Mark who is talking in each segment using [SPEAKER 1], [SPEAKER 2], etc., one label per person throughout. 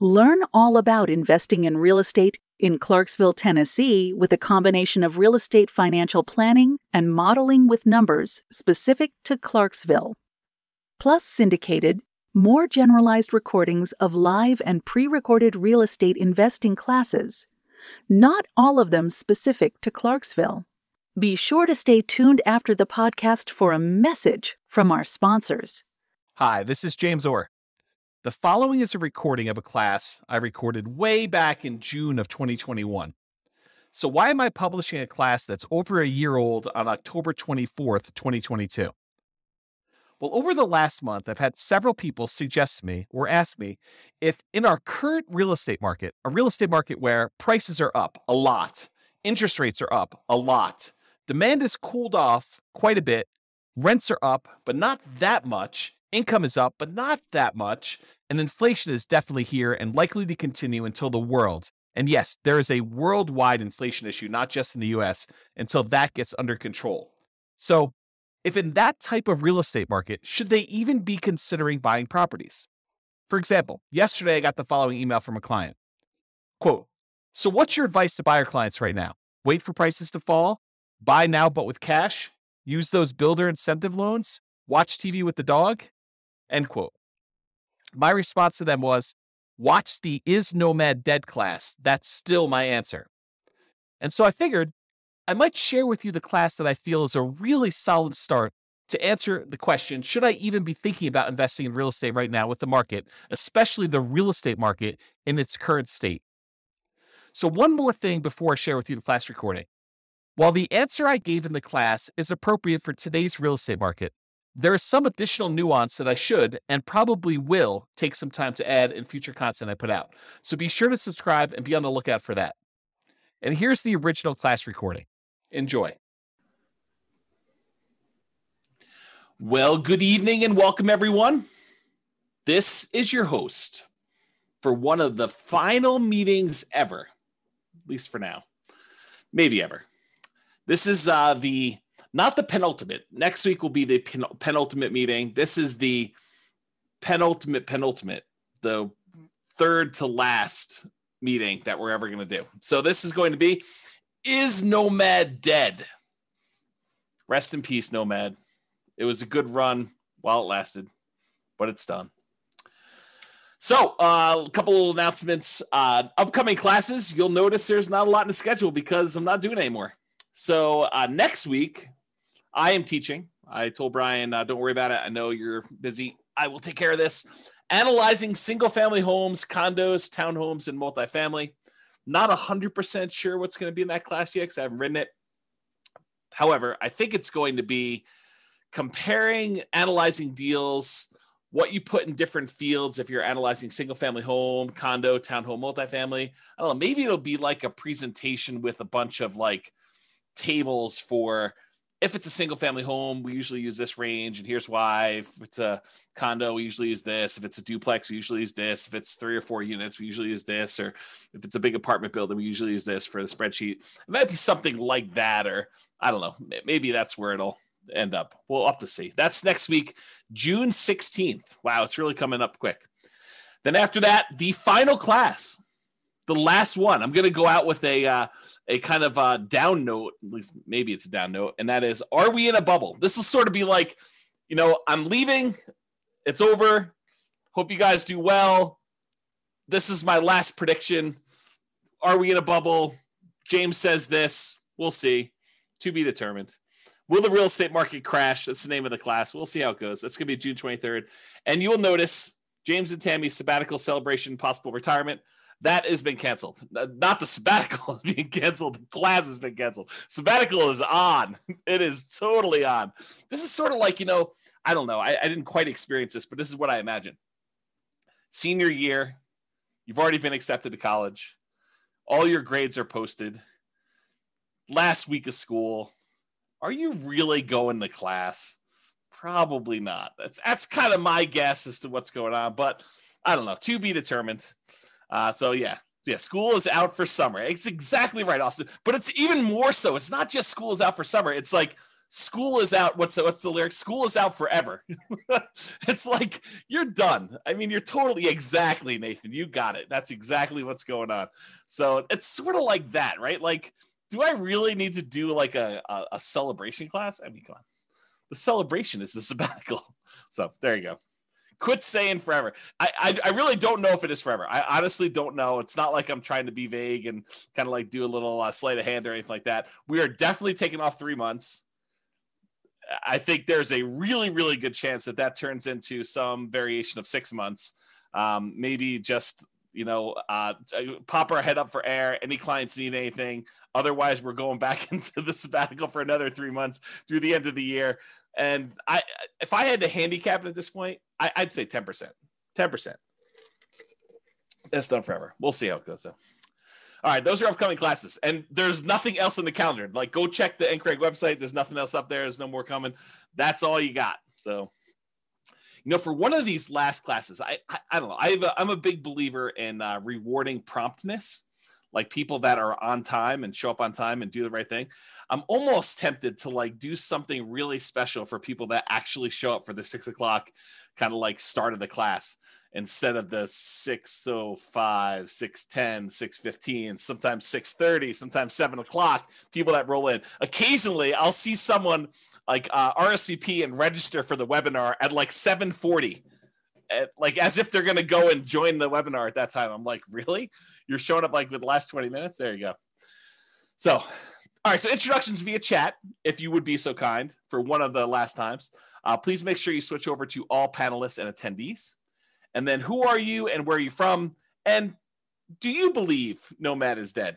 [SPEAKER 1] Learn all about investing in real estate in Clarksville, Tennessee, with a combination of real estate financial planning and modeling with numbers specific to Clarksville. Plus, syndicated, more generalized recordings of live and pre recorded real estate investing classes, not all of them specific to Clarksville. Be sure to stay tuned after the podcast for a message from our sponsors.
[SPEAKER 2] Hi, this is James Orr. The following is a recording of a class I recorded way back in June of 2021. So, why am I publishing a class that's over a year old on October 24th, 2022? Well, over the last month, I've had several people suggest to me or ask me if in our current real estate market, a real estate market where prices are up a lot, interest rates are up a lot, demand has cooled off quite a bit, rents are up, but not that much, income is up, but not that much, and inflation is definitely here and likely to continue until the world, and yes, there is a worldwide inflation issue, not just in the US, until that gets under control. So, if in that type of real estate market, should they even be considering buying properties? For example, yesterday I got the following email from a client. Quote, so what's your advice to buyer clients right now? Wait for prices to fall? Buy now but with cash? Use those builder incentive loans? Watch TV with the dog? End quote. My response to them was, watch the Is Nomad Dead class. That's still my answer. And so I figured I might share with you the class that I feel is a really solid start to answer the question should I even be thinking about investing in real estate right now with the market, especially the real estate market in its current state? So, one more thing before I share with you the class recording. While the answer I gave in the class is appropriate for today's real estate market, there is some additional nuance that I should and probably will take some time to add in future content I put out. So be sure to subscribe and be on the lookout for that. And here's the original class recording. Enjoy. Well, good evening and welcome, everyone. This is your host for one of the final meetings ever, at least for now, maybe ever. This is uh, the not the penultimate. Next week will be the pen- penultimate meeting. This is the penultimate, penultimate, the third to last meeting that we're ever going to do. So this is going to be Is Nomad dead? Rest in peace, Nomad. It was a good run while it lasted, but it's done. So, uh, a couple of announcements. Uh, upcoming classes, you'll notice there's not a lot in the schedule because I'm not doing anymore. So, uh, next week, I am teaching. I told Brian, uh, don't worry about it. I know you're busy. I will take care of this. Analyzing single family homes, condos, townhomes, and multifamily. Not 100% sure what's going to be in that class yet because I haven't written it. However, I think it's going to be comparing, analyzing deals, what you put in different fields if you're analyzing single family home, condo, townhome, multifamily. I don't know. Maybe it'll be like a presentation with a bunch of like tables for if it's a single family home, we usually use this range, and here's why. If it's a condo, we usually use this. If it's a duplex, we usually use this. If it's three or four units, we usually use this. Or if it's a big apartment building, we usually use this for the spreadsheet. It might be something like that, or I don't know. Maybe that's where it'll end up. We'll have to see. That's next week, June 16th. Wow, it's really coming up quick. Then after that, the final class, the last one. I'm going to go out with a uh, a kind of a down note, at least maybe it's a down note, and that is, are we in a bubble? This will sort of be like, you know, I'm leaving, it's over. Hope you guys do well. This is my last prediction. Are we in a bubble? James says this. We'll see. To be determined. Will the real estate market crash? That's the name of the class. We'll see how it goes. That's going to be June 23rd. And you will notice James and Tammy's sabbatical celebration, possible retirement that has been canceled. Not the sabbatical is being canceled. The class has been canceled. Sabbatical is on. It is totally on. This is sort of like, you know, I don't know. I, I didn't quite experience this, but this is what I imagine. Senior year, you've already been accepted to college. All your grades are posted. Last week of school. Are you really going to class? Probably not. That's that's kind of my guess as to what's going on, but I don't know. To be determined. Uh, so yeah, yeah, school is out for summer. It's exactly right, Austin. But it's even more so. It's not just school is out for summer. It's like school is out. What's the, what's the lyric? School is out forever. it's like you're done. I mean, you're totally exactly Nathan. You got it. That's exactly what's going on. So it's sort of like that, right? Like, do I really need to do like a, a, a celebration class? I mean, come on. The celebration is the sabbatical. So there you go quit saying forever. I, I, I really don't know if it is forever. I honestly don't know. It's not like I'm trying to be vague and kind of like do a little uh, sleight of hand or anything like that. We are definitely taking off three months. I think there's a really really good chance that that turns into some variation of six months. Um, maybe just you know, uh, pop our head up for air. Any clients need anything. Otherwise, we're going back into the sabbatical for another three months through the end of the year. And I, if I had to handicap it at this point, I, would say 10%. 10%. That's done forever. We'll see how it goes though. All right, those are upcoming classes, and there's nothing else in the calendar. Like, go check the NCRAG website. There's nothing else up there. There's no more coming. That's all you got. So, you know, for one of these last classes, I I, I don't know. I'm a big believer in uh, rewarding promptness like people that are on time and show up on time and do the right thing. I'm almost tempted to like do something really special for people that actually show up for the six o'clock kind of like start of the class instead of the 605 610 615 sometimes 630 sometimes 7 o'clock people that roll in occasionally i'll see someone like uh, rsvp and register for the webinar at like 740 like as if they're going to go and join the webinar at that time i'm like really you're showing up like with the last 20 minutes. There you go. So, all right. So introductions via chat, if you would be so kind for one of the last times. Uh, please make sure you switch over to all panelists and attendees. And then who are you and where are you from? And do you believe Nomad is dead?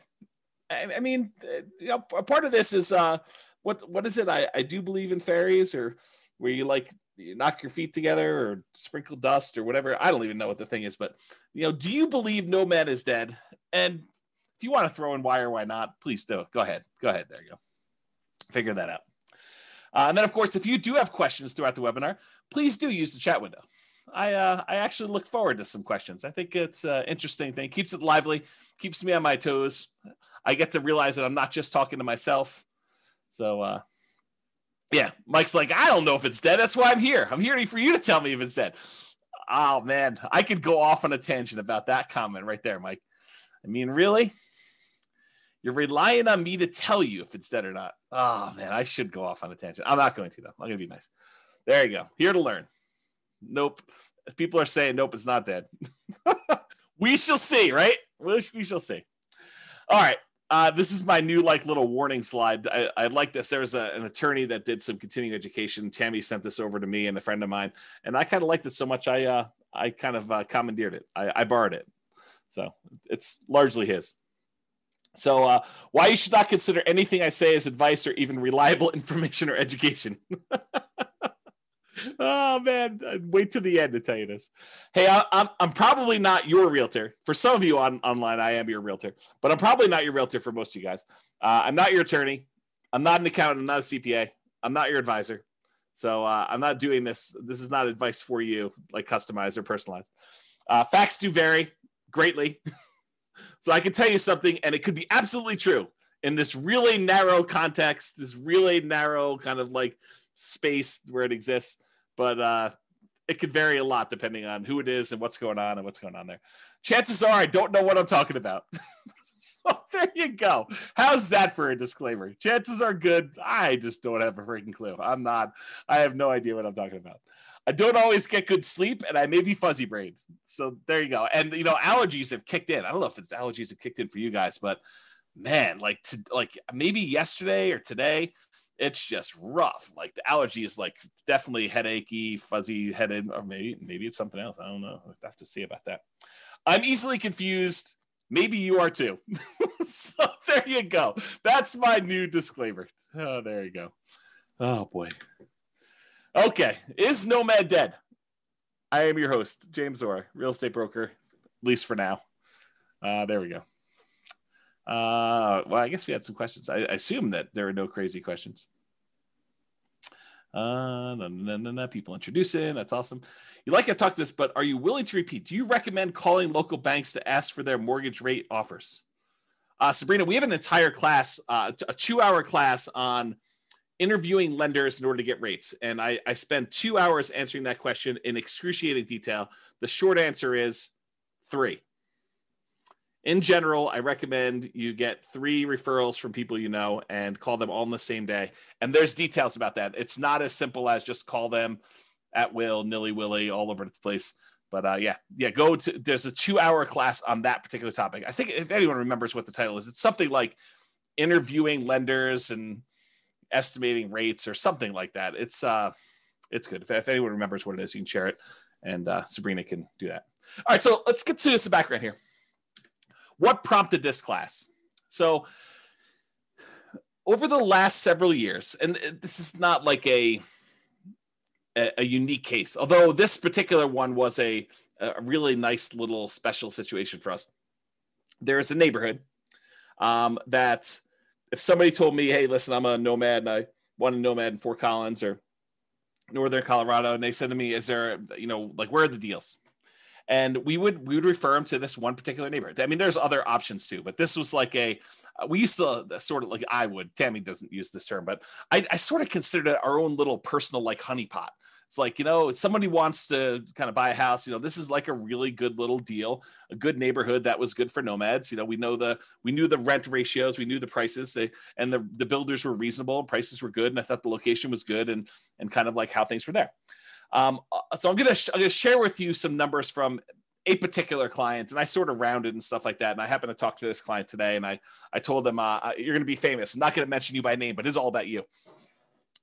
[SPEAKER 2] I, I mean, uh, you know, a part of this is uh, what what is it? I, I do believe in fairies or where you like you knock your feet together or sprinkle dust or whatever. I don't even know what the thing is, but you know, do you believe Nomad is dead? And if you want to throw in why or why not, please do. Go ahead. Go ahead. There you go. Figure that out. Uh, and then, of course, if you do have questions throughout the webinar, please do use the chat window. I uh, I actually look forward to some questions. I think it's an interesting thing. Keeps it lively, keeps me on my toes. I get to realize that I'm not just talking to myself. So uh, yeah, Mike's like, I don't know if it's dead. That's why I'm here. I'm here for you to tell me if it's dead. Oh man, I could go off on a tangent about that comment right there, Mike. I mean, really? You're relying on me to tell you if it's dead or not. Oh man, I should go off on a tangent. I'm not going to though. I'm gonna be nice. There you go. Here to learn. Nope. If people are saying nope, it's not dead. we shall see, right? We shall see. All right. Uh, this is my new like little warning slide. I, I like this. There was a, an attorney that did some continuing education. Tammy sent this over to me and a friend of mine, and I kind of liked it so much. I uh, I kind of uh, commandeered it. I, I borrowed it, so it's largely his. So, uh, why you should not consider anything I say as advice or even reliable information or education. oh man, wait to the end to tell you this. Hey, I, am I'm, I'm probably not your realtor. For some of you on online, I am your realtor, but I'm probably not your realtor for most of you guys. Uh, I'm not your attorney. I'm not an accountant. I'm not a CPA. I'm not your advisor. So uh, I'm not doing this. This is not advice for you, like customized or personalized. Uh, facts do vary greatly. so I can tell you something, and it could be absolutely true in this really narrow context, this really narrow kind of like space where it exists but uh, it could vary a lot depending on who it is and what's going on and what's going on there. Chances are I don't know what I'm talking about. so there you go. How's that for a disclaimer? Chances are good. I just don't have a freaking clue. I'm not, I have no idea what I'm talking about. I don't always get good sleep and I may be fuzzy brained. So there you go. And you know, allergies have kicked in. I don't know if it's allergies have kicked in for you guys, but man, like to like maybe yesterday or today, it's just rough. Like the allergy is like definitely headachy, fuzzy headed, or maybe maybe it's something else. I don't know. I have to see about that. I'm easily confused. Maybe you are too. so there you go. That's my new disclaimer. Oh, there you go. Oh boy. Okay. Is Nomad dead? I am your host, James Zora, real estate broker, at least for now. Uh, there we go. Uh, well, I guess we had some questions. I, I assume that there are no crazy questions. Uh, no, no, no, no, people introducing. That's awesome. You like I've talked this, but are you willing to repeat? Do you recommend calling local banks to ask for their mortgage rate offers? Uh, Sabrina, we have an entire class, uh, a two hour class on interviewing lenders in order to get rates. And I, I spent two hours answering that question in excruciating detail. The short answer is three. In general, I recommend you get three referrals from people you know and call them all on the same day. And there's details about that. It's not as simple as just call them at will, nilly willy, all over the place. But uh, yeah, yeah, go to. There's a two-hour class on that particular topic. I think if anyone remembers what the title is, it's something like interviewing lenders and estimating rates or something like that. It's uh, it's good. If, if anyone remembers what it is, you can share it, and uh, Sabrina can do that. All right, so let's get to some background here. What prompted this class? So over the last several years, and this is not like a a, unique case, although this particular one was a, a really nice little special situation for us. There is a neighborhood um, that if somebody told me, hey, listen, I'm a nomad and I want a nomad in Fort Collins or Northern Colorado, and they said to me, is there, you know, like where are the deals? And we would we would refer them to this one particular neighborhood. I mean, there's other options too, but this was like a uh, we used to uh, sort of like I would. Tammy doesn't use this term, but I, I sort of considered it our own little personal like honeypot it's like you know somebody wants to kind of buy a house you know this is like a really good little deal a good neighborhood that was good for nomads you know we know the we knew the rent ratios we knew the prices they, and the, the builders were reasonable and prices were good and i thought the location was good and and kind of like how things were there um, uh, so i'm gonna i'm gonna share with you some numbers from a particular client and I sort of rounded and stuff like that. And I happened to talk to this client today and I, I told them, uh, uh you're going to be famous. I'm not going to mention you by name, but it's all about you.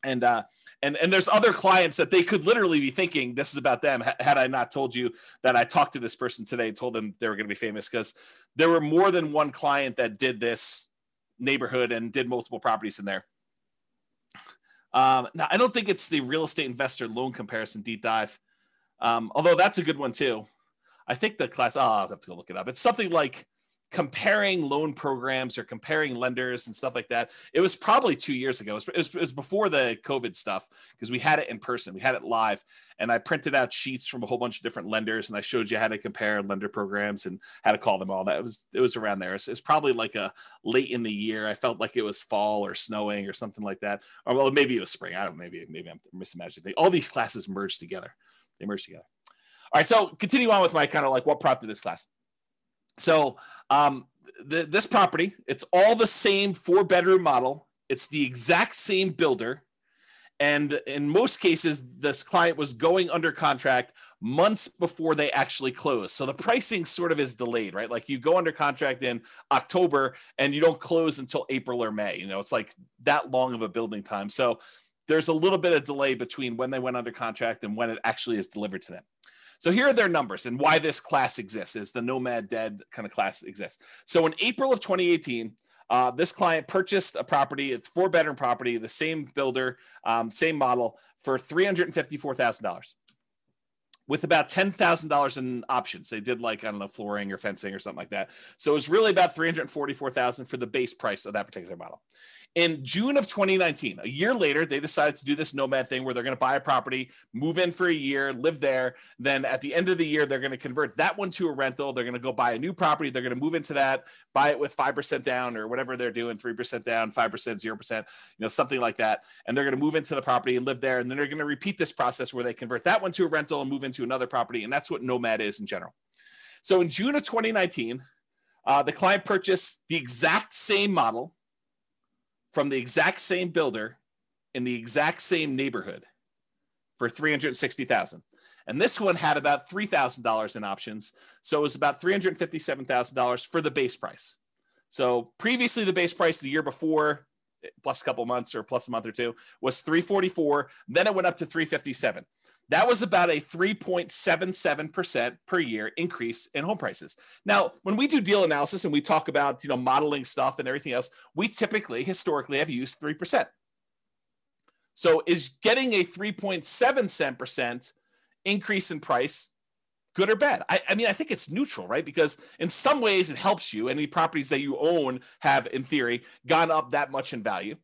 [SPEAKER 2] And, uh, and and there's other clients that they could literally be thinking this is about them had i not told you that i talked to this person today and told them they were going to be famous because there were more than one client that did this neighborhood and did multiple properties in there um, now i don't think it's the real estate investor loan comparison deep dive. Um, although that's a good one too. I think the class oh, i'll have to go look it up. It's something like comparing loan programs or comparing lenders and stuff like that. It was probably two years ago. It was, it was before the COVID stuff because we had it in person, we had it live, and I printed out sheets from a whole bunch of different lenders and I showed you how to compare lender programs and how to call them all. That it was it was around there. It's it probably like a late in the year. I felt like it was fall or snowing or something like that. Or well, maybe it was spring. I don't. know. Maybe maybe I'm misimagining. All these classes merged together. They merged together. All right, so continue on with my kind of like what prompted this class. So um, this property, it's all the same four bedroom model. It's the exact same builder. And in most cases, this client was going under contract months before they actually close. So the pricing sort of is delayed, right? Like you go under contract in October and you don't close until April or May. You know, it's like that long of a building time. So there's a little bit of delay between when they went under contract and when it actually is delivered to them. So here are their numbers and why this class exists is the nomad dead kind of class exists. So in April of 2018, uh, this client purchased a property, it's four bedroom property, the same builder, um, same model for $354,000 with about $10,000 in options. They did like, I don't know, flooring or fencing or something like that. So it was really about 344,000 for the base price of that particular model in June of 2019, a year later, they decided to do this nomad thing where they're going to buy a property, move in for a year, live there. Then at the end of the year, they're going to convert that one to a rental. They're going to go buy a new property. They're going to move into that, buy it with 5% down or whatever they're doing 3% down, 5%, 0%, you know, something like that. And they're going to move into the property and live there. And then they're going to repeat this process where they convert that one to a rental and move into another property. And that's what nomad is in general. So in June of 2019, uh, the client purchased the exact same model from the exact same builder in the exact same neighborhood for 360,000. And this one had about $3,000 in options. So it was about $357,000 for the base price. So previously the base price the year before plus a couple months or plus a month or two was 344, then it went up to 357. That was about a 3.77% per year increase in home prices. Now, when we do deal analysis and we talk about, you know, modeling stuff and everything else, we typically historically have used 3%. So is getting a 3.77% increase in price good or bad? I, I, mean, I think it's neutral, right? Because in some ways it helps you. Any properties that you own have, in theory, gone up that much in value.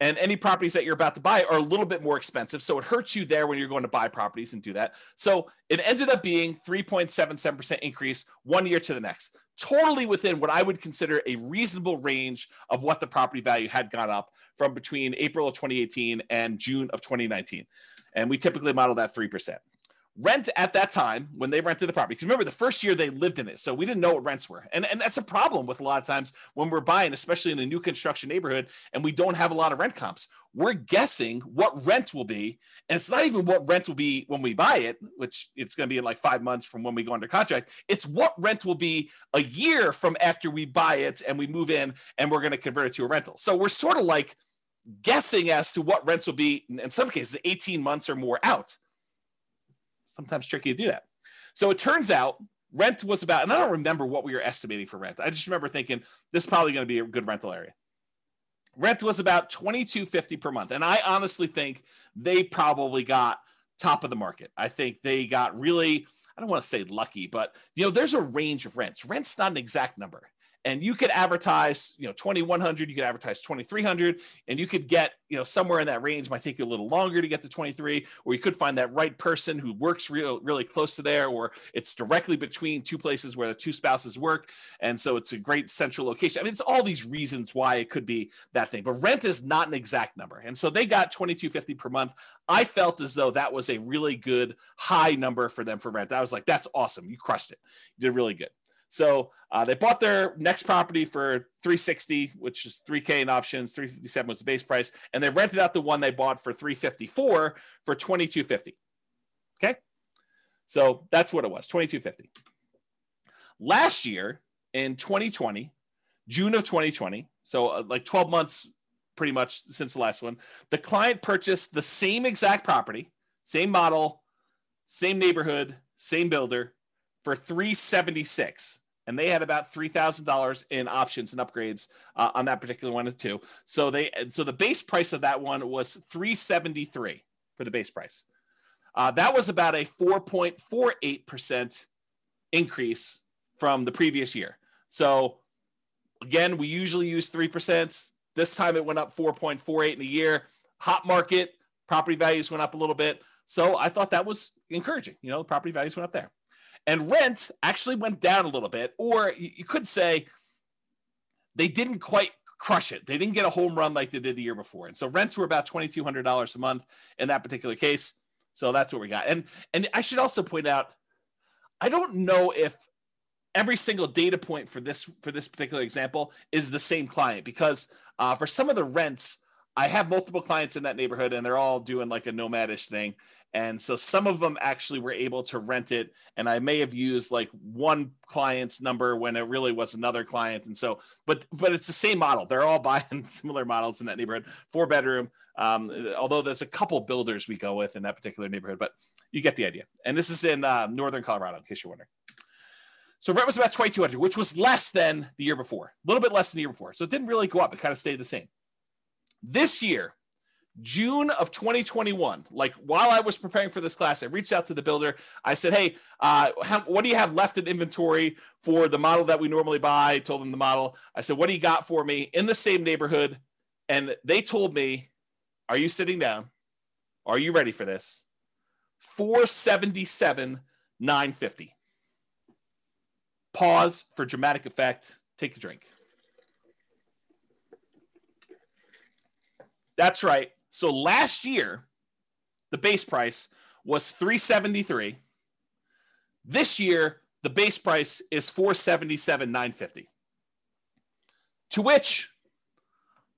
[SPEAKER 2] And any properties that you're about to buy are a little bit more expensive. So it hurts you there when you're going to buy properties and do that. So it ended up being 3.77% increase one year to the next. Totally within what I would consider a reasonable range of what the property value had gone up from between April of 2018 and June of 2019. And we typically model that 3% rent at that time when they rented the property. Because remember, the first year they lived in it, so we didn't know what rents were, and and that's a problem with a lot of times when we're buying, especially in a new construction neighborhood, and we don't have a lot of rent comps. We're guessing what rent will be, and it's not even what rent will be when we buy it, which it's going to be in like five months from when we go under contract. It's what rent will be a year from after we buy it and we move in, and we're going to convert it to a rental. So we're sort of like guessing as to what rents will be in some cases 18 months or more out sometimes tricky to do that. So it turns out rent was about, and I don't remember what we were estimating for rent. I just remember thinking this is probably going to be a good rental area. Rent was about twenty two fifty per month, and I honestly think they probably got top of the market. I think they got really. I don't want to say lucky, but you know, there's a range of rents. Rent's not an exact number and you could advertise you know 2100 you could advertise 2300 and you could get you know somewhere in that range might take you a little longer to get to 23 or you could find that right person who works real really close to there or it's directly between two places where the two spouses work and so it's a great central location. I mean it's all these reasons why it could be that thing but rent is not an exact number and so they got 2250 per month. I felt as though that was a really good high number for them for rent. I was like that's awesome. You crushed it. You did really good so uh, they bought their next property for 360, which is 3K in options. 357 was the base price, and they rented out the one they bought for 354 for 2250. Okay, so that's what it was, 2250. Last year in 2020, June of 2020, so uh, like 12 months pretty much since the last one, the client purchased the same exact property, same model, same neighborhood, same builder for 376 and they had about three thousand dollars in options and upgrades uh, on that particular one too. So they so the base price of that one was three seventy three for the base price. Uh, that was about a four point four eight percent increase from the previous year. So again, we usually use three percent. This time it went up four point four eight in a year. Hot market property values went up a little bit. So I thought that was encouraging. You know, property values went up there. And rent actually went down a little bit, or you could say they didn't quite crush it. They didn't get a home run like they did the year before. And so rents were about $2,200 a month in that particular case. So that's what we got. And and I should also point out, I don't know if every single data point for this for this particular example is the same client because uh, for some of the rents, I have multiple clients in that neighborhood and they're all doing like a nomadish thing. And so some of them actually were able to rent it. And I may have used like one client's number when it really was another client. And so, but, but it's the same model. They're all buying similar models in that neighborhood, four bedroom. Um, although there's a couple builders we go with in that particular neighborhood, but you get the idea. And this is in uh, Northern Colorado, in case you're wondering. So rent was about 2,200, which was less than the year before, a little bit less than the year before. So it didn't really go up. It kind of stayed the same. This year, June of 2021, like while I was preparing for this class, I reached out to the builder. I said, Hey, uh, how, what do you have left in inventory for the model that we normally buy? I told them the model. I said, What do you got for me in the same neighborhood? And they told me, Are you sitting down? Are you ready for this? 477, 950. Pause for dramatic effect. Take a drink. That's right. So last year, the base price was 373. This year, the base price is 477 950. To which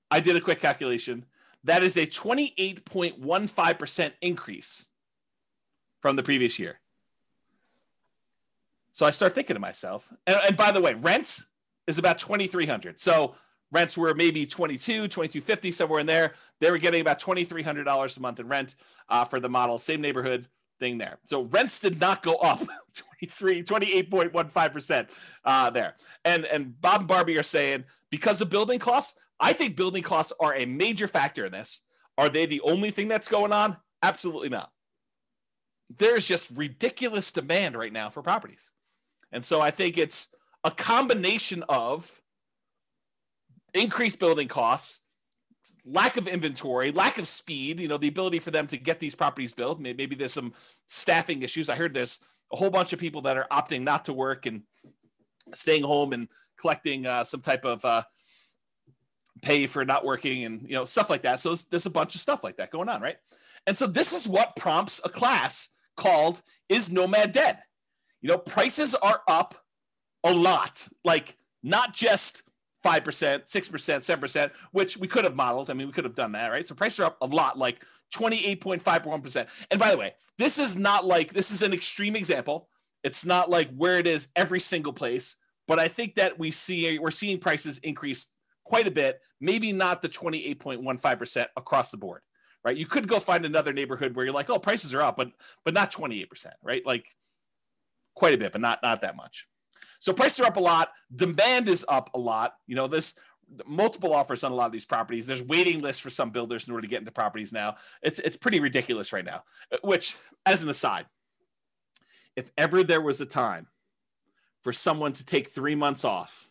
[SPEAKER 2] I did a quick calculation. That is a 28.15% increase from the previous year. So I start thinking to myself, and, and by the way, rent is about 2300. So rents were maybe 22 2250 somewhere in there. They were getting about $2300 a month in rent uh, for the model same neighborhood thing there. So rents did not go up 23 28.15% uh, there. And and bob and barbie are saying because of building costs i think building costs are a major factor in this. Are they the only thing that's going on? Absolutely not. There's just ridiculous demand right now for properties. And so I think it's a combination of increased building costs, lack of inventory, lack of speed, you know, the ability for them to get these properties built. Maybe there's some staffing issues. I heard there's a whole bunch of people that are opting not to work and staying home and collecting uh, some type of uh, pay for not working and you know stuff like that. So there's a bunch of stuff like that going on, right? And so this is what prompts a class called "Is Nomad Dead?" You know, prices are up a lot, like not just 5%, 6%, 7%, which we could have modeled. I mean, we could have done that, right? So prices are up a lot, like 28.51%. And by the way, this is not like, this is an extreme example. It's not like where it is every single place, but I think that we see, we're seeing prices increase quite a bit, maybe not the 28.15% across the board, right? You could go find another neighborhood where you're like, oh, prices are up, but, but not 28%, right? Like quite a bit, but not, not that much. So prices are up a lot. Demand is up a lot. You know, this multiple offers on a lot of these properties. There's waiting lists for some builders in order to get into properties now. It's it's pretty ridiculous right now. Which, as an aside, if ever there was a time for someone to take three months off,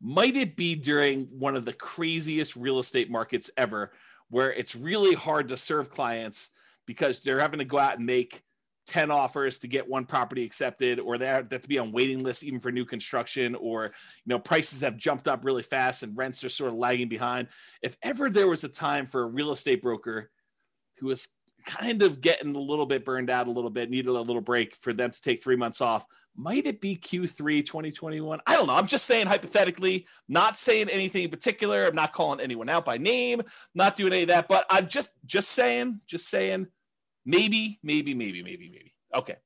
[SPEAKER 2] might it be during one of the craziest real estate markets ever, where it's really hard to serve clients because they're having to go out and make 10 offers to get one property accepted or they have, to be on waiting lists even for new construction or you know prices have jumped up really fast and rents are sort of lagging behind. If ever there was a time for a real estate broker who was kind of getting a little bit burned out a little bit needed a little break for them to take three months off might it be q3 2021 i don't know. I'm just saying hypothetically not saying anything in particular. I'm not calling anyone out by name not doing any of that but i'm just just saying just saying Maybe, maybe, maybe, maybe, maybe. Okay.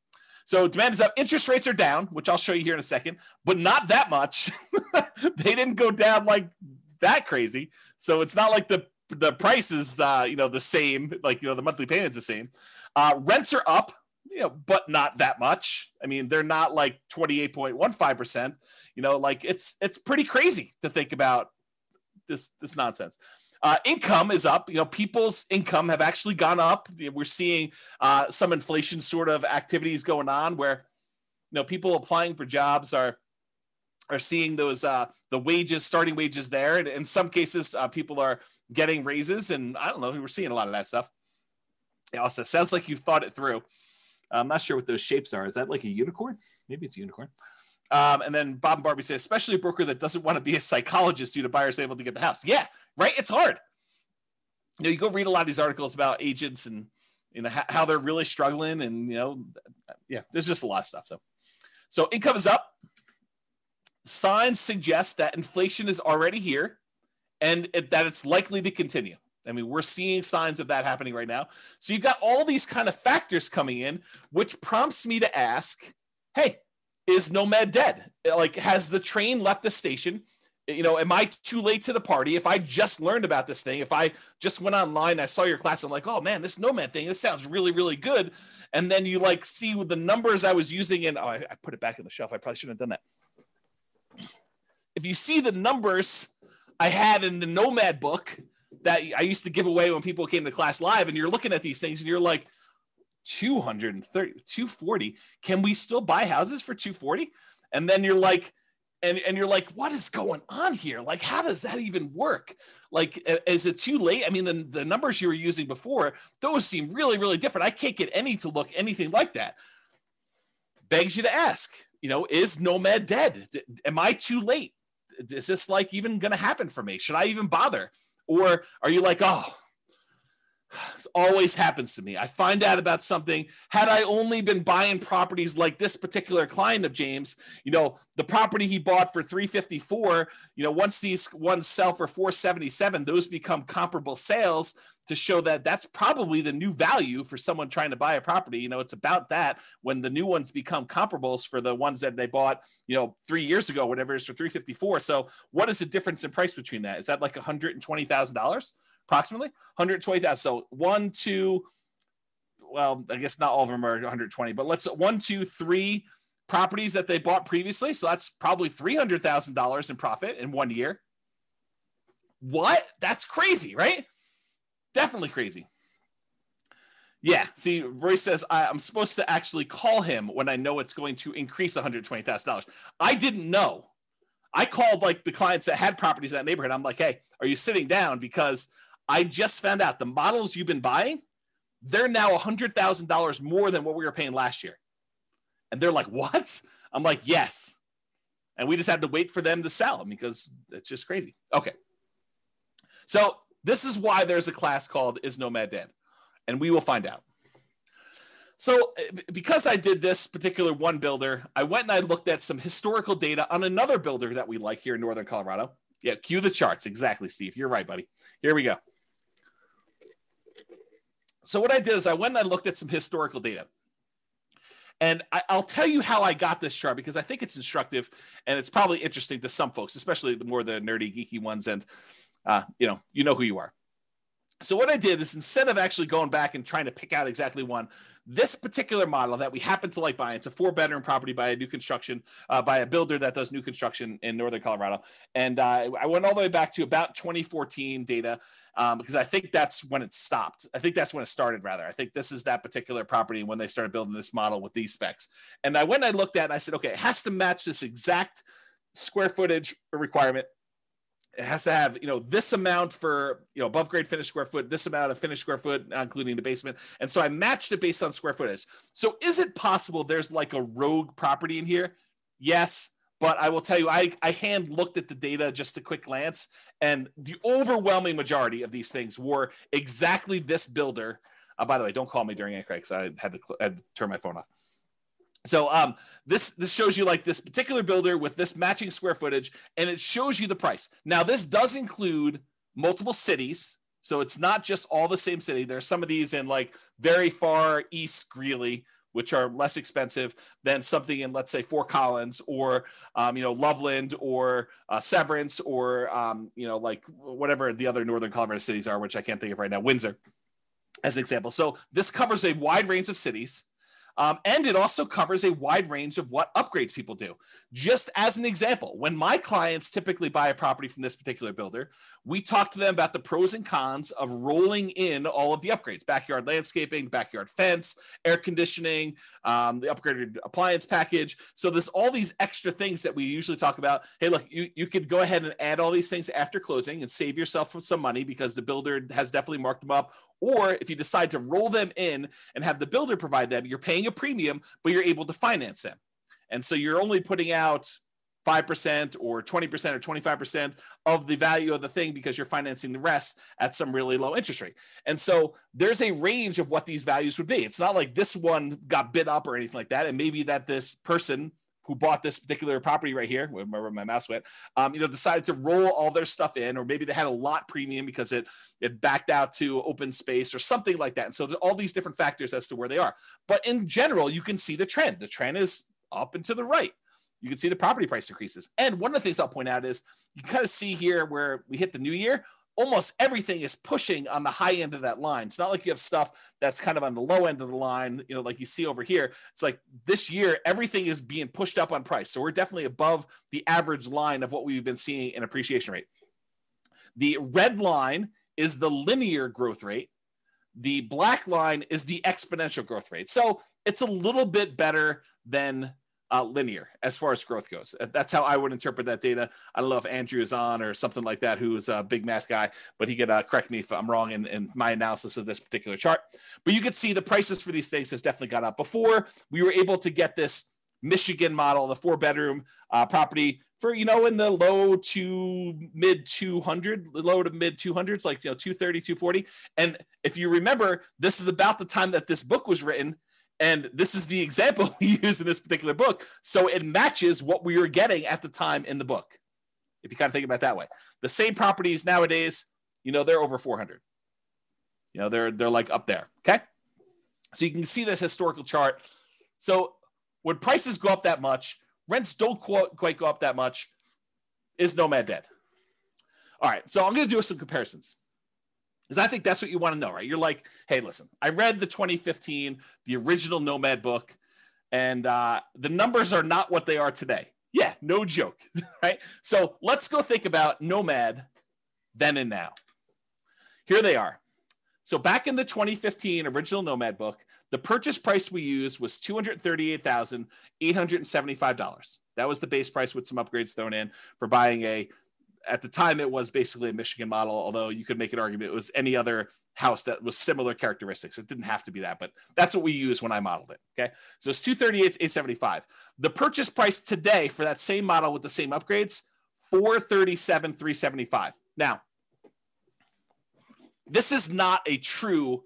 [SPEAKER 2] So demand is up. Interest rates are down, which I'll show you here in a second, but not that much. they didn't go down like that crazy. So it's not like the the price is uh, you know the same, like you know the monthly payment's the same. Uh, rents are up, you know, but not that much. I mean, they're not like twenty eight point one five percent. You know, like it's it's pretty crazy to think about this this nonsense. Uh, income is up. You know, people's income have actually gone up. We're seeing uh, some inflation sort of activities going on where, you know, people applying for jobs are are seeing those uh, the wages, starting wages there, and in some cases, uh, people are getting raises. And I don't know, we're seeing a lot of that stuff. It also sounds like you've thought it through. I'm not sure what those shapes are. Is that like a unicorn? Maybe it's a unicorn. Um, and then Bob and Barbie say, especially a broker that doesn't want to be a psychologist due to buyers able to get the house. Yeah, right? It's hard. You know, you go read a lot of these articles about agents and you know how they're really struggling, and you know, yeah, there's just a lot of stuff. So, so income is up. Signs suggest that inflation is already here, and it, that it's likely to continue. I mean, we're seeing signs of that happening right now. So you've got all these kind of factors coming in, which prompts me to ask, hey, is Nomad dead? Like, has the train left the station? You know, am I too late to the party? If I just learned about this thing, if I just went online, I saw your class, I'm like, oh man, this Nomad thing, this sounds really, really good. And then you like see the numbers I was using, and oh, I, I put it back in the shelf. I probably shouldn't have done that. If you see the numbers I had in the Nomad book that I used to give away when people came to class live, and you're looking at these things and you're like, 230, 240. Can we still buy houses for 240? And then you're like, and and you're like what is going on here? Like how does that even work? Like is it too late? I mean the, the numbers you were using before those seem really really different. I can't get any to look anything like that. Begs you to ask you know is nomad dead? Am i too late? Is this like even going to happen for me? Should i even bother? Or are you like oh always happens to me. I find out about something. Had I only been buying properties like this particular client of James, you know, the property he bought for 354, you know, once these ones sell for 477, those become comparable sales to show that that's probably the new value for someone trying to buy a property. You know, it's about that when the new ones become comparables for the ones that they bought, you know, three years ago, whatever it is for 354. So what is the difference in price between that? Is that like $120,000? Approximately 120,000. So one, two, well, I guess not all of them are 120, but let's one, two, three properties that they bought previously. So that's probably $300,000 in profit in one year. What? That's crazy, right? Definitely crazy. Yeah. See, Roy says I, am supposed to actually call him when I know it's going to increase $120,000. I didn't know. I called like the clients that had properties in that neighborhood. I'm like, hey, are you sitting down? Because I just found out the models you've been buying, they're now $100,000 more than what we were paying last year. And they're like, what? I'm like, yes. And we just had to wait for them to sell because it's just crazy. Okay. So this is why there's a class called Is Nomad Dead? And we will find out. So, because I did this particular one builder, I went and I looked at some historical data on another builder that we like here in Northern Colorado. Yeah, cue the charts. Exactly, Steve. You're right, buddy. Here we go. So, what I did is I went and I looked at some historical data. And I, will tell you how I got this chart because I think it's instructive and it's probably interesting to some folks, especially the more the nerdy, geeky ones. And, uh, you know, you know who you are. So what I did is instead of actually going back and trying to pick out exactly one, this particular model that we happen to like buying, it's a four bedroom property by a new construction, uh, by a builder that does new construction in Northern Colorado. And uh, I went all the way back to about 2014 data um, because I think that's when it stopped. I think that's when it started rather. I think this is that particular property when they started building this model with these specs. And I went and I looked at it and I said, okay, it has to match this exact square footage requirement it has to have you know this amount for you know above grade finished square foot this amount of finished square foot including the basement. And so i matched it based on square footage. So is it possible there's like a rogue property in here? Yes but i will tell you i i hand looked at the data just a quick glance and the overwhelming majority of these things were exactly this builder. Uh, by the way don't call me during because i had to, I had to turn my phone off so um, this this shows you like this particular builder with this matching square footage, and it shows you the price. Now this does include multiple cities, so it's not just all the same city. There's some of these in like very far east Greeley, which are less expensive than something in let's say Fort Collins or um, you know Loveland or uh, Severance or um, you know like whatever the other northern Colorado cities are, which I can't think of right now. Windsor, as an example. So this covers a wide range of cities. Um, and it also covers a wide range of what upgrades people do. Just as an example, when my clients typically buy a property from this particular builder, we talk to them about the pros and cons of rolling in all of the upgrades backyard landscaping, backyard fence, air conditioning, um, the upgraded appliance package. So there's all these extra things that we usually talk about. Hey, look, you, you could go ahead and add all these things after closing and save yourself some money because the builder has definitely marked them up or if you decide to roll them in and have the builder provide them, you're paying a premium, but you're able to finance them. And so you're only putting out 5% or 20% or 25% of the value of the thing because you're financing the rest at some really low interest rate. And so there's a range of what these values would be. It's not like this one got bid up or anything like that. And maybe that this person who bought this particular property right here, where my mouse went, um, you know, decided to roll all their stuff in, or maybe they had a lot premium because it it backed out to open space or something like that. And so all these different factors as to where they are. But in general, you can see the trend. The trend is up and to the right. You can see the property price increases. And one of the things I'll point out is you kind of see here where we hit the new year, almost everything is pushing on the high end of that line. It's not like you have stuff that's kind of on the low end of the line, you know, like you see over here. It's like this year, everything is being pushed up on price. So we're definitely above the average line of what we've been seeing in appreciation rate. The red line is the linear growth rate. The black line is the exponential growth rate. So it's a little bit better than uh, linear as far as growth goes. Uh, that's how I would interpret that data. I don't know if Andrew is on or something like that, who's a big math guy, but he could uh, correct me if I'm wrong in, in my analysis of this particular chart. But you can see the prices for these things has definitely gone up. Before we were able to get this Michigan model, the four bedroom uh, property for, you know, in the low to mid 200, low to mid 200s, like, you know, 230, 240. And if you remember, this is about the time that this book was written. And this is the example we use in this particular book. So it matches what we were getting at the time in the book. If you kind of think about that way, the same properties nowadays, you know, they're over 400. You know, they're they're like up there. Okay. So you can see this historical chart. So when prices go up that much, rents don't quite go up that much. Is Nomad dead? All right. So I'm going to do some comparisons because I think that's what you want to know, right? You're like, hey, listen, I read the 2015, the original Nomad book, and uh, the numbers are not what they are today. Yeah, no joke, right? So let's go think about Nomad then and now. Here they are. So back in the 2015 original Nomad book, the purchase price we used was $238,875. That was the base price with some upgrades thrown in for buying a at the time it was basically a Michigan model, although you could make an argument it was any other house that was similar characteristics. It didn't have to be that, but that's what we used when I modeled it. Okay. So it's 238, 875. The purchase price today for that same model with the same upgrades, 437, 375. Now, this is not a true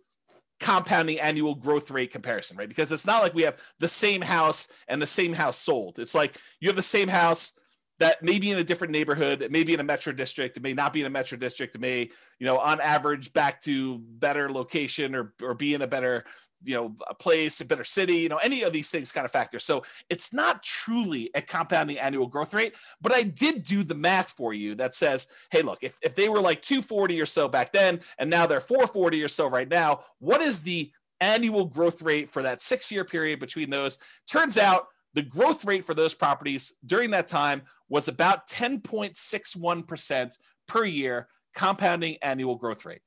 [SPEAKER 2] compounding annual growth rate comparison, right? Because it's not like we have the same house and the same house sold. It's like you have the same house that may be in a different neighborhood, it may be in a metro district, it may not be in a metro district, it may, you know, on average back to better location or or be in a better, you know, a place, a better city, you know, any of these things kind of factor. So it's not truly a compounding annual growth rate, but I did do the math for you that says, hey, look, if, if they were like 240 or so back then, and now they're 440 or so right now, what is the annual growth rate for that six year period between those? Turns out the growth rate for those properties during that time was about 10.61% per year, compounding annual growth rate.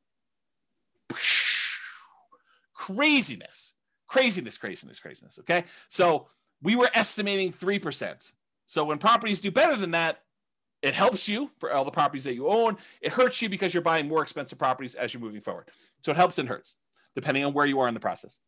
[SPEAKER 2] Craziness, craziness, craziness, craziness. Okay. So we were estimating 3%. So when properties do better than that, it helps you for all the properties that you own. It hurts you because you're buying more expensive properties as you're moving forward. So it helps and hurts depending on where you are in the process.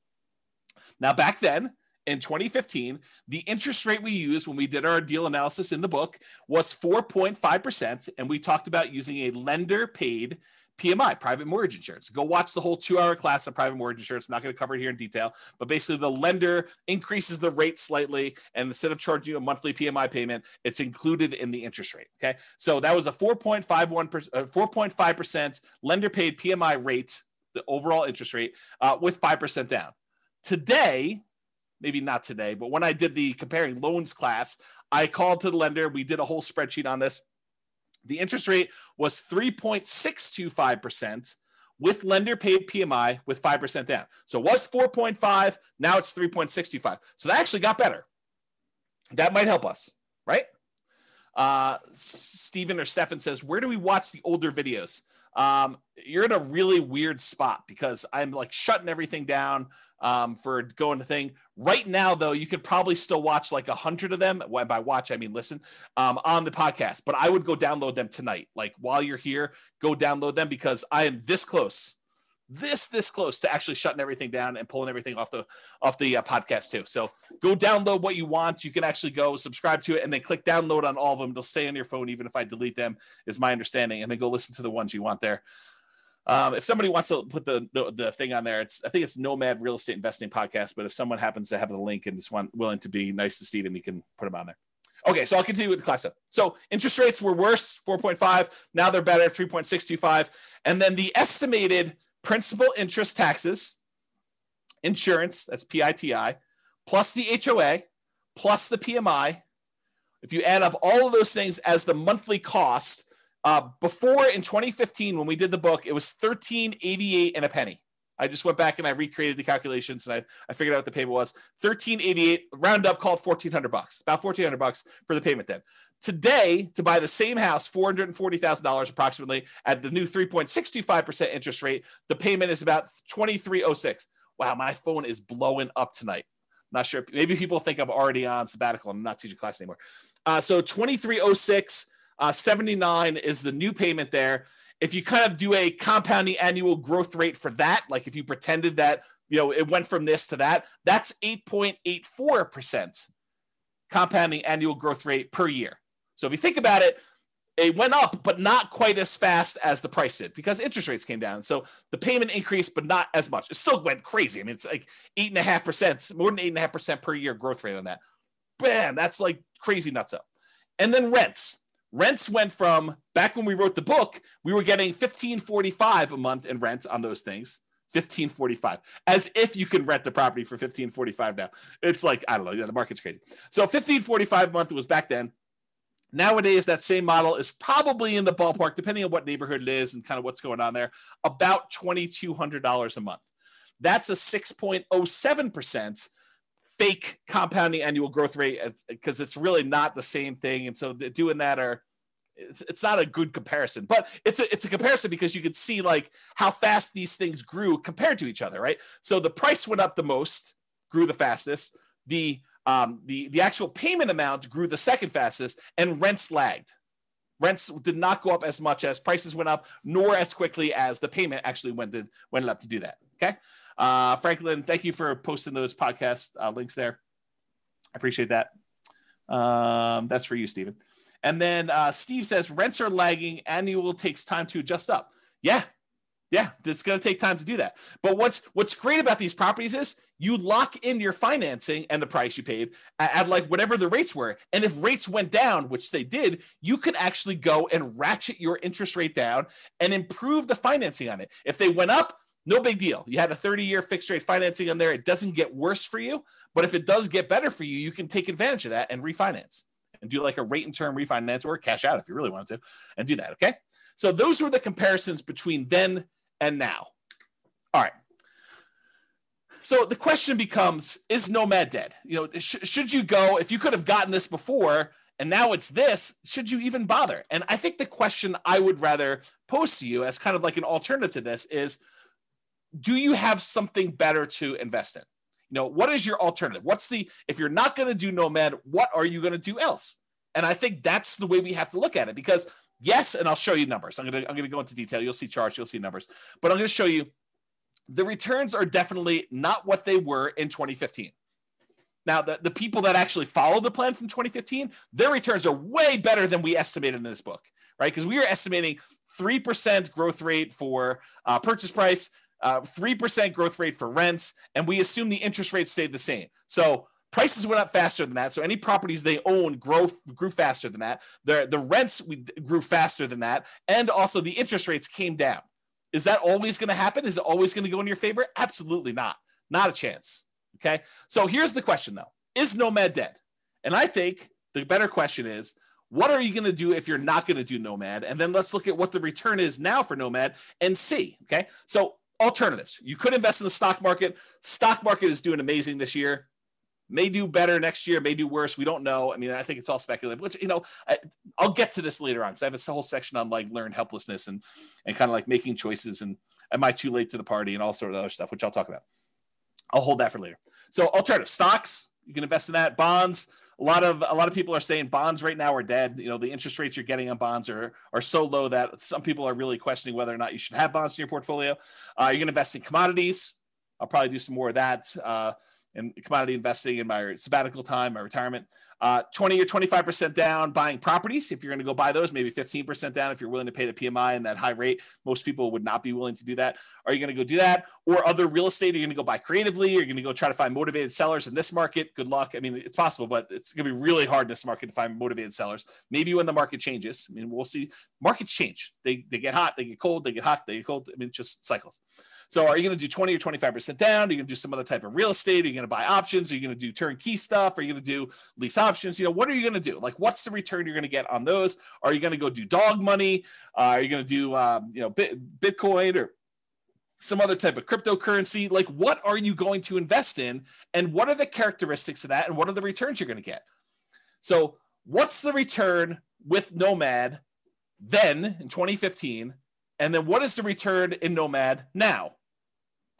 [SPEAKER 2] Now, back then, in 2015, the interest rate we used when we did our deal analysis in the book was 4.5%. And we talked about using a lender paid PMI, private mortgage insurance. Go watch the whole two hour class on private mortgage insurance. I'm not going to cover it here in detail, but basically the lender increases the rate slightly. And instead of charging you a monthly PMI payment, it's included in the interest rate. Okay. So that was a 4.51%, uh, 4.5% lender paid PMI rate, the overall interest rate, uh, with 5% down. Today, maybe not today, but when I did the comparing loans class, I called to the lender. We did a whole spreadsheet on this. The interest rate was 3.625% with lender paid PMI with 5% down. So it was 4.5, now it's 3.65. So that actually got better. That might help us, right? Uh, Stephen or Stefan says, Where do we watch the older videos? Um, you're in a really weird spot because I'm like shutting everything down um, for going to thing. Right now, though, you could probably still watch like a hundred of them. When by watch, I mean listen um, on the podcast. But I would go download them tonight. Like while you're here, go download them because I am this close, this this close to actually shutting everything down and pulling everything off the off the uh, podcast too. So go download what you want. You can actually go subscribe to it and then click download on all of them. They'll stay on your phone even if I delete them. Is my understanding, and then go listen to the ones you want there. Um, if somebody wants to put the, the, the thing on there, it's I think it's Nomad Real Estate Investing Podcast. But if someone happens to have the link and just want willing to be nice to see them, you can put them on there. Okay, so I'll continue with the class. So interest rates were worse, 4.5. Now they're better, 3.625. And then the estimated principal interest taxes, insurance, that's PITI, plus the HOA, plus the PMI. If you add up all of those things as the monthly cost, uh, before in 2015, when we did the book, it was 1388 and a penny. I just went back and I recreated the calculations and I, I figured out what the payment was 1388 round up called 1400 bucks about 1400 bucks for the payment then today to buy the same house $440,000 approximately at the new 3.65% interest rate. The payment is about 2306 wow my phone is blowing up tonight. Not sure maybe people think I'm already on sabbatical. I'm not teaching class anymore. Uh, so 2306 uh, 79 is the new payment there. If you kind of do a compounding annual growth rate for that, like if you pretended that, you know, it went from this to that, that's 8.84% compounding annual growth rate per year. So if you think about it, it went up, but not quite as fast as the price did because interest rates came down. So the payment increased, but not as much. It still went crazy. I mean, it's like eight and a half percent, more than eight and a half percent per year growth rate on that. Bam, that's like crazy nuts up. And then rents rents went from back when we wrote the book, we were getting 1545 a month in rent on those things. 1545 as if you can rent the property for 1545 now it's like i don't know yeah, the market's crazy so 1545 a month was back then nowadays that same model is probably in the ballpark depending on what neighborhood it is and kind of what's going on there about $2200 a month that's a 6.07% fake compounding annual growth rate because it's really not the same thing. And so doing that are it's, not a good comparison, but it's a it's a comparison because you can see like how fast these things grew compared to each other, right? So the price went up the most, grew the fastest. The um, the the actual payment amount grew the second fastest, and rents lagged. Rents did not go up as much as prices went up, nor as quickly as the payment actually went to, went up to do that. Okay, uh, Franklin, thank you for posting those podcast uh, links there. I appreciate that. Um, that's for you, Stephen. And then uh, Steve says rents are lagging. Annual takes time to adjust up. Yeah, yeah, it's going to take time to do that. But what's what's great about these properties is you lock in your financing and the price you paid at, at, like whatever the rates were. And if rates went down, which they did, you could actually go and ratchet your interest rate down and improve the financing on it. If they went up, no big deal. You had a 30 year fixed rate financing on there. It doesn't get worse for you. But if it does get better for you, you can take advantage of that and refinance and do like a rate and term refinance or cash out if you really wanted to and do that. Okay. So those were the comparisons between then and now. All right. So the question becomes Is Nomad dead? You know, sh- should you go if you could have gotten this before and now it's this? Should you even bother? And I think the question I would rather pose to you as kind of like an alternative to this is Do you have something better to invest in? You know, what is your alternative? What's the, if you're not going to do Nomad, what are you going to do else? And I think that's the way we have to look at it because yes, and I'll show you numbers. I'm going to, I'm to go into detail. You'll see charts, you'll see numbers, but I'm going to show you the returns are definitely not what they were in 2015. Now, the, the people that actually follow the plan from 2015, their returns are way better than we estimated in this book, right? Because we were estimating 3% growth rate for uh, purchase price, uh, 3% growth rate for rents, and we assume the interest rate stayed the same. So prices went up faster than that. So any properties they own grow grew faster than that. The the rents grew faster than that, and also the interest rates came down. Is that always going to happen? Is it always going to go in your favor? Absolutely not. Not a chance. Okay. So here's the question though: Is Nomad dead? And I think the better question is. What are you going to do if you're not going to do Nomad? And then let's look at what the return is now for Nomad and see. Okay. So alternatives. You could invest in the stock market. Stock market is doing amazing this year. May do better next year, may do worse. We don't know. I mean, I think it's all speculative. Which you know, I, will get to this later on because I have a whole section on like learned helplessness and and kind of like making choices and am I too late to the party and all sort of other stuff, which I'll talk about. I'll hold that for later. So alternative stocks, you can invest in that. Bonds, a lot of a lot of people are saying bonds right now are dead. You know, the interest rates you're getting on bonds are are so low that some people are really questioning whether or not you should have bonds in your portfolio. Uh, you're going to invest in commodities. I'll probably do some more of that. Uh, in commodity investing in my sabbatical time, my retirement. Uh, 20 or 25% down buying properties. If you're going to go buy those, maybe 15% down if you're willing to pay the PMI and that high rate. Most people would not be willing to do that. Are you going to go do that? Or other real estate? Are you going to go buy creatively? Are You're going to go try to find motivated sellers in this market. Good luck. I mean, it's possible, but it's going to be really hard in this market to find motivated sellers. Maybe when the market changes. I mean, we'll see. Markets change. They, they get hot, they get cold, they get hot, they get cold. I mean, just cycles. So are you going to do 20 or 25% down? Are you going to do some other type of real estate? Are you going to buy options? Are you going to do turnkey stuff? Are you going to do lease options? You know, what are you going to do? Like, what's the return you're going to get on those? Are you going to go do dog money? Uh, are you going to do, um, you know, Bitcoin or some other type of cryptocurrency? Like, what are you going to invest in? And what are the characteristics of that? And what are the returns you're going to get? So, what's the return with Nomad then in 2015? And then what is the return in Nomad now?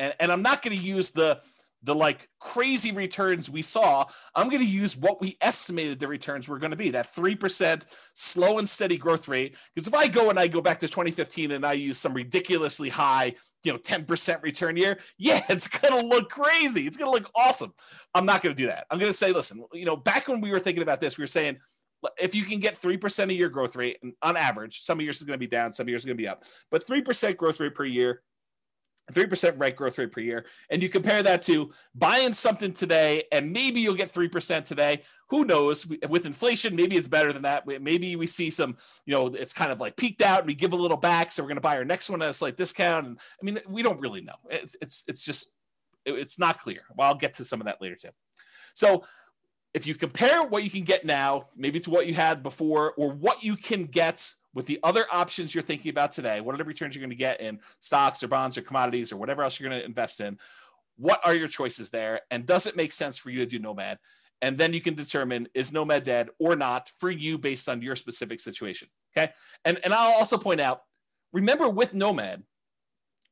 [SPEAKER 2] And, and I'm not going to use the the like crazy returns we saw. I'm going to use what we estimated the returns were going to be that 3% slow and steady growth rate. Because if I go and I go back to 2015 and I use some ridiculously high, you know, 10% return year, yeah, it's going to look crazy. It's going to look awesome. I'm not going to do that. I'm going to say, listen, you know, back when we were thinking about this, we were saying, if you can get 3% a year growth rate on average, some years is going to be down, some years is going to be up, but 3% growth rate per year 3% rate growth rate per year. And you compare that to buying something today and maybe you'll get 3% today. Who knows? With inflation, maybe it's better than that. Maybe we see some, you know, it's kind of like peaked out and we give a little back. So we're going to buy our next one at a slight discount. And I mean, we don't really know. It's, it's, it's just, it's not clear. Well, I'll get to some of that later too. So if you compare what you can get now, maybe to what you had before or what you can get with the other options you're thinking about today, what are the returns you're going to get in stocks or bonds or commodities or whatever else you're going to invest in? What are your choices there? And does it make sense for you to do Nomad? And then you can determine is Nomad dead or not for you based on your specific situation. Okay. And, and I'll also point out remember with Nomad,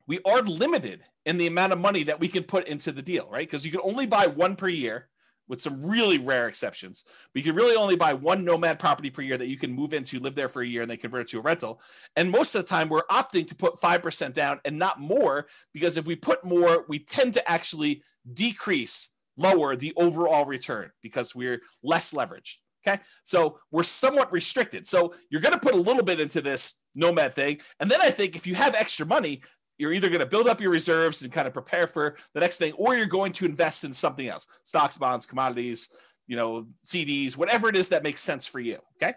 [SPEAKER 2] we are limited in the amount of money that we can put into the deal, right? Because you can only buy one per year with some really rare exceptions. But you can really only buy one nomad property per year that you can move into, live there for a year, and then convert it to a rental. And most of the time, we're opting to put 5% down and not more, because if we put more, we tend to actually decrease, lower the overall return because we're less leveraged. Okay. So we're somewhat restricted. So you're going to put a little bit into this nomad thing. And then I think if you have extra money, you're either going to build up your reserves and kind of prepare for the next thing, or you're going to invest in something else stocks, bonds, commodities, you know, CDs, whatever it is that makes sense for you. Okay.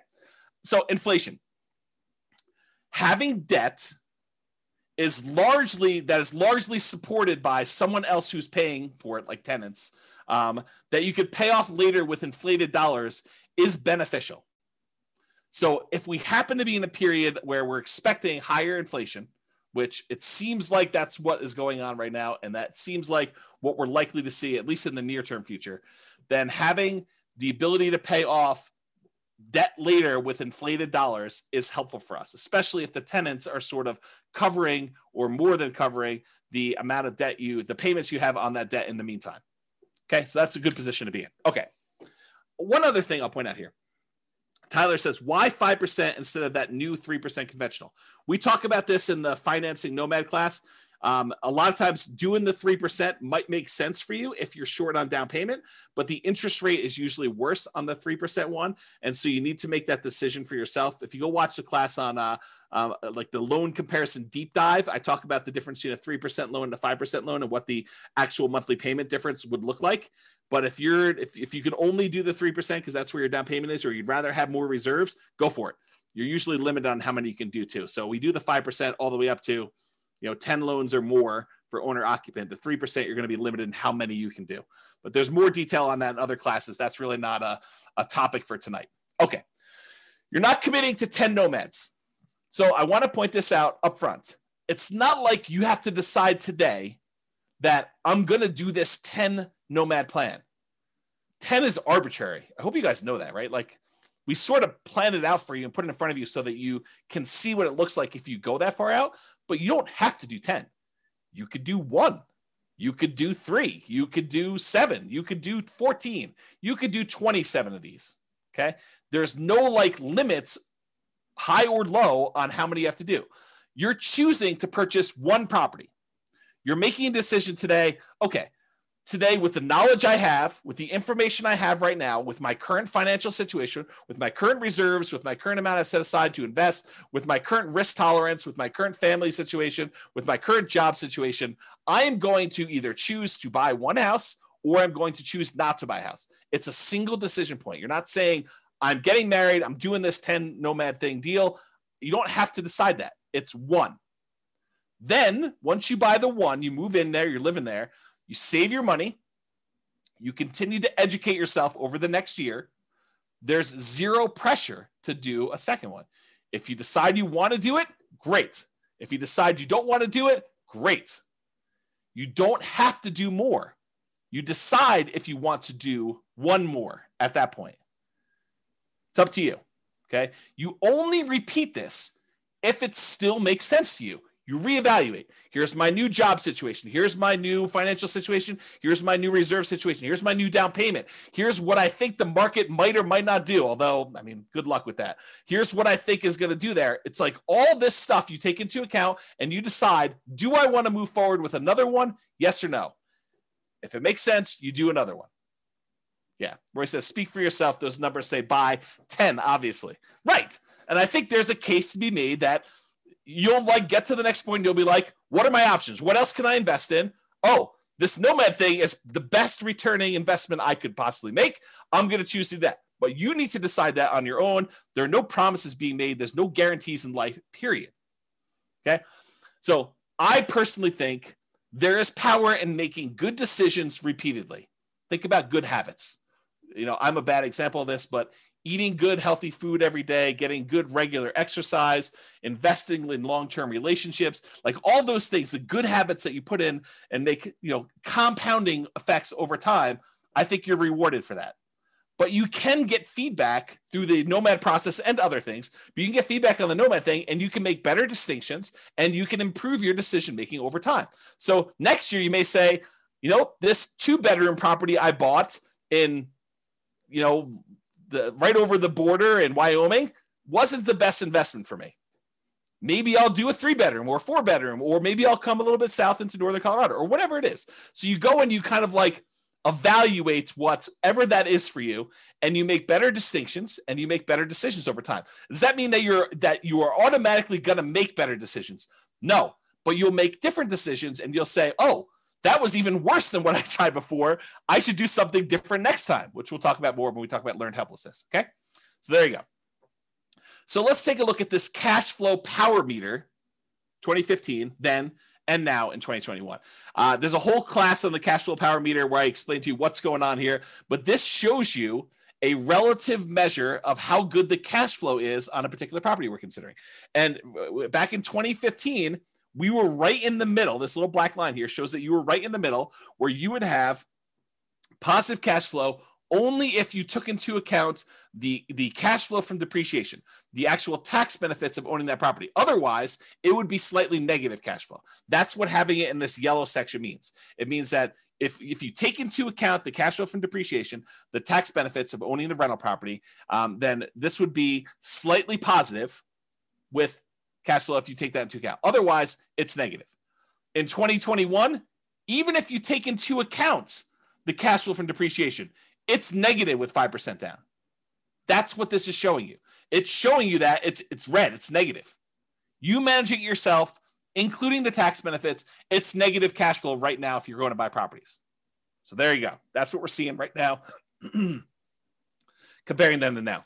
[SPEAKER 2] So, inflation. Having debt is largely that is largely supported by someone else who's paying for it, like tenants, um, that you could pay off later with inflated dollars is beneficial. So if we happen to be in a period where we're expecting higher inflation, which it seems like that's what is going on right now. And that seems like what we're likely to see, at least in the near term future. Then having the ability to pay off debt later with inflated dollars is helpful for us, especially if the tenants are sort of covering or more than covering the amount of debt you, the payments you have on that debt in the meantime. Okay, so that's a good position to be in. Okay. One other thing I'll point out here Tyler says, why 5% instead of that new 3% conventional? We talk about this in the financing nomad class. Um, a lot of times doing the 3% might make sense for you if you're short on down payment, but the interest rate is usually worse on the 3% one. And so you need to make that decision for yourself. If you go watch the class on uh, uh, like the loan comparison deep dive, I talk about the difference between a 3% loan and a 5% loan and what the actual monthly payment difference would look like. But if you're if, if you can only do the three percent because that's where your down payment is, or you'd rather have more reserves, go for it. You're usually limited on how many you can do too. So we do the five percent all the way up to, you know, ten loans or more for owner occupant. The three percent you're going to be limited in how many you can do. But there's more detail on that in other classes. That's really not a, a topic for tonight. Okay, you're not committing to ten nomads. So I want to point this out up front. It's not like you have to decide today that I'm going to do this 10 nomad plan. 10 is arbitrary. I hope you guys know that, right? Like we sort of plan it out for you and put it in front of you so that you can see what it looks like if you go that far out, but you don't have to do 10. You could do one. You could do three. You could do seven. You could do 14. You could do 27 of these. Okay. There's no like limits, high or low, on how many you have to do. You're choosing to purchase one property. You're making a decision today. Okay, today with the knowledge I have, with the information I have right now, with my current financial situation, with my current reserves, with my current amount I've set aside to invest, with my current risk tolerance, with my current family situation, with my current job situation, I am going to either choose to buy one house or I'm going to choose not to buy a house. It's a single decision point. You're not saying, I'm getting married, I'm doing this 10 nomad thing deal. You don't have to decide that. It's one. Then, once you buy the one, you move in there, you're living there you save your money, you continue to educate yourself over the next year. There's zero pressure to do a second one. If you decide you want to do it, great. If you decide you don't want to do it, great. You don't have to do more. You decide if you want to do one more at that point. It's up to you. Okay. You only repeat this if it still makes sense to you. You reevaluate. Here's my new job situation. Here's my new financial situation. Here's my new reserve situation. Here's my new down payment. Here's what I think the market might or might not do. Although, I mean, good luck with that. Here's what I think is going to do there. It's like all this stuff you take into account and you decide do I want to move forward with another one? Yes or no? If it makes sense, you do another one. Yeah. Roy says, speak for yourself. Those numbers say buy 10, obviously. Right. And I think there's a case to be made that you'll like get to the next point and you'll be like, what are my options? What else can I invest in? Oh, this Nomad thing is the best returning investment I could possibly make. I'm going to choose to do that. But you need to decide that on your own. There are no promises being made, there's no guarantees in life, period. Okay. So I personally think there is power in making good decisions repeatedly. Think about good habits. You know, I'm a bad example of this, but eating good, healthy food every day, getting good, regular exercise, investing in long term relationships, like all those things, the good habits that you put in and make, you know, compounding effects over time, I think you're rewarded for that. but you can get feedback through the nomad process and other things but you can get feedback on the nomad thing and you can make better distinctions and you can improve your decision making over time so next year you may say you know this two bedroom property i bought in you know the right over the border in wyoming wasn't the best investment for me. Maybe i'll do a three bedroom or four bedroom or maybe i'll come a little bit south into northern colorado or whatever it is. So you go and you kind of like evaluate whatever that is for you and you make better distinctions and you make better decisions over time. Does that mean that you're that you are automatically going to make better decisions? No but you'll make different decisions and you'll say oh that was even worse than what i tried before i should do something different next time which we'll talk about more when we talk about learned helplessness okay so there you go so let's take a look at this cash flow power meter 2015 then and now in 2021. Uh, there's a whole class on the cash flow power meter where I explain to you what's going on here, but this shows you a relative measure of how good the cash flow is on a particular property we're considering. And back in 2015, we were right in the middle. This little black line here shows that you were right in the middle where you would have positive cash flow only if you took into account the, the cash flow from depreciation, the actual tax benefits of owning that property. Otherwise, it would be slightly negative cash flow. That's what having it in this yellow section means. It means that if, if you take into account the cash flow from depreciation, the tax benefits of owning the rental property, um, then this would be slightly positive with cash flow if you take that into account. Otherwise, it's negative. In 2021, even if you take into account the cash flow from depreciation, it's negative with 5% down. That's what this is showing you. It's showing you that it's it's red, it's negative. You manage it yourself, including the tax benefits, it's negative cash flow right now if you're going to buy properties. So there you go. That's what we're seeing right now. Comparing them to now.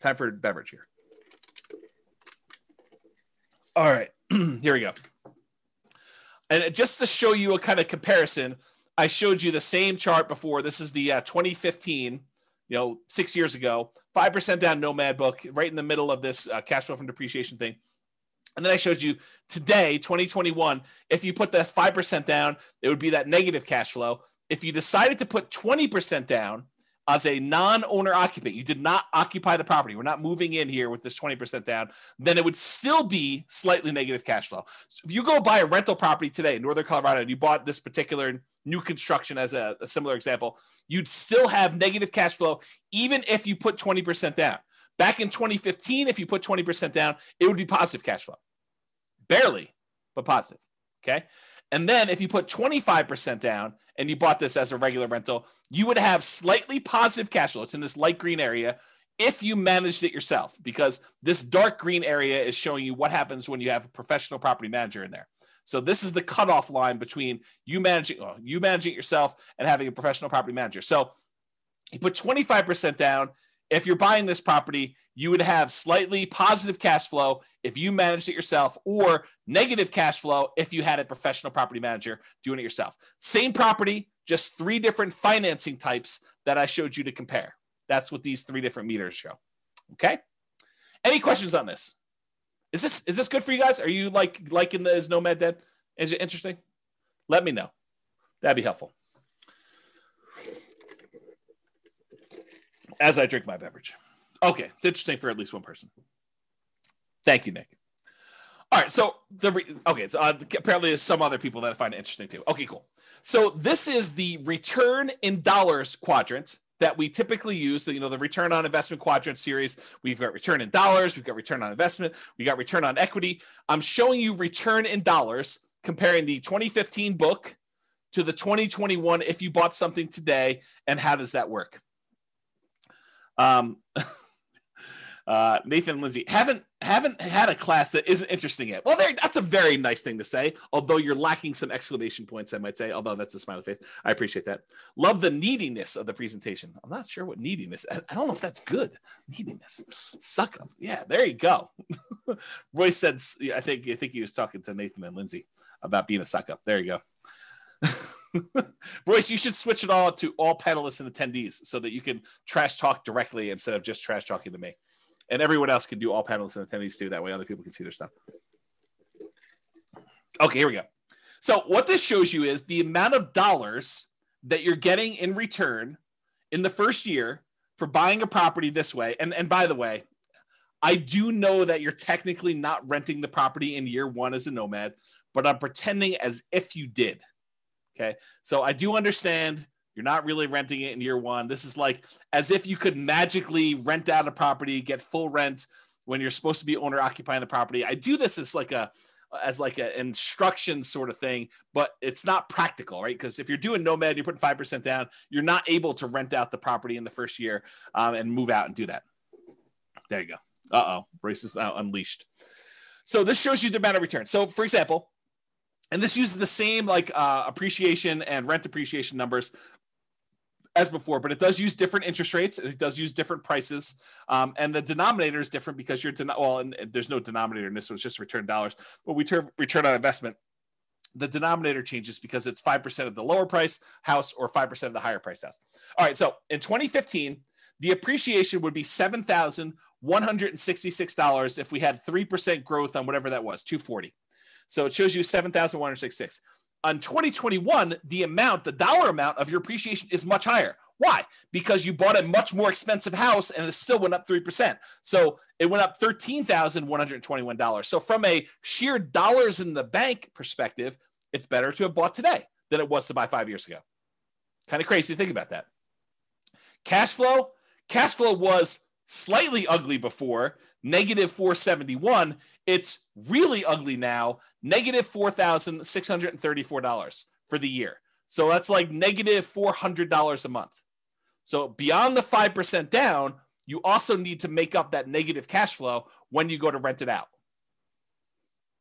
[SPEAKER 2] Time for beverage here. All right, here we go. And just to show you a kind of comparison, I showed you the same chart before. This is the uh, 2015, you know, six years ago, 5% down Nomad book, right in the middle of this uh, cash flow from depreciation thing. And then I showed you today, 2021, if you put that 5% down, it would be that negative cash flow. If you decided to put 20% down, as a non-owner occupant, you did not occupy the property. We're not moving in here with this 20% down, then it would still be slightly negative cash flow. So if you go buy a rental property today in Northern Colorado and you bought this particular new construction as a, a similar example, you'd still have negative cash flow even if you put 20% down. Back in 2015, if you put 20% down, it would be positive cash flow. Barely, but positive. Okay. And then if you put 25% down and you bought this as a regular rental, you would have slightly positive cash flow. It's in this light green area if you managed it yourself, because this dark green area is showing you what happens when you have a professional property manager in there. So this is the cutoff line between you managing well, you managing it yourself and having a professional property manager. So you put 25% down. If you're buying this property, you would have slightly positive cash flow if you managed it yourself, or negative cash flow if you had a professional property manager doing it yourself. Same property, just three different financing types that I showed you to compare. That's what these three different meters show. Okay. Any questions on this? Is this is this good for you guys? Are you like liking the is Nomad Dead? Is it interesting? Let me know. That'd be helpful. As I drink my beverage. Okay, it's interesting for at least one person. Thank you, Nick. All right, so the re- okay, so uh, apparently there's some other people that I find it interesting too. Okay, cool. So this is the return in dollars quadrant that we typically use. The, you know, the return on investment quadrant series. We've got return in dollars. We've got return on investment. We got return on equity. I'm showing you return in dollars, comparing the 2015 book to the 2021. If you bought something today, and how does that work? Um. Uh, Nathan and Lindsay haven't haven't had a class that isn't interesting yet. Well, there that's a very nice thing to say. Although you're lacking some exclamation points, I might say. Although that's a smiley face, I appreciate that. Love the neediness of the presentation. I'm not sure what neediness. I, I don't know if that's good. Neediness, suck them. Yeah, there you go. Roy said, I think I think he was talking to Nathan and Lindsay about being a suck up. There you go. Royce, you should switch it all to all panelists and attendees so that you can trash talk directly instead of just trash talking to me and everyone else can do all panelists and attendees too. That way, other people can see their stuff. Okay, here we go. So, what this shows you is the amount of dollars that you're getting in return in the first year for buying a property this way, and, and by the way, I do know that you're technically not renting the property in year one as a nomad, but I'm pretending as if you did. Okay. So I do understand you're not really renting it in year one. This is like as if you could magically rent out a property, get full rent when you're supposed to be owner occupying the property. I do this as like a as like an instruction sort of thing, but it's not practical, right? Because if you're doing nomad, you're putting five percent down, you're not able to rent out the property in the first year um, and move out and do that. There you go. Uh oh, Royce is now unleashed. So this shows you the amount of return. So for example, and this uses the same like uh, appreciation and rent appreciation numbers as before, but it does use different interest rates. It does use different prices, um, and the denominator is different because you're den- well, and there's no denominator in this, so it's just return dollars. But we turn return on investment. The denominator changes because it's five percent of the lower price house or five percent of the higher price house. All right, so in 2015, the appreciation would be seven thousand one hundred and sixty-six dollars if we had three percent growth on whatever that was, two forty. So it shows you seven thousand one hundred sixty-six on 2021, the amount, the dollar amount of your appreciation is much higher. Why? Because you bought a much more expensive house and it still went up 3%. So it went up $13,121. So, from a sheer dollars in the bank perspective, it's better to have bought today than it was to buy five years ago. Kind of crazy to think about that. Cash flow, cash flow was slightly ugly before, negative 471. It's really ugly now, negative $4,634 for the year. So that's like negative $400 a month. So beyond the 5% down, you also need to make up that negative cash flow when you go to rent it out.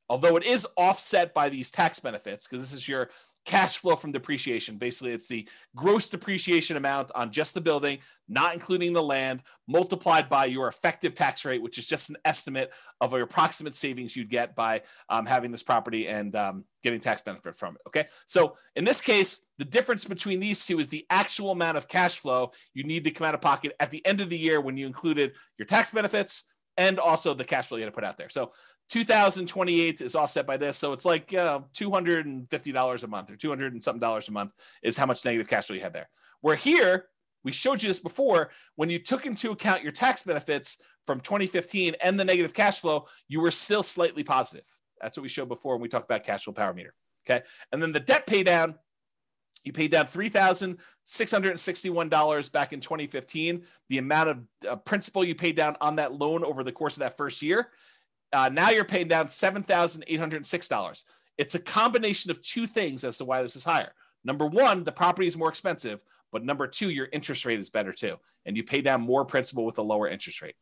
[SPEAKER 2] Although it is offset by these tax benefits, because this is your cash flow from depreciation. Basically, it's the gross depreciation amount on just the building, not including the land, multiplied by your effective tax rate, which is just an estimate of your approximate savings you'd get by um, having this property and um, getting tax benefit from it. Okay. So in this case, the difference between these two is the actual amount of cash flow you need to come out of pocket at the end of the year when you included your tax benefits and also the cash flow you had to put out there. So 2028 is offset by this. So it's like uh, $250 a month or 200 and something dollars a month is how much negative cash flow you had there. Where here, we showed you this before, when you took into account your tax benefits from 2015 and the negative cash flow, you were still slightly positive. That's what we showed before when we talked about cash flow power meter. Okay. And then the debt pay down, you paid down $3,661 back in 2015. The amount of uh, principal you paid down on that loan over the course of that first year uh, now you're paying down $7,806. It's a combination of two things as to why this is higher. Number one, the property is more expensive, but number two, your interest rate is better too. And you pay down more principal with a lower interest rate.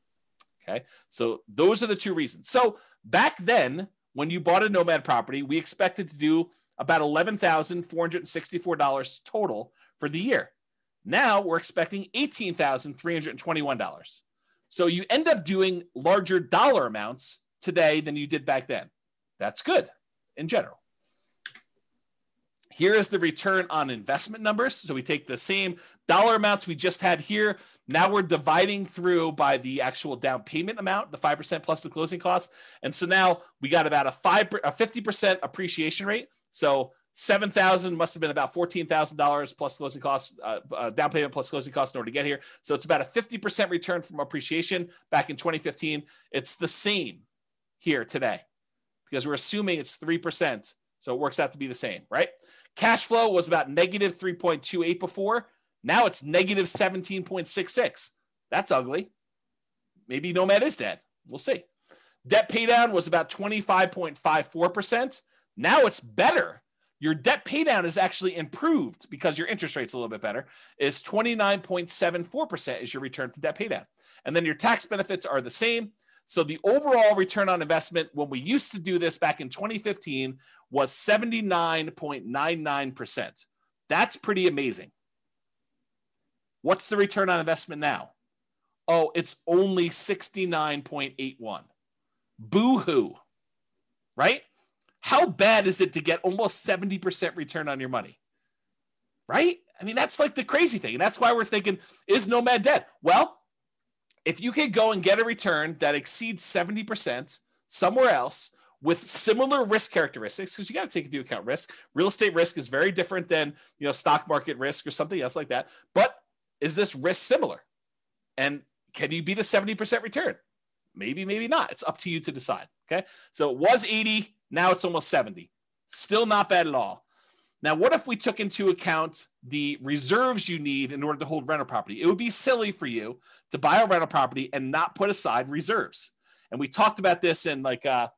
[SPEAKER 2] Okay. So those are the two reasons. So back then, when you bought a nomad property, we expected to do about $11,464 total for the year. Now we're expecting $18,321. So you end up doing larger dollar amounts today than you did back then. That's good in general. Here is the return on investment numbers. So we take the same dollar amounts we just had here. Now we're dividing through by the actual down payment amount, the 5% plus the closing costs. And so now we got about a 5 a 50% appreciation rate. So 7,000 must have been about $14,000 plus closing costs, uh, uh, down payment plus closing costs in order to get here. So it's about a 50% return from appreciation back in 2015. It's the same here today because we're assuming it's 3%. So it works out to be the same, right? Cash flow was about negative 3.28 before. Now it's negative 17.66. That's ugly. Maybe Nomad is dead. We'll see. Debt paydown was about 25.54%. Now it's better. Your debt paydown is actually improved because your interest rate's a little bit better. Is 29.74% is your return from debt paydown. And then your tax benefits are the same. So the overall return on investment when we used to do this back in 2015 was 79.99%. That's pretty amazing. What's the return on investment now? Oh, it's only 69.81. Boo hoo, right? How bad is it to get almost 70% return on your money? Right? I mean, that's like the crazy thing. And that's why we're thinking, is Nomad dead? Well, if you could go and get a return that exceeds 70% somewhere else with similar risk characteristics, because you got to take into account risk. Real estate risk is very different than you know stock market risk or something else like that. But is this risk similar? And can you beat a 70% return? Maybe, maybe not. It's up to you to decide. Okay. So it was 80, now it's almost 70. Still not bad at all. Now, what if we took into account the reserves you need in order to hold rental property? It would be silly for you to buy a rental property and not put aside reserves. And we talked about this in like uh,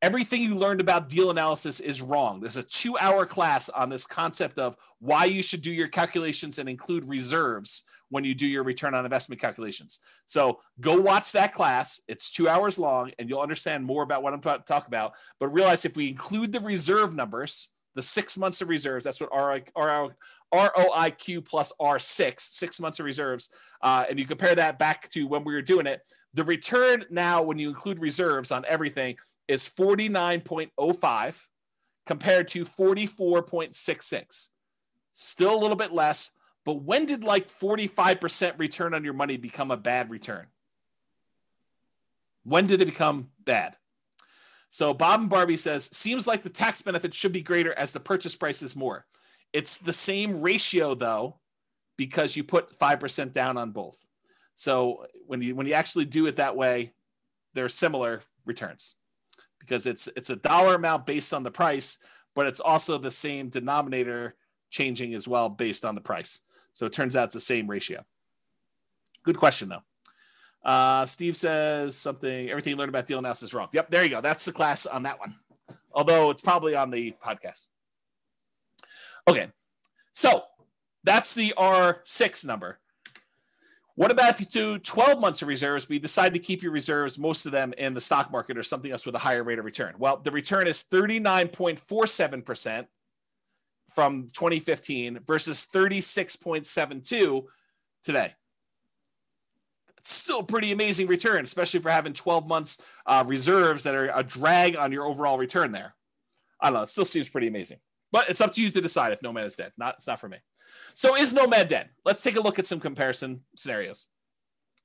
[SPEAKER 2] everything you learned about deal analysis is wrong. There's a two hour class on this concept of why you should do your calculations and include reserves when you do your return on investment calculations. So go watch that class. It's two hours long and you'll understand more about what I'm about to talk about. But realize if we include the reserve numbers, the six months of reserves, that's what ROIQ plus R6, six months of reserves, uh, and you compare that back to when we were doing it, the return now, when you include reserves on everything, is 49.05 compared to 44.66. Still a little bit less, but when did like 45% return on your money become a bad return? When did it become bad? So Bob and Barbie says, seems like the tax benefit should be greater as the purchase price is more. It's the same ratio though, because you put 5% down on both. So when you when you actually do it that way, they're similar returns because it's it's a dollar amount based on the price, but it's also the same denominator changing as well based on the price. So it turns out it's the same ratio. Good question, though. Uh, Steve says something, everything you learned about deal analysis is wrong. Yep, there you go. That's the class on that one. Although it's probably on the podcast. Okay, so that's the R6 number. What about if you do 12 months of reserves, you decide to keep your reserves, most of them in the stock market or something else with a higher rate of return? Well, the return is 39.47% from 2015 versus 36.72 today. Still pretty amazing return, especially for having 12 months uh, reserves that are a drag on your overall return there. I don't know. It still seems pretty amazing, but it's up to you to decide if Nomad is dead. Not, it's not for me. So is Nomad dead? Let's take a look at some comparison scenarios.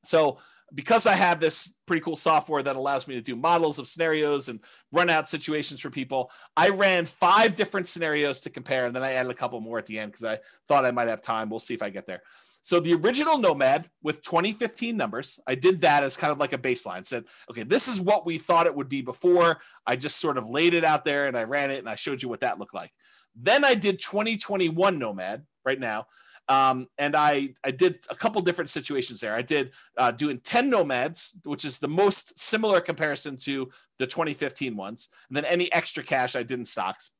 [SPEAKER 2] So because I have this pretty cool software that allows me to do models of scenarios and run out situations for people, I ran five different scenarios to compare, and then I added a couple more at the end because I thought I might have time. We'll see if I get there. So the original Nomad with 2015 numbers, I did that as kind of like a baseline. Said, okay, this is what we thought it would be before. I just sort of laid it out there and I ran it and I showed you what that looked like. Then I did 2021 Nomad right now um, and I, I did a couple different situations there. I did uh, doing 10 nomads, which is the most similar comparison to the 2015 ones. And then any extra cash I did in stocks,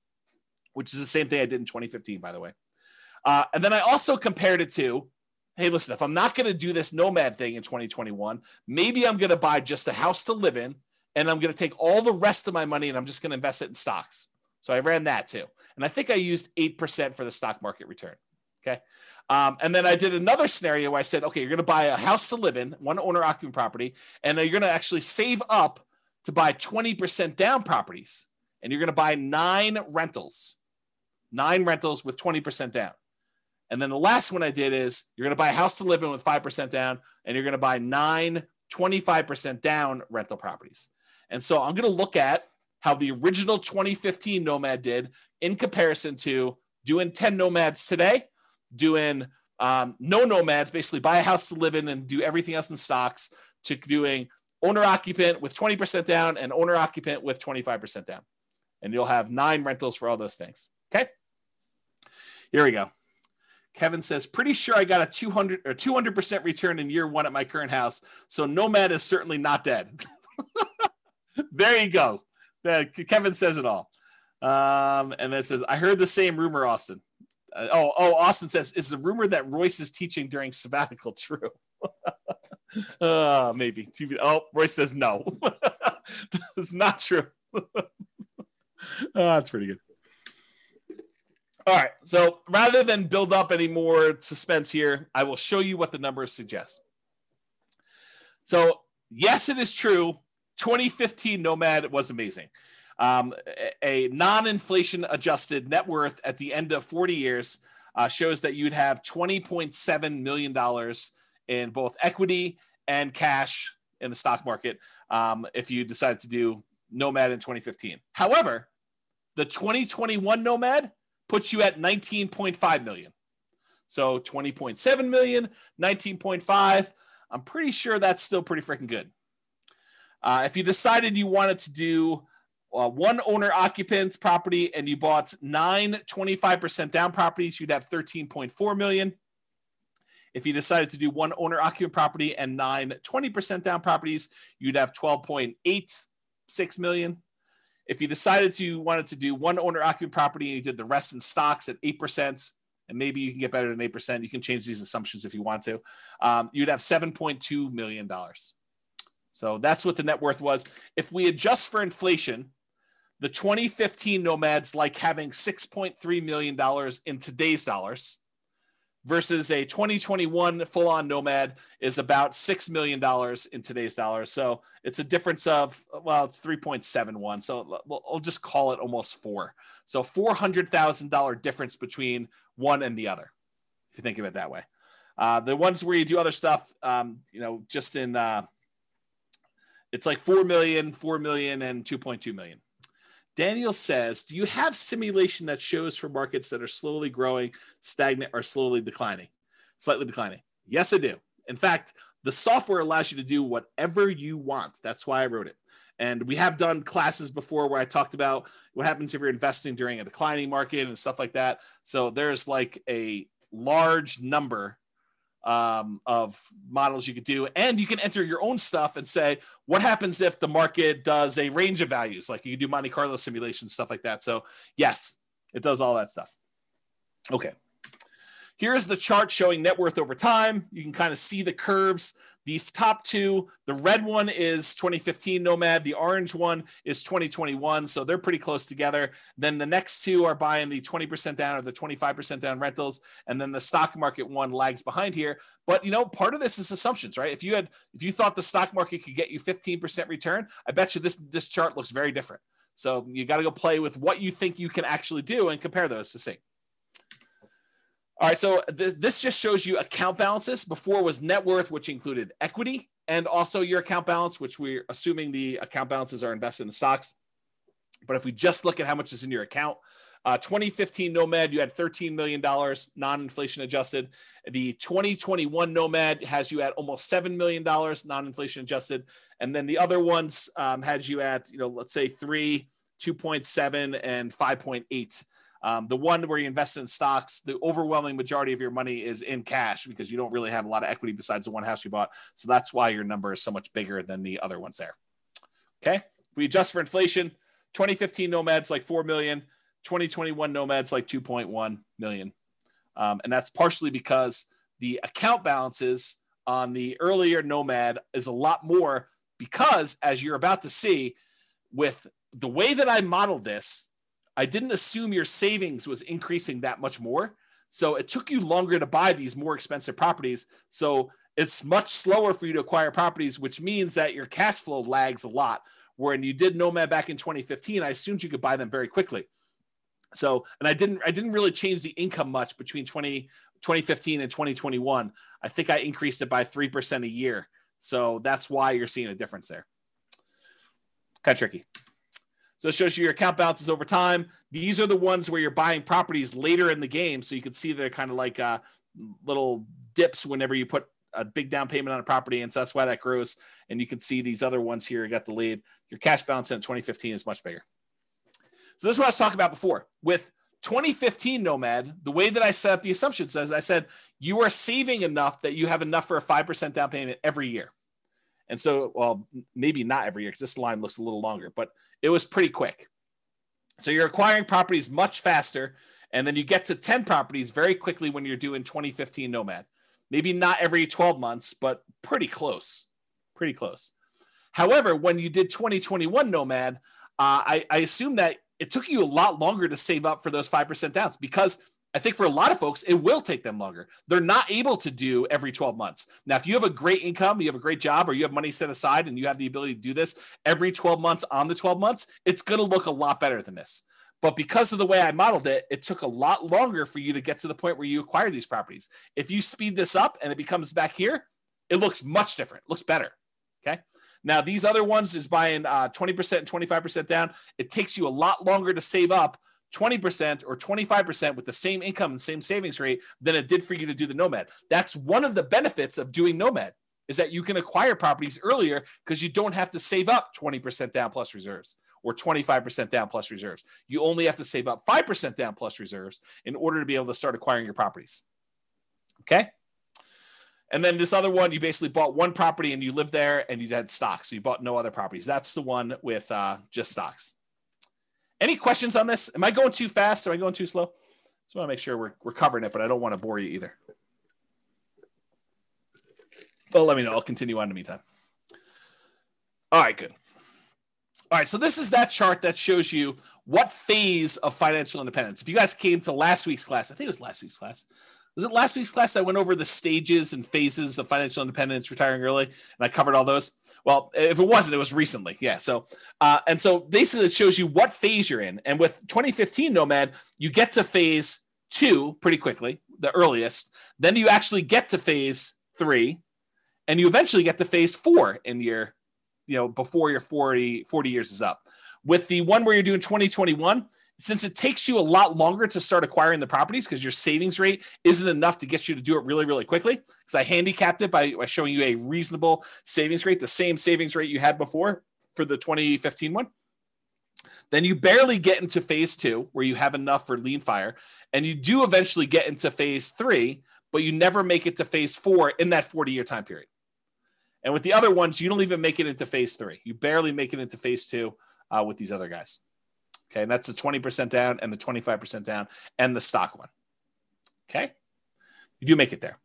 [SPEAKER 2] which is the same thing I did in 2015, by the way. Uh, and then I also compared it to hey, listen, if I'm not going to do this nomad thing in 2021, maybe I'm going to buy just a house to live in and I'm going to take all the rest of my money and I'm just going to invest it in stocks. So I ran that too. And I think I used 8% for the stock market return. Okay. Um, and then I did another scenario where I said, okay, you're going to buy a house to live in, one owner occupant property, and you're going to actually save up to buy 20% down properties. And you're going to buy nine rentals, nine rentals with 20% down. And then the last one I did is you're going to buy a house to live in with 5% down, and you're going to buy nine 25% down rental properties. And so I'm going to look at how the original 2015 Nomad did in comparison to doing 10 Nomads today doing um, no nomads, basically buy a house to live in and do everything else in stocks, to doing owner occupant with 20% down and owner occupant with 25% down. And you'll have nine rentals for all those things. Okay. Here we go. Kevin says, pretty sure I got a 200 or 200% return in year one at my current house. So Nomad is certainly not dead. there you go. Kevin says it all. Um, and then says, I heard the same rumor, Austin. Uh, oh, oh, Austin says, is the rumor that Royce is teaching during sabbatical true? uh, maybe. Oh, Royce says no. It's not true. oh, that's pretty good. All right. So rather than build up any more suspense here, I will show you what the numbers suggest. So, yes, it is true. 2015 Nomad was amazing. Um, a non inflation adjusted net worth at the end of 40 years uh, shows that you'd have $20.7 million in both equity and cash in the stock market um, if you decided to do Nomad in 2015. However, the 2021 Nomad puts you at 19.5 million. So 20.7 million, 19.5. I'm pretty sure that's still pretty freaking good. Uh, if you decided you wanted to do uh, one owner occupant property and you bought nine 25% down properties, you'd have 13.4 million. If you decided to do one owner occupant property and nine 20% down properties, you'd have 12.86 million. If you decided to wanted to do one owner occupant property and you did the rest in stocks at 8%, and maybe you can get better than 8%, you can change these assumptions if you want to, um, you'd have $7.2 million. So that's what the net worth was. If we adjust for inflation, the 2015 nomads like having $6.3 million in today's dollars versus a 2021 full on nomad is about $6 million in today's dollars. So it's a difference of, well, it's 3.71. So I'll just call it almost four. So $400,000 difference between one and the other, if you think of it that way. Uh, the ones where you do other stuff, um, you know, just in, uh, it's like 4 million, 4 million, and 2.2 million. Daniel says, Do you have simulation that shows for markets that are slowly growing, stagnant, or slowly declining? Slightly declining. Yes, I do. In fact, the software allows you to do whatever you want. That's why I wrote it. And we have done classes before where I talked about what happens if you're investing during a declining market and stuff like that. So there's like a large number um, of models you could do. And you can enter your own stuff and say, what happens if the market does a range of values? Like you can do Monte Carlo simulations, stuff like that. So, yes, it does all that stuff. Okay. Here's the chart showing net worth over time. You can kind of see the curves. These top two, the red one is 2015 Nomad, the orange one is 2021. So they're pretty close together. Then the next two are buying the 20% down or the 25% down rentals. And then the stock market one lags behind here. But you know, part of this is assumptions, right? If you had if you thought the stock market could get you 15% return, I bet you this this chart looks very different. So you got to go play with what you think you can actually do and compare those to see. All right, so this, just shows you account balances. Before was net worth, which included equity and also your account balance, which we're assuming the account balances are invested in stocks. But if we just look at how much is in your account, uh, 2015 Nomad, you had $13 million non-inflation adjusted. The 2021 Nomad has you at almost $7 million non-inflation adjusted. And then the other ones um, has you at, you know, let's say three, 2.7 and 5.8 um, the one where you invest in stocks, the overwhelming majority of your money is in cash because you don't really have a lot of equity besides the one house you bought. So that's why your number is so much bigger than the other ones there. Okay. If we adjust for inflation, 2015 nomads like 4 million, 2021 nomads like 2.1 million. Um, and that's partially because the account balances on the earlier nomad is a lot more because as you're about to see with the way that I modeled this, I didn't assume your savings was increasing that much more. So it took you longer to buy these more expensive properties. So it's much slower for you to acquire properties, which means that your cash flow lags a lot. Where when you did Nomad back in 2015, I assumed you could buy them very quickly. So, and I didn't, I didn't really change the income much between 20, 2015 and 2021. I think I increased it by 3% a year. So that's why you're seeing a difference there. Kind of tricky. So it shows you your account balances over time. These are the ones where you're buying properties later in the game. So you can see they're kind of like uh, little dips whenever you put a big down payment on a property. And so that's why that grows. And you can see these other ones here You got the lead. Your cash balance in 2015 is much bigger. So this is what I was talking about before. With 2015 Nomad, the way that I set up the assumptions is I said you are saving enough that you have enough for a 5% down payment every year. And so, well, maybe not every year because this line looks a little longer, but it was pretty quick. So you're acquiring properties much faster. And then you get to 10 properties very quickly when you're doing 2015 Nomad. Maybe not every 12 months, but pretty close. Pretty close. However, when you did 2021 Nomad, uh, I, I assume that it took you a lot longer to save up for those 5% downs because I think for a lot of folks, it will take them longer. They're not able to do every 12 months. Now, if you have a great income, you have a great job, or you have money set aside and you have the ability to do this every 12 months on the 12 months, it's going to look a lot better than this. But because of the way I modeled it, it took a lot longer for you to get to the point where you acquire these properties. If you speed this up and it becomes back here, it looks much different, looks better. Okay. Now, these other ones is buying uh, 20% and 25% down. It takes you a lot longer to save up 20% or 25% with the same income and same savings rate than it did for you to do the Nomad. That's one of the benefits of doing Nomad. is that you can acquire properties earlier because you don't have to save up 20% down plus reserves or 25% down plus reserves. You only have to save up 5% down plus reserves in order to be able to start acquiring your properties. Okay. And then this other one, you basically bought one property and you lived there and you had stocks. So you bought no other properties. That's the one with uh, just stocks. Any questions on this? Am I going too fast? Am I going too slow? Just want to make sure we're, we're covering it, but I don't want to bore you either. Well, let me know. I'll continue on in the meantime. All right, good. All right, so this is that chart that shows you what phase of financial independence. If you guys came to last week's class, I think it was last week's class. Was it last week's class I went over the stages and phases of financial independence, retiring early, and I covered all those? Well, if it wasn't, it was recently. Yeah. So, uh, and so basically, it shows you what phase you're in. And with 2015 Nomad, you get to phase two pretty quickly, the earliest. Then you actually get to phase three, and you eventually get to phase four in your, you know, before your 40, 40 years is up. With the one where you're doing 2021, since it takes you a lot longer to start acquiring the properties because your savings rate isn't enough to get you to do it really, really quickly. Because I handicapped it by, by showing you a reasonable savings rate, the same savings rate you had before for the 2015 one. Then you barely get into phase two, where you have enough for lean fire, and you do eventually get into phase three, but you never make it to phase four in that 40 year time period. And with the other ones, you don't even make it into phase three. You barely make it into phase two uh, with these other guys. Okay. And that's the 20% down and the 25% down and the stock one. Okay. You do make it there.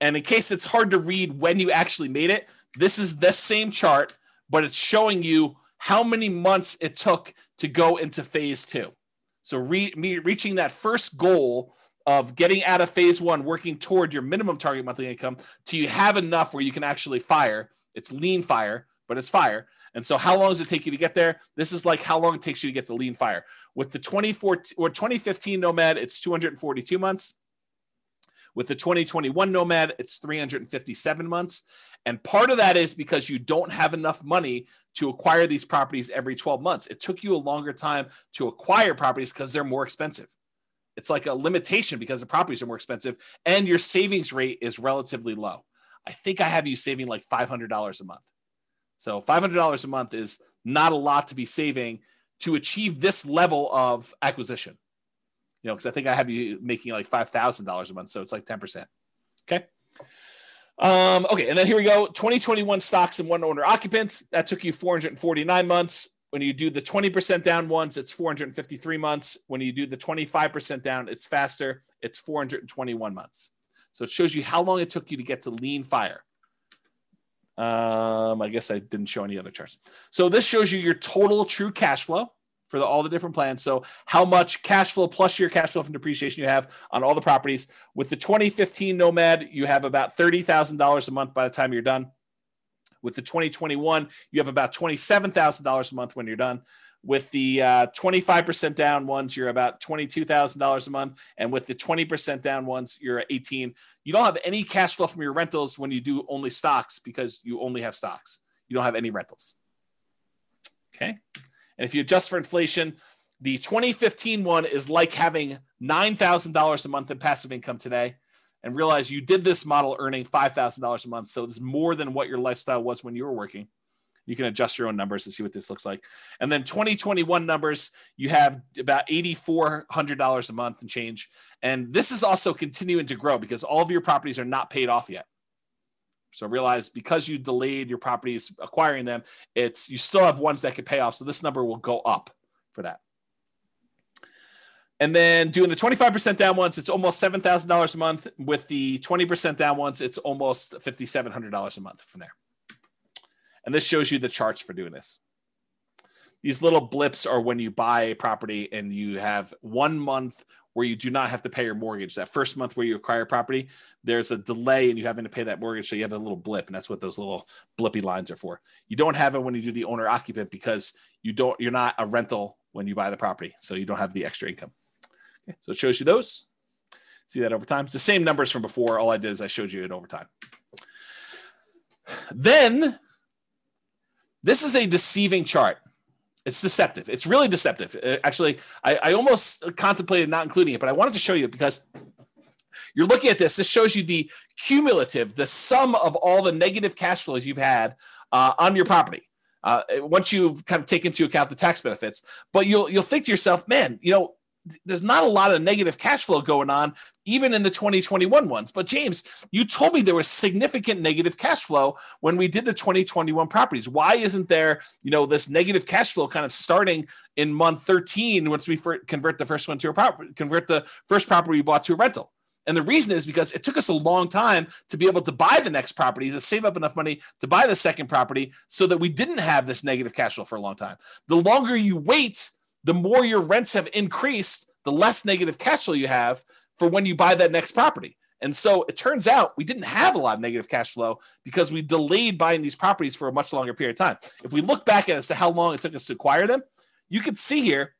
[SPEAKER 2] And in case it's hard to read when you actually made it, this is the same chart, but it's showing you how many months it took to go into phase two. So re- reaching that first goal of getting out of phase one, working toward your minimum target monthly income, till you have enough where you can actually fire. It's lean fire, but it's fire. And so, how long does it take you to get there? This is like how long it takes you to get to lean fire. With the 2014 or 2015 Nomad, it's 242 months. With the 2021 Nomad, it's 357 months. And part of that is because you don't have enough money to acquire these properties every 12 months. It took you a longer time to acquire properties because they're more expensive. It's like a limitation because the properties are more expensive and your savings rate is relatively low. I think I have you saving like $500 a month. So $500 a month is not a lot to be saving to achieve this level of acquisition. You know, because I think I have you making like $5,000 a month. So it's like 10%. Okay. Um, okay. And then here we go 2021 stocks and one owner occupants. That took you 449 months. When you do the 20% down ones, it's 453 months. When you do the 25% down, it's faster. It's 421 months. So it shows you how long it took you to get to lean fire. Um, I guess I didn't show any other charts. So this shows you your total true cash flow for the, all the different plans. So how much cash flow plus your cash flow from depreciation you have on all the properties. With the 2015 Nomad, you have about $30,000 a month by the time you're done. With the 2021, you have about $27,000 a month when you're done. With the uh, 25% down ones, you're about $22,000 a month. And with the 20% down ones, you're at 18. You don't have any cash flow from your rentals when you do only stocks because you only have stocks. You don't have any rentals. Okay. And if you adjust for inflation, the 2015 one is like having $9,000 a month in passive income today and realize you did this model earning $5,000 a month. So it's more than what your lifestyle was when you were working. You can adjust your own numbers to see what this looks like. And then 2021 numbers, you have about $8,400 a month and change. And this is also continuing to grow because all of your properties are not paid off yet. So realize because you delayed your properties acquiring them, it's you still have ones that could pay off. So this number will go up for that. And then doing the 25% down ones, it's almost $7,000 a month. With the 20% down ones, it's almost $5,700 a month from there. And this shows you the charts for doing this. These little blips are when you buy a property and you have one month where you do not have to pay your mortgage. That first month where you acquire property, there's a delay and you having to pay that mortgage. So you have a little blip, and that's what those little blippy lines are for. You don't have it when you do the owner occupant because you don't you're not a rental when you buy the property. So you don't have the extra income. Okay, so it shows you those. See that over time. It's the same numbers from before. All I did is I showed you it over time. Then this is a deceiving chart. It's deceptive. It's really deceptive. Uh, actually, I, I almost contemplated not including it, but I wanted to show you because you're looking at this. This shows you the cumulative, the sum of all the negative cash flows you've had uh, on your property. Uh, once you've kind of taken into account the tax benefits, but you'll you'll think to yourself, man, you know, there's not a lot of negative cash flow going on even in the 2021 ones. But james you told me there was significant negative cash flow when we did the 2021 properties. Why isn't there you know this negative cash flow kind of starting in month 13 once we convert the first one to a property convert the first property we bought to a rental? And the reason is because it took us a long time to be able to buy the next property, to save up enough money to buy the second property so that we didn't have this negative cash flow for a long time. The longer you wait, the more your rents have increased, the less negative cash flow you have for when you buy that next property. And so it turns out we didn't have a lot of negative cash flow because we delayed buying these properties for a much longer period of time. If we look back at as to how long it took us to acquire them, you can see here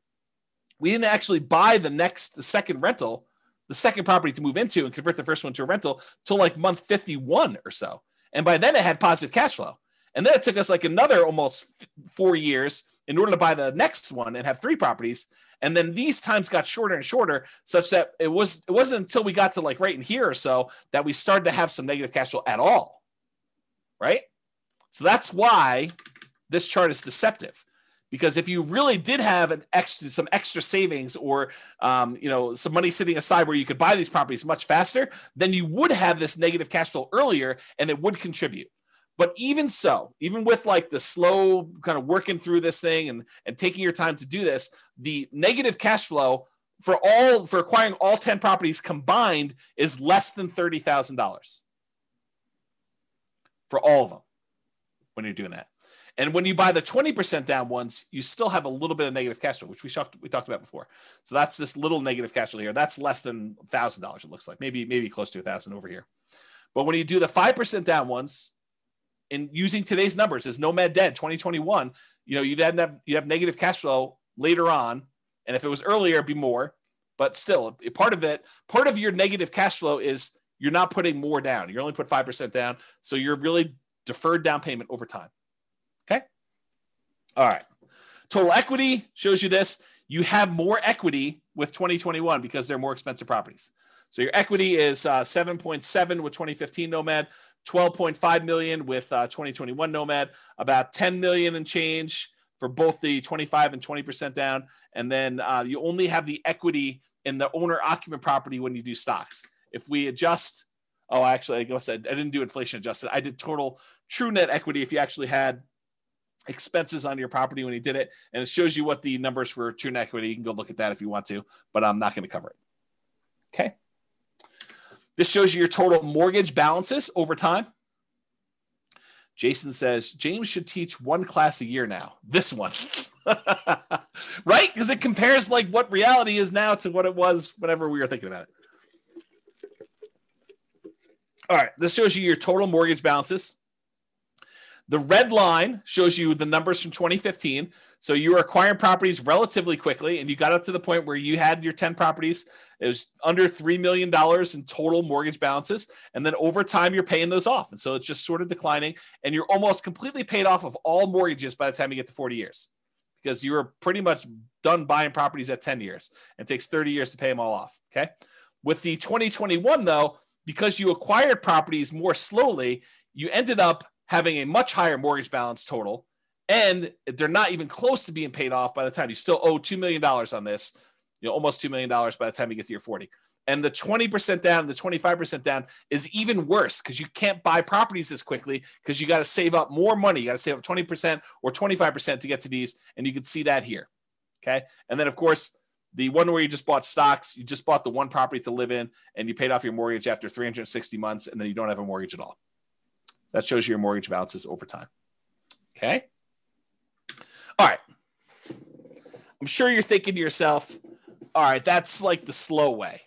[SPEAKER 2] we didn't actually buy the next, the second rental, the second property to move into and convert the first one to a rental till like month 51 or so. And by then it had positive cash flow. And then it took us like another almost four years in order to buy the next one and have three properties. And then these times got shorter and shorter, such that it was it wasn't until we got to like right in here or so that we started to have some negative cash flow at all. Right. So that's why this chart is deceptive. Because if you really did have an extra, some extra savings, or um, you know some money sitting aside where you could buy these properties much faster, then you would have this negative cash flow earlier, and it would contribute. But even so, even with like the slow kind of working through this thing and, and taking your time to do this, the negative cash flow for all for acquiring all 10 properties combined is less than $30,000 for all of them when you're doing that. And when you buy the 20% down ones, you still have a little bit of negative cash flow, which we talked, we talked about before. So that's this little negative cash flow here. That's less than $1,000, it looks like. Maybe, maybe close to a 1000 over here. But when you do the 5% down ones, and using today's numbers as Nomad Dead 2021, you know, you'd have you have negative cash flow later on, and if it was earlier, it'd be more. But still, part of it, part of your negative cash flow is you're not putting more down. You're only put five percent down, so you're really deferred down payment over time. Okay. All right. Total equity shows you this. You have more equity with 2021 because they're more expensive properties. So your equity is uh, 7.7 with 2015 Nomad, 12.5 million with uh, 2021 Nomad, about 10 million and change for both the 25 and 20% down. And then uh, you only have the equity in the owner occupant property when you do stocks. If we adjust, oh, actually, I guess I, I didn't do inflation adjusted. I did total true net equity if you actually had expenses on your property when you did it. And it shows you what the numbers for true net equity. You can go look at that if you want to, but I'm not going to cover it. Okay. This shows you your total mortgage balances over time. Jason says James should teach one class a year now. This one. right? Because it compares like what reality is now to what it was whenever we were thinking about it. All right, this shows you your total mortgage balances. The red line shows you the numbers from 2015. So you were acquiring properties relatively quickly, and you got up to the point where you had your 10 properties. It was under $3 million in total mortgage balances. And then over time, you're paying those off. And so it's just sort of declining, and you're almost completely paid off of all mortgages by the time you get to 40 years because you were pretty much done buying properties at 10 years. It takes 30 years to pay them all off. Okay. With the 2021, though, because you acquired properties more slowly, you ended up having a much higher mortgage balance total, and they're not even close to being paid off by the time you still owe $2 million on this, you know, almost $2 million by the time you get to your 40. And the 20% down, the 25% down is even worse because you can't buy properties as quickly because you got to save up more money. You got to save up 20% or 25% to get to these. And you can see that here. Okay. And then, of course, the one where you just bought stocks, you just bought the one property to live in and you paid off your mortgage after 360 months and then you don't have a mortgage at all. That shows you your mortgage balances over time. Okay. All right. I'm sure you're thinking to yourself, all right, that's like the slow way.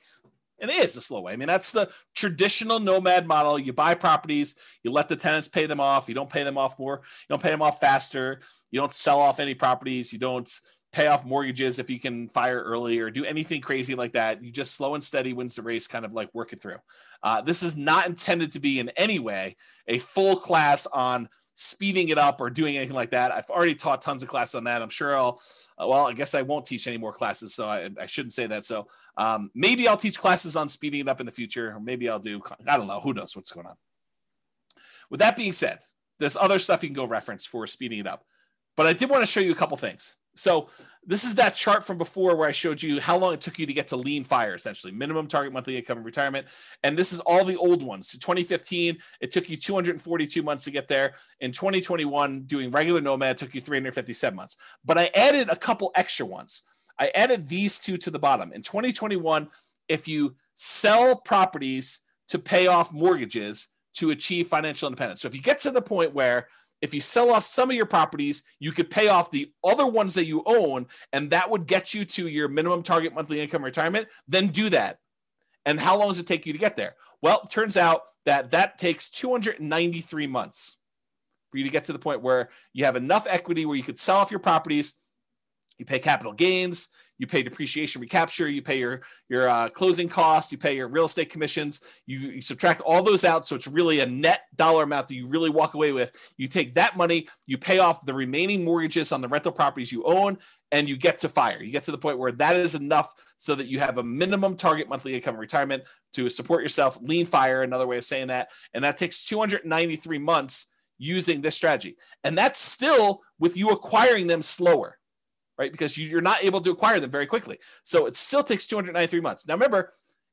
[SPEAKER 2] And it is the slow way. I mean, that's the traditional nomad model. You buy properties, you let the tenants pay them off. You don't pay them off more. You don't pay them off faster. You don't sell off any properties. You don't pay off mortgages if you can fire early or do anything crazy like that. You just slow and steady wins the race, kind of like work it through. Uh, this is not intended to be in any way a full class on speeding it up or doing anything like that. I've already taught tons of classes on that. I'm sure I'll, uh, well, I guess I won't teach any more classes. So I, I shouldn't say that. So um, maybe I'll teach classes on speeding it up in the future, or maybe I'll do, I don't know. Who knows what's going on. With that being said, there's other stuff you can go reference for speeding it up. But I did want to show you a couple things. So this is that chart from before where I showed you how long it took you to get to lean fire, essentially minimum target monthly income in retirement. And this is all the old ones. So 2015, it took you 242 months to get there. In 2021, doing regular nomad took you 357 months. But I added a couple extra ones. I added these two to the bottom. In 2021, if you sell properties to pay off mortgages to achieve financial independence. So if you get to the point where if you sell off some of your properties, you could pay off the other ones that you own, and that would get you to your minimum target monthly income retirement. Then do that. And how long does it take you to get there? Well, it turns out that that takes 293 months for you to get to the point where you have enough equity where you could sell off your properties, you pay capital gains, you pay depreciation recapture, you pay your your uh, closing costs, you pay your real estate commissions, you, you subtract all those out, so it's really a net dollar amount that you really walk away with. You take that money, you pay off the remaining mortgages on the rental properties you own, and you get to fire. You get to the point where that is enough so that you have a minimum target monthly income in retirement to support yourself. Lean fire, another way of saying that, and that takes 293 months using this strategy, and that's still with you acquiring them slower right? Because you, are not able to acquire them very quickly. So it still takes 293 months. Now, remember,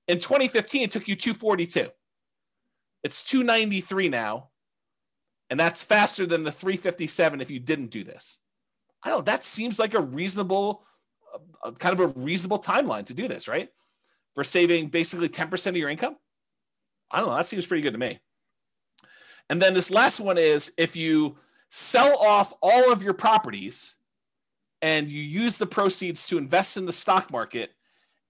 [SPEAKER 2] in 2015, it took you 242. It's 293 now. And that's faster than the 357 if you didn't do this. I don't. That seems like a reasonable, uh, kind of a reasonable timeline to do this, right? For saving basically 10% of your income. I don't know. That seems pretty good to me. And then this last one is if you sell off all of your properties and you use the proceeds to invest in the stock market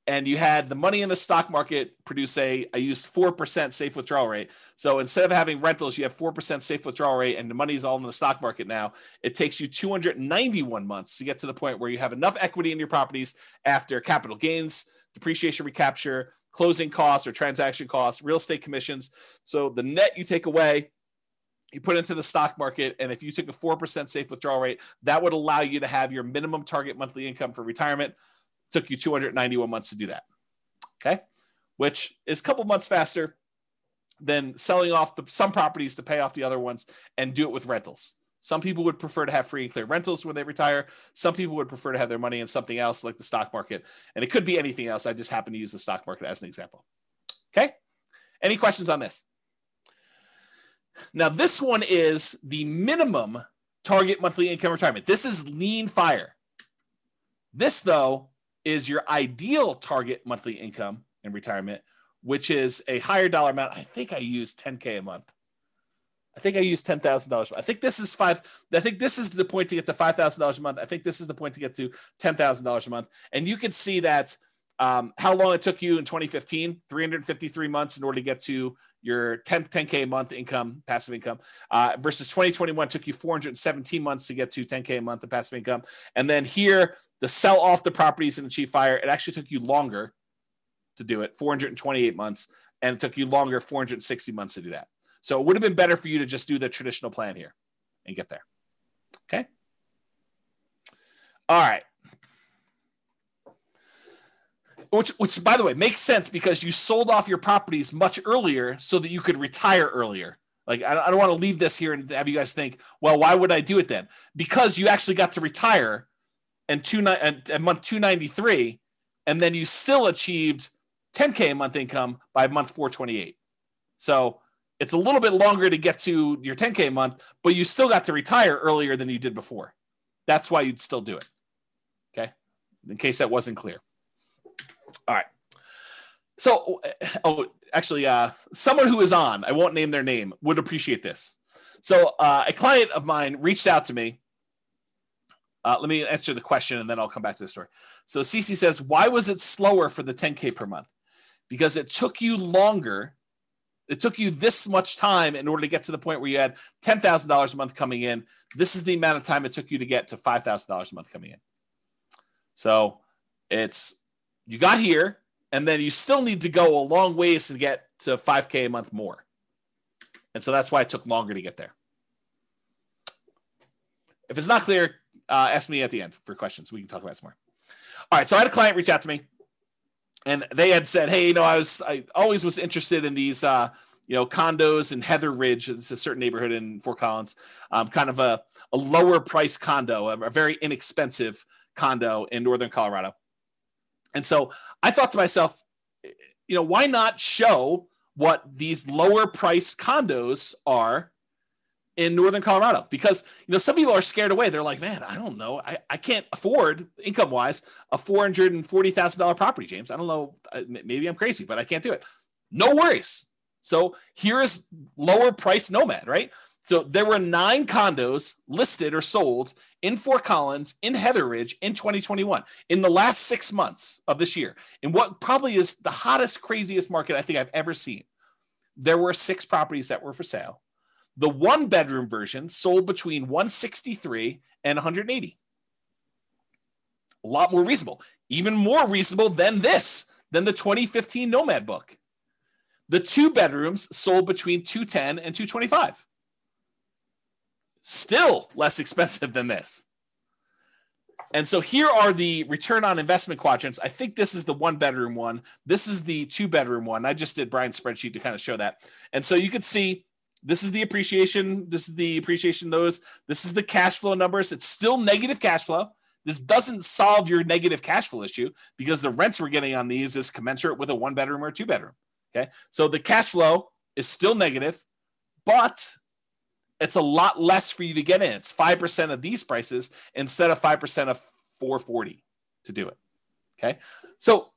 [SPEAKER 2] and you had the money in the stock market produce a i used 4% safe withdrawal rate. So instead of having rentals you have 4% safe withdrawal rate and the money is all in the stock market now. It takes you 291 months to get to the point where you have enough equity in your properties after capital gains depreciation recapture closing costs or transaction costs real estate commissions. So the net you take away you put into the stock market and if you took a 4% safe withdrawal rate that would allow you to have your minimum target monthly income for retirement. Took you 291 months to do that okay? Which is a couple months faster than selling off the, some properties to pay off the other ones and do it with rentals. Some people would prefer to have free and clear rentals when they retire. Some people would prefer to have their money in something else like the stock market. And it could be anything else. I just happen to use the stock market as an example okay? Any questions on this now, this one is the minimum target monthly income retirement. This is lean fire. This, though, is your ideal target monthly income in retirement, which is a higher dollar amount. I think I use 10K a month. I think I use ten thousand dollars. I think this is five. I think this is the point to get to five thousand dollars a month. I think this is the point to get to ten thousand dollars a month. And you can see that um, how long it took you in 2015, 353 months in order to get to your 10, 10K a month income, passive income, uh, versus 2021 took you 417 months to get to 10K a month of passive income. And then here, the sell off the properties and achieve fire, it actually took you longer to do it, 428 months, and it took you longer, 460 months to do that. So it would have been better for you to just do the traditional plan here and get there. Okay. All right which which by the way makes sense because you sold off your properties much earlier so that you could retire earlier. Like i, I don't want to leave this here and have you guys think well why would i do it then? Because you actually got to retire and two at month 293 and then you still achieved 10k a month income by month 428 so it's a little bit longer to get to your 10k a month but you still got to retire earlier than you did before. That's why you'd still do it. Okay? In case that wasn't clear all right. So, oh, actually, uh, someone who is on, I won't name their name, would appreciate this. So, uh, a client of mine reached out to me. Uh, let me answer the question and then I'll come back to the story. So, Cece says, Why was it slower for the 10K per month? Because it took you longer. It took you this much time in order to get to the point where you had $10,000 a month coming in. This is the amount of time it took you to get to $5,000 a month coming in. So, it's you got here, and then you still need to go a long ways to get to 5K a month more. And so that's why it took longer to get there. If it's not clear, uh, ask me at the end for questions. We can talk about some more. All right. So I had a client reach out to me and they had said, Hey, you know, I was, I always was interested in these, uh, you know, condos in Heather Ridge. It's a certain neighborhood in Fort Collins, um, kind of a, a lower price condo, a, a very inexpensive condo in Northern Colorado. And so I thought to myself, you know, why not show what these lower price condos are in northern colorado? Because you know some people are scared away. They're like man i don't know. I, I can't afford income wise a $440000 property james. I don't know. Maybe i'm crazy but i can't do it. No worries. So here's lower price nomad right? So there were nine condos listed or sold in Fort Collins, in Heather Ridge in 2021, in the last six months of this year, in what probably is the hottest, craziest market I think I've ever seen. There were six properties that were for sale. The one bedroom version sold between 163 and 180. A lot more reasonable, even more reasonable than this, than the 2015 Nomad book. The two bedrooms sold between 210 and 225 still less expensive than this. And so here are the return on investment quadrants. I think this is the one bedroom one. This is the two bedroom one. I just did Brian's spreadsheet to kind of show that. And so you can see this is the appreciation. This is the appreciation, those. This is the cash flow numbers. It's still negative cash flow. This doesn't solve your negative cash flow issue because the rents we're getting on these is commensurate with a one bedroom or two bedroom. Okay. So the cash flow is still negative, but it's a lot less for you to get in. It's 5% of these prices instead of 5% of 440 to do it. Okay. So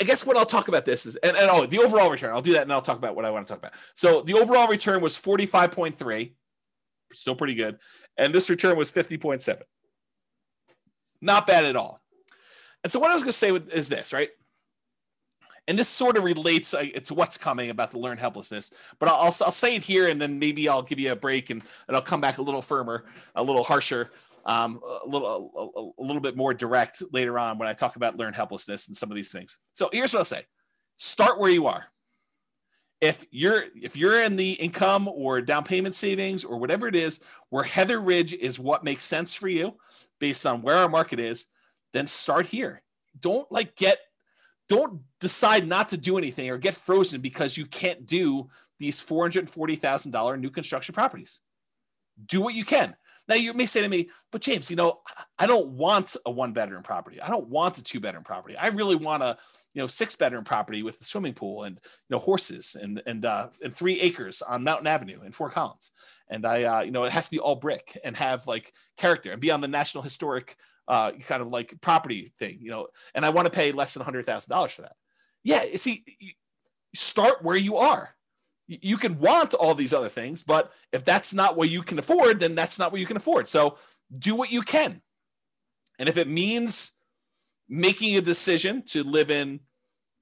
[SPEAKER 2] I guess what I'll talk about this is, and, and oh, the overall return, I'll do that and I'll talk about what I want to talk about. So the overall return was 45.3, still pretty good. And this return was 50.7. Not bad at all. And so what I was going to say is this, right? And this sort of relates uh, to what's coming about the learned helplessness but I'll, I'll, say it here and then maybe i'll give you a break and, and i'll come back a little firmer a little harsher um, a little a, a, little bit more direct later on when i talk about learned helplessness and some of these things. So here's what i'll say. Start where you are. If you're if you're in the income or down payment savings or whatever it is where heather ridge is what makes sense for you based on where our market is then start here. Don't like get don't decide not to do anything or get frozen because you can't do these $440,000 new construction properties. Do what you can. Now you may say to me, but James, you know, I don't want a one bedroom property. I don't want a two bedroom property. I really want a, you know, six bedroom property with a swimming pool and, you know, horses and, and, uh, and three acres on Mountain Avenue in Fort Collins. And I, uh, you know, it has to be all brick and have like character and be on the National Historic uh, kind of like property thing, you know, and I want to pay less than hundred thousand dollars for that. Yeah, see, start where you are. You can want all these other things, but if that's not what you can afford, then that's not what you can afford. So do what you can. And if it means making a decision to live in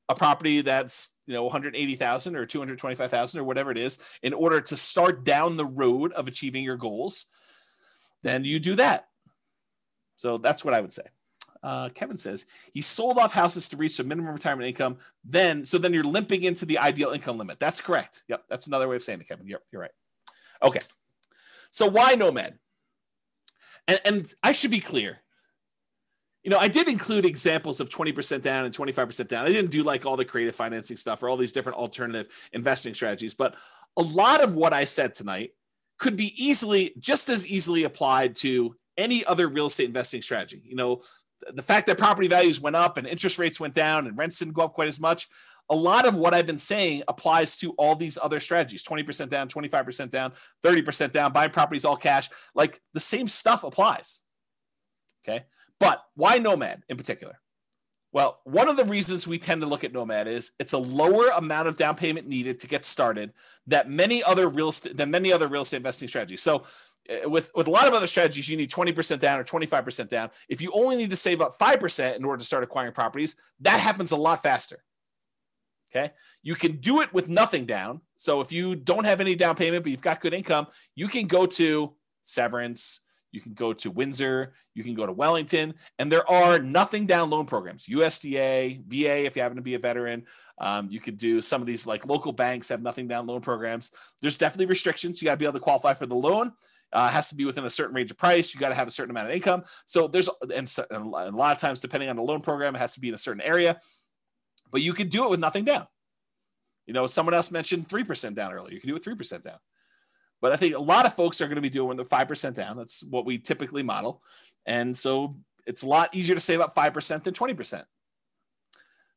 [SPEAKER 2] a property that's you know 180,000 or 225,000 or whatever it is in order to start down the road of achieving your goals, then you do that. So that's what I would say. Uh, Kevin says he sold off houses to reach a minimum retirement income. Then, so then you're limping into the ideal income limit. That's correct. Yep, that's another way of saying it, Kevin. Yep, you're right. Okay, so why Nomad? And, and I should be clear. You know, I did include examples of 20% down and 25% down. I didn't do like all the creative financing stuff or all these different alternative investing strategies, but a lot of what I said tonight could be easily, just as easily applied to any other real estate investing strategy. You know, the fact that property values went up and interest rates went down and rents didn't go up quite as much. A lot of what I've been saying applies to all these other strategies 20% down, 25% down, 30% down, buying properties all cash. Like the same stuff applies. Okay. But why Nomad in particular? Well, one of the reasons we tend to look at Nomad is it's a lower amount of down payment needed to get started that many other real estate than many other real estate investing strategies. So with with a lot of other strategies, you need 20% down or 25% down. If you only need to save up 5% in order to start acquiring properties, that happens a lot faster. Okay. You can do it with nothing down. So if you don't have any down payment, but you've got good income, you can go to Severance, you can go to Windsor, you can go to Wellington, and there are nothing down loan programs. USDA, VA, if you happen to be a veteran, um, you could do some of these like local banks have nothing down loan programs. There's definitely restrictions. You got to be able to qualify for the loan uh, has to be within a certain range of price. You got to have a certain amount of income. So there's and, and a lot of times, depending on the loan program, it has to be in a certain area. But you can do it with nothing down. You know, someone else mentioned three percent down earlier. You can do it three percent down. But I think a lot of folks are going to be doing the five percent down. That's what we typically model, and so it's a lot easier to save up five percent than twenty percent.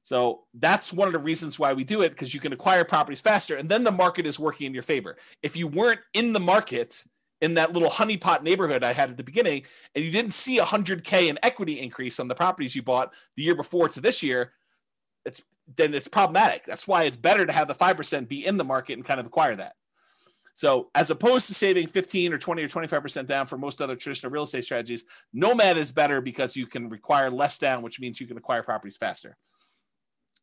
[SPEAKER 2] So that's one of the reasons why we do it because you can acquire properties faster and then the market is working in your favor. If you weren't in the market in that little honeypot neighborhood I had at the beginning and you didn't see a 100K in equity increase on the properties you bought the year before to this year, it's then it's problematic. That's why it's better to have the 5% be in the market and kind of acquire that. So, as opposed to saving 15 or 20 or 25% down for most other traditional real estate strategies, Nomad is better because you can require less down, which means you can acquire properties faster.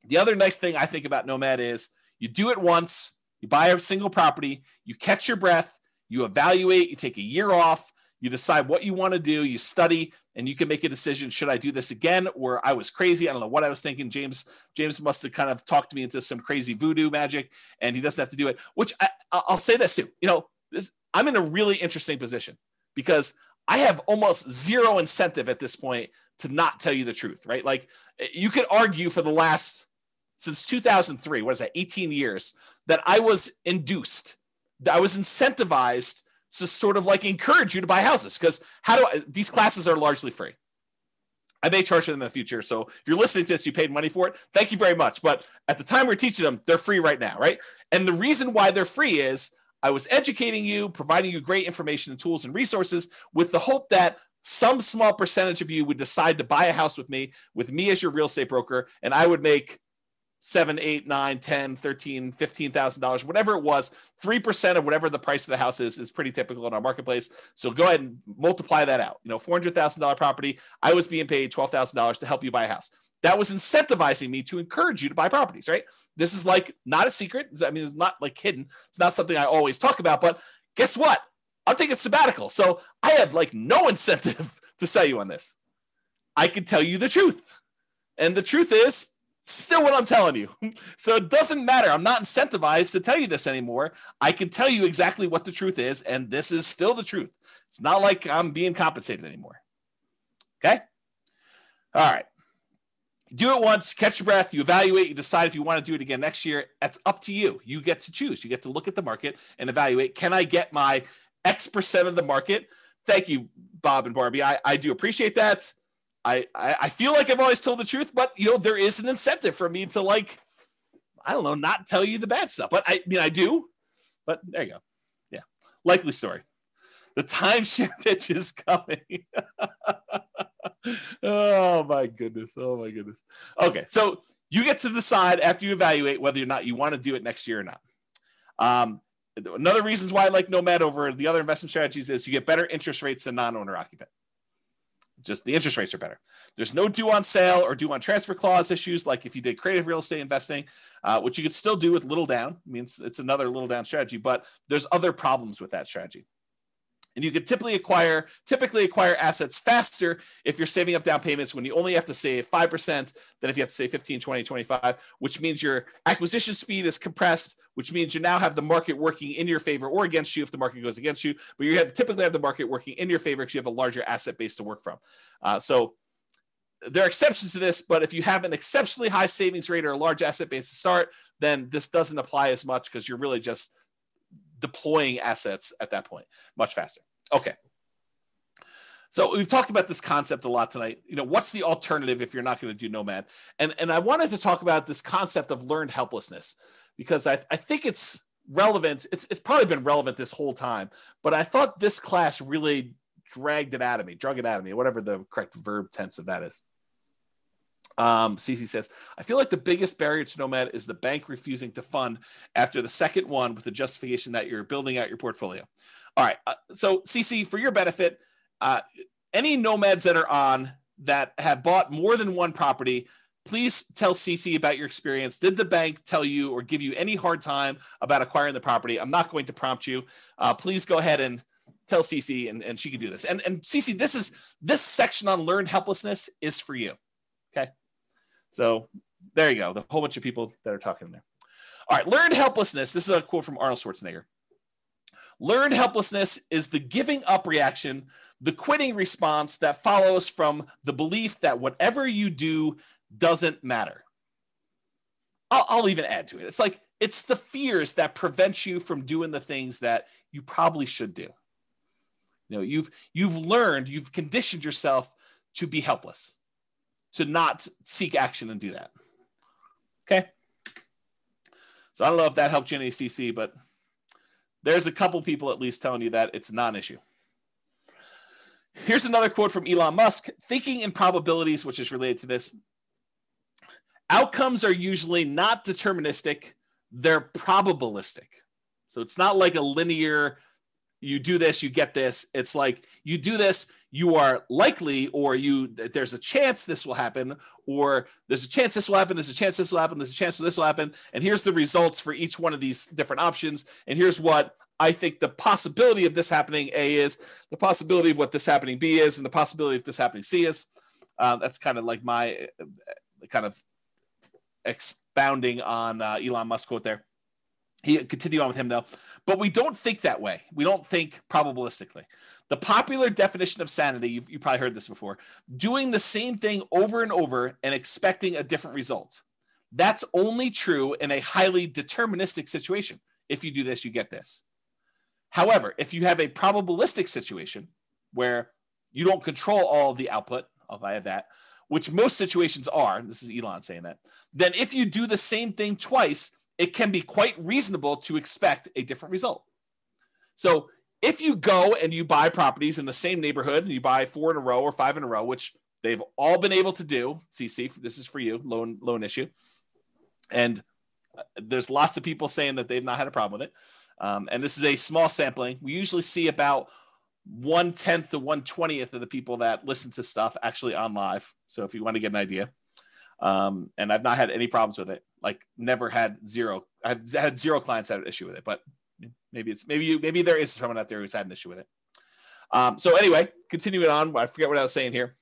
[SPEAKER 2] The other nice thing I think about Nomad is you do it once, you buy a single property, you catch your breath, you evaluate, you take a year off, you decide what you want to do, you study, and you can make a decision. Should I do this again? Or I was crazy. I don't know what I was thinking. James, James must have kind of talked me into some crazy voodoo magic, and he doesn't have to do it. Which I, will say this too. You know, this, I'm in a really interesting position because I have almost zero incentive at this point to not tell you the truth, right? Like you could argue for the last since 2003, what is that, 18 years, that I was induced, I was incentivized to sort of like encourage you to buy houses. Because how do I, these classes are largely free. I may charge for them in the future. So if you're listening to this, you paid money for it. Thank you very much. But at the time we're teaching them, they're free right now, right? And the reason why they're free is I was educating you, providing you great information and tools and resources with the hope that some small percentage of you would decide to buy a house with me, with me as your real estate broker, and I would make seven, eight, nine, 10, 13, $15,000, whatever it was, 3% of whatever the price of the house is, is pretty typical in our marketplace. So go ahead and multiply that out. You know, $400,000 property, I was being paid $12,000 to help you buy a house. That was incentivizing me to encourage you to buy properties, right? This is like not a secret. I mean, it's not like hidden. It's not something I always talk about, but guess what? I'm taking a sabbatical. So I have like no incentive to sell you on this. I can tell you the truth. And the truth is, still what I'm telling you. So it doesn't matter. I'm not incentivized to tell you this anymore. I can tell you exactly what the truth is, and this is still the truth. It's not like I'm being compensated anymore. Okay? All right. Do it once, catch your breath, you evaluate, you decide if you want to do it again next year. That's up to you. You get to choose. You get to look at the market and evaluate can I get my X percent of the market? Thank you, Bob and Barbie. I, I do appreciate that. I, I, feel like I've always told the truth, but you know, there is an incentive for me to like, I don't know, not tell you the bad stuff. But I, I mean, I do. But there you go. Yeah. Likely story. The timeshare pitch is coming. oh my goodness. Oh my goodness. Okay. So you get to decide after you evaluate whether or not you want to do it next year or not. Um, another reasons why I like Nomad over the other investment strategies is you get better interest rates than non-owner occupant. Just the interest rates are better. There's no due on sale or due on transfer clause issues like if you did creative real estate investing, uh, which you could still do with little down. I mean, it's, it's another little down strategy, but there's other problems with that strategy. And you could typically acquire typically acquire assets faster if you're saving up down payments when you only have to save 5% than if you have to save 15, 20, 25, which means your acquisition speed is compressed, which means you now have the market working in your favor or against you if the market goes against you. But you have, typically have the market working in your favor because you have a larger asset base to work from. Uh, so there are exceptions to this, but if you have an exceptionally high savings rate or a large asset base to start, then this doesn't apply as much because you're really just deploying assets at that point much faster. Okay. So we've talked about this concept a lot tonight. You know, what's the alternative if you're not going to do Nomad? And and I wanted to talk about this concept of learned helplessness because I, I think it's relevant. It's it's probably been relevant this whole time, but I thought this class really dragged it out of me, drug it out of me, whatever the correct verb tense of that is. Um, CC says, I feel like the biggest barrier to Nomad is the bank refusing to fund after the second one with the justification that you're building out your portfolio. All right. Uh, so, CC, for your benefit, uh, any nomads that are on that have bought more than one property, please tell CC about your experience. Did the bank tell you or give you any hard time about acquiring the property? I'm not going to prompt you. Uh, please go ahead and tell CC, and, and she can do this. And and CC, this is this section on learned helplessness is for you. So there you go. The whole bunch of people that are talking there. All right, learned helplessness. This is a quote from Arnold Schwarzenegger. Learned helplessness is the giving up reaction, the quitting response that follows from the belief that whatever you do doesn't matter. I'll, I'll even add to it. It's like it's the fears that prevent you from doing the things that you probably should do. You know, you've you've learned, you've conditioned yourself to be helpless, to not seek action and do that. Okay. So I don't know if that helped you in ACC, but there's a couple people at least telling you that it's not an issue. Here's another quote from Elon Musk thinking in probabilities, which is related to this. Outcomes are usually not deterministic, they're probabilistic. So it's not like a linear, you do this, you get this. It's like you do this, you are likely, or you there's a chance this will happen, or there's a chance this will happen, there's a chance this will happen, there's a chance this will happen. And here's the results for each one of these different options. And here's what I think the possibility of this happening A is, the possibility of what this happening B is, and the possibility of this happening C is. Uh, that's kind of like my uh, kind of expounding on uh, Elon Musk quote there. He continue on with him though, but we don't think that way. We don't think probabilistically. The popular definition of sanity, you've, you probably heard this before, doing the same thing over and over and expecting a different result. That's only true in a highly deterministic situation. If you do this, you get this. However, if you have a probabilistic situation where you don't control all the output, I'll that, which most situations are, this is Elon saying that, then if you do the same thing twice, it can be quite reasonable to expect a different result. So if you go and you buy properties in the same neighborhood and you buy four in a row or five in a row, which they've all been able to do, CC, this is for you, loan loan issue, and uh, there's lots of people saying that they've not had a problem with it. Um, and this is a small sampling. We usually see about one tenth to one twentieth of the people that listen to stuff actually on live. So if you want to get an idea, um, and I've not had any problems with it. Like never had zero. I've had zero clients had an issue with it, but maybe it's maybe you maybe there is someone out there who's had an issue with it. Um, so anyway, continuing on, I forget what I was saying here.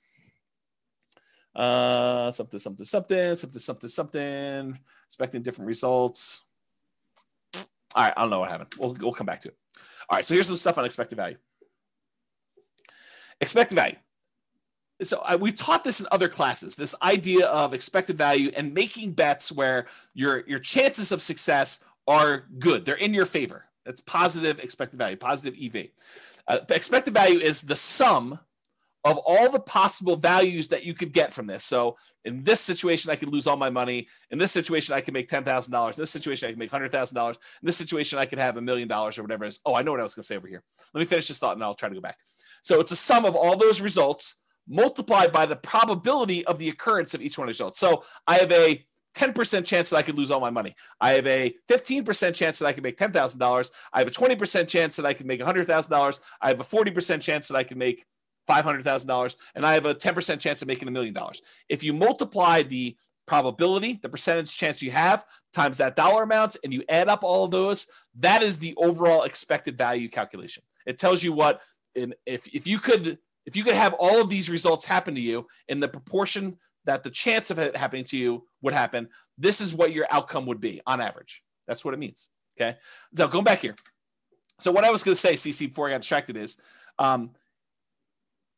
[SPEAKER 2] Uh, something, something, something, something, something, something. Expecting different results. All right, I don't know what happened. We'll, we'll come back to it. All right, so here's some stuff on expected value. Expected value. So I, we've taught this in other classes. This idea of expected value and making bets where your your chances of success are good. They're in your favor. That's positive expected value, positive EV. Uh, expected value is the sum of all the possible values that you could get from this. So in this situation, I could lose all my money. In this situation, I can make ten thousand dollars. In this situation, I can make hundred thousand dollars. In this situation, I could have a million dollars or whatever it is. Oh, I know what I was going to say over here. Let me finish this thought, and I'll try to go back. So it's a sum of all those results multiplied by the probability of the occurrence of each one of the results. So I have a 10% chance that I could lose all my money. I have a 15% chance that I can make $10,000. I have a 20% chance that I can make $100,000. I have a 40% chance that I can make $500,000 and I have a 10% chance of making a million dollars. If you multiply the probability, the percentage chance you have times that dollar amount and you add up all of those, that is the overall expected value calculation. It tells you what if if you could if you could have all of these results happen to you in the proportion that the chance of it happening to you would happen, this is what your outcome would be on average. That's what it means. Okay. So going back here. So what I was going to say, CC, before I got distracted is, um,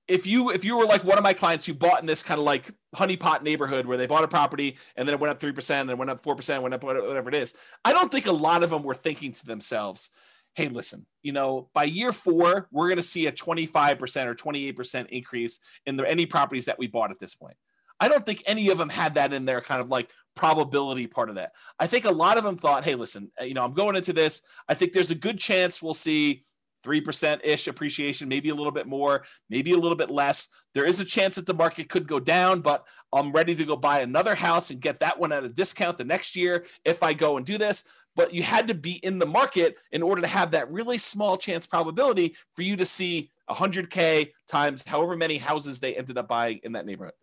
[SPEAKER 2] if you if you were like one of my clients who bought in this kind of like honeypot neighborhood where they bought a property and then it went up three percent, then it went up four percent, went up whatever it is, I don't think a lot of them were thinking to themselves, "Hey, listen, you know, by year four, we're going to see a twenty five percent or twenty eight percent increase in the any properties that we bought at this point." I don't think any of them had that in their kind of like probability part of that. I think a lot of them thought, hey, listen, uh, you know, I'm going into this. I think there's a good chance we'll see 3% ish appreciation, maybe a little bit more, maybe a little bit less. There is a chance that the market could go down, but I'm ready to go buy another house and get that one at a discount the next year if I go and do this. But you had to be in the market in order to have that really small chance probability for you to see 100K times however many houses they ended up buying in that neighborhood.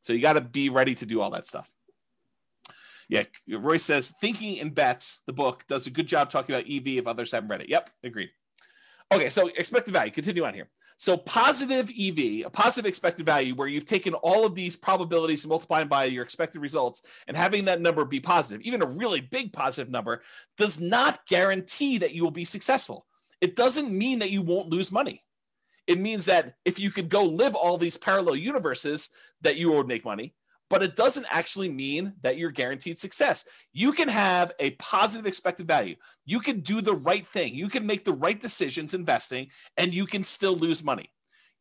[SPEAKER 2] So you got to be ready to do all that stuff. Yeah, Royce says Thinking in Bets, the book, does a good job talking about EV if others haven't read it. Yep, agreed. Okay, so expected value. Continue on here. So positive EV, a positive expected value, where you've taken all of these probabilities and multiplying by your expected results and having that number be positive, even a really big positive number, does not guarantee that you will be successful. It doesn't mean that you won't lose money. It means that if you could go live all these parallel universes, that you would make money but it doesn't actually mean that you're guaranteed success. You can have a positive expected value. You can do the right thing. You can make the right decisions investing and you can still lose money.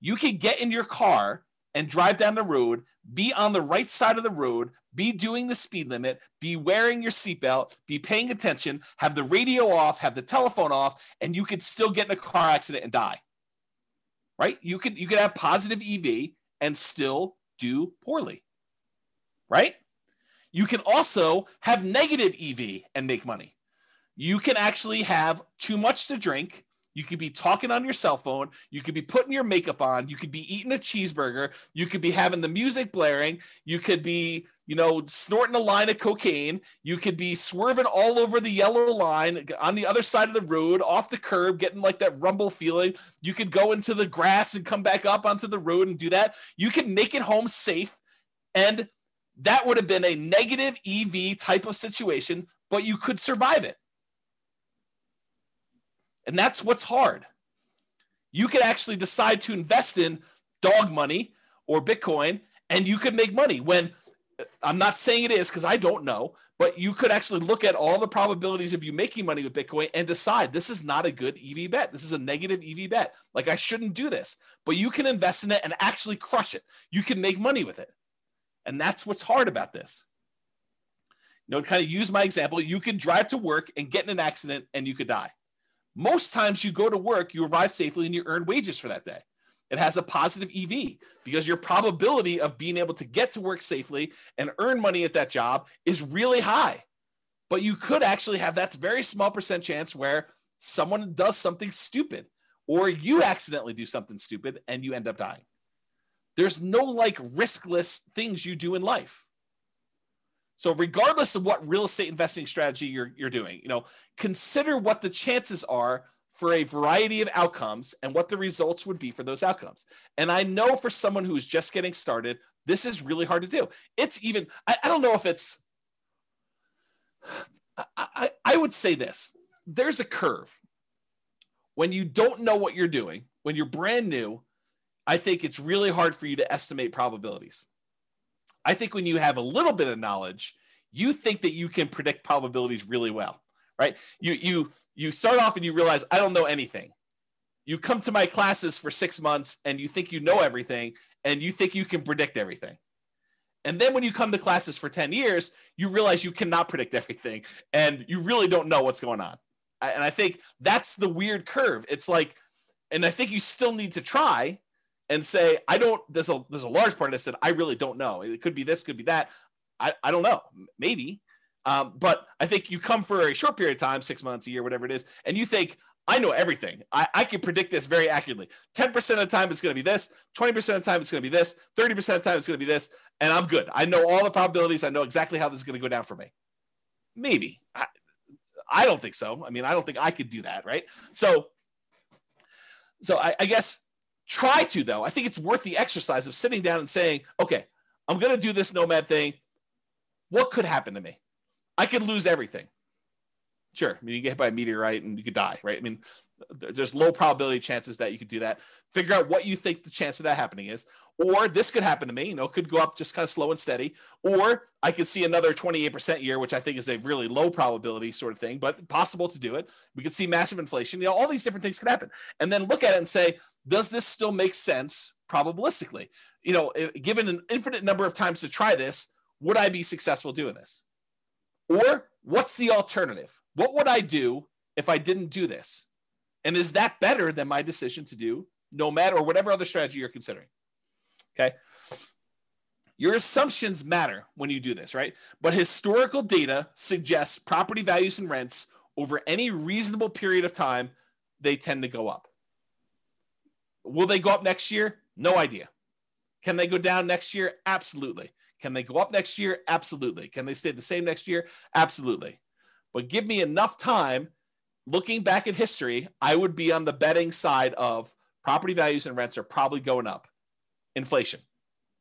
[SPEAKER 2] You can get in your car and drive down the road, be on the right side of the road, be doing the speed limit, be wearing your seatbelt, be paying attention, have the radio off, have the telephone off, and you could still get in a car accident and die. Right? You could you could have positive EV and still do poorly right? You can also have negative EV and make money. You can actually have too much to drink. You could be talking on your cell phone. You could be putting your makeup on. You could be eating a cheeseburger. You could be having the music blaring. You could be, you know, snorting a line of cocaine. You could be swerving all over the yellow line on the other side of the road, off the curb, getting like that rumble feeling. You could go into the grass and come back up onto the road and do that. You can make it home safe and that would have been a negative EV type of situation, but you could survive it. And that's what's hard. You could actually decide to invest in dog money or Bitcoin and you could make money when I'm not saying it is because I don't know, but you could actually look at all the probabilities of you making money with Bitcoin and decide this is not a good EV bet. This is a negative EV bet. Like I shouldn't do this, but you can invest in it and actually crush it. You can make money with it. And that's what's hard about this. You know, to kind of use my example, you could drive to work and get in an accident and you could die. Most times you go to work, you arrive safely and you earn wages for that day. It has a positive EV because your probability of being able to get to work safely and earn money at that job is really high. But you could actually have that very small percent chance where someone does something stupid or you accidentally do something stupid and you end up dying. There's no like riskless things you do in life. So regardless of what real estate investing strategy you're, you're doing, you know, consider what the chances are for a variety of outcomes and what the results would be for those outcomes. And I know for someone who's just getting started, this is really hard to do. It's even, I, I don't know if it's, I, I, I would say this there's a curve. When you don't know what you're doing, when you're brand new, I think it's really hard for you to estimate probabilities. I think when you have a little bit of knowledge, you think that you can predict probabilities really well, right? You you you start off and you realize I don't know anything. You come to my classes for 6 months and you think you know everything and you think you can predict everything. And then when you come to classes for 10 years, you realize you cannot predict everything and you really don't know what's going on. And I think that's the weird curve. It's like and I think you still need to try and say, I don't, there's a, there's a large part of this that I really don't know. It could be this, could be that. I, I don't know. Maybe. Um, but I think you come for a short period of time, six months, a year, whatever it is, and you think, I know everything. I, I can predict this very accurately. 10% of the time it's going to be this, 20% of the time it's going to be this, 30% of the time it's going to be this, and I'm good. I know all the probabilities. I know exactly how this is going to go down for me. Maybe. I, I don't think so. I mean, I don't think I could do that, right? So, so I, I guess Try to, though. I think it's worth the exercise of sitting down and saying, okay, I'm going to do this nomad thing. What could happen to me? I could lose everything. Sure. I mean, you get hit by a meteorite and you could die, right? I mean, there's low probability chances that you could do that. Figure out what you think the chance of that happening is. Or this could happen to me, you know, could go up just kind of slow and steady. Or I could see another 28% year, which I think is a really low probability sort of thing, but possible to do it. We could see massive inflation. You know, all these different things could happen. And then look at it and say, does this still make sense probabilistically? You know, given an infinite number of times to try this, would I be successful doing this? Or what's the alternative? What would I do if I didn't do this? And is that better than my decision to do nomad or whatever other strategy you're considering? Okay. Your assumptions matter when you do this, right? But historical data suggests property values and rents over any reasonable period of time, they tend to go up. Will they go up next year? No idea. Can they go down next year? Absolutely. Can they go up next year? Absolutely. Can they stay the same next year? Absolutely. But give me enough time looking back at history, I would be on the betting side of property values and rents are probably going up. Inflation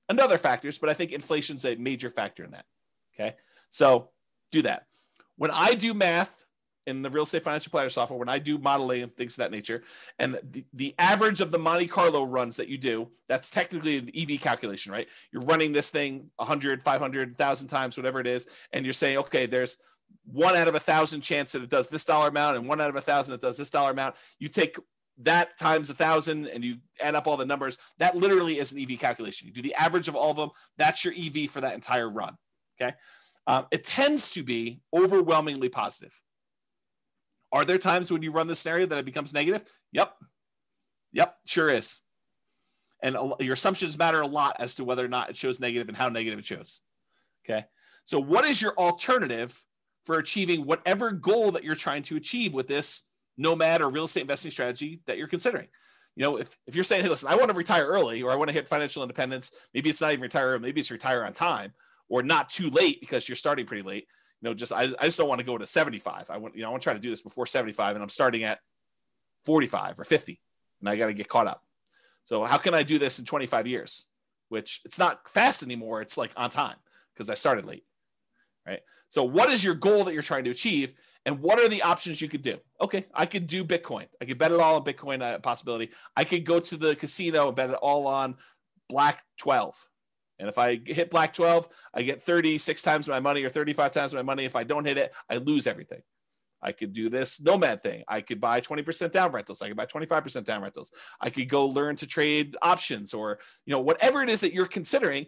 [SPEAKER 2] and other factors, but I think inflation's a major factor in that. Okay. So do that. When I do math in the real estate financial planner software, when I do modeling and things of that nature, and the, the average of the Monte Carlo runs that you do, that's technically an EV calculation, right? You're running this thing 100, 500, 1,000 times, whatever it is, and you're saying, okay, there's one out of a thousand chance that it does this dollar amount and one out of a thousand that does this dollar amount. You take that times a thousand and you add up all the numbers. That literally is an EV calculation. You do the average of all of them. That's your EV for that entire run. Okay. Um, it tends to be overwhelmingly positive. Are there times when you run the scenario that it becomes negative? Yep. Yep, sure is. And your assumptions matter a lot as to whether or not it shows negative and how negative it shows. Okay. So, what is your alternative for achieving whatever goal that you're trying to achieve with this nomad or real estate investing strategy that you're considering? You know, if, if you're saying, hey, listen, I want to retire early or I want to hit financial independence, maybe it's not even retire, maybe it's retire on time or not too late because you're starting pretty late. You know, just I, I just don't want to go to 75. I want, you know, I want to try to do this before 75 and I'm starting at 45 or 50 and I got to get caught up. So how can I do this in 25 years? Which it's not fast anymore. It's like on time because I started late. Right. So what is your goal that you're trying to achieve? And what are the options you could do? Okay, I could do Bitcoin. I could bet it all on Bitcoin uh, possibility. I could go to the casino and bet it all on Black 12. And if I hit Black 12, I get 36 times my money or 35 times my money. If I don't hit it, I lose everything. I could do this nomad thing. I could buy 20% down rentals. I could buy 25% down rentals. I could go learn to trade options or, you know, whatever it is that you're considering,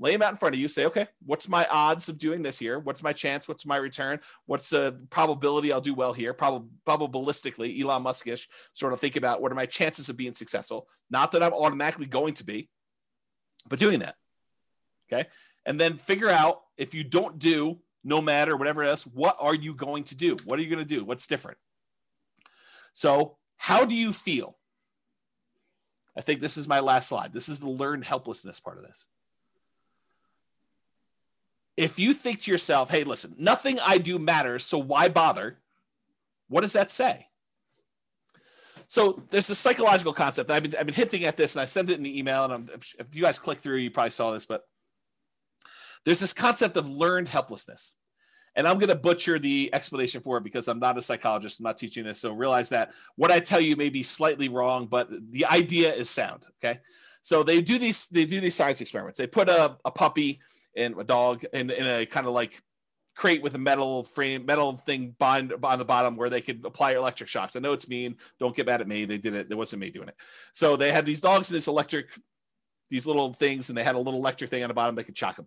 [SPEAKER 2] lay them out in front of you. Say, okay, what's my odds of doing this here? What's my chance? What's my return? What's the probability I'll do well here? Prob- probabilistically, Elon Muskish sort of think about what are my chances of being successful? Not that I'm automatically going to be, but doing that. Okay. And then figure out if you don't do nomad or whatever else, what are you going to do? What are you going to do? What's different? So, how do you feel? I think this is my last slide. This is the learned helplessness part of this. If you think to yourself, hey, listen, nothing I do matters, so why bother? What does that say? So there's a psychological concept. I've been, I've been hinting at this and I sent it in the email. And I'm, if you guys click through, you probably saw this, but there's this concept of learned helplessness. And I'm going to butcher the explanation for it because I'm not a psychologist. I'm not teaching this. So realize that what I tell you may be slightly wrong, but the idea is sound. Okay. So they do these, they do these science experiments. They put a, a puppy and a dog in, in a kind of like crate with a metal frame, metal thing bind on the bottom where they could apply electric shocks. I know it's mean. Don't get mad at me. They did it. It wasn't me doing it. So they had these dogs in this electric, these little things, and they had a little electric thing on the bottom. They could shock them.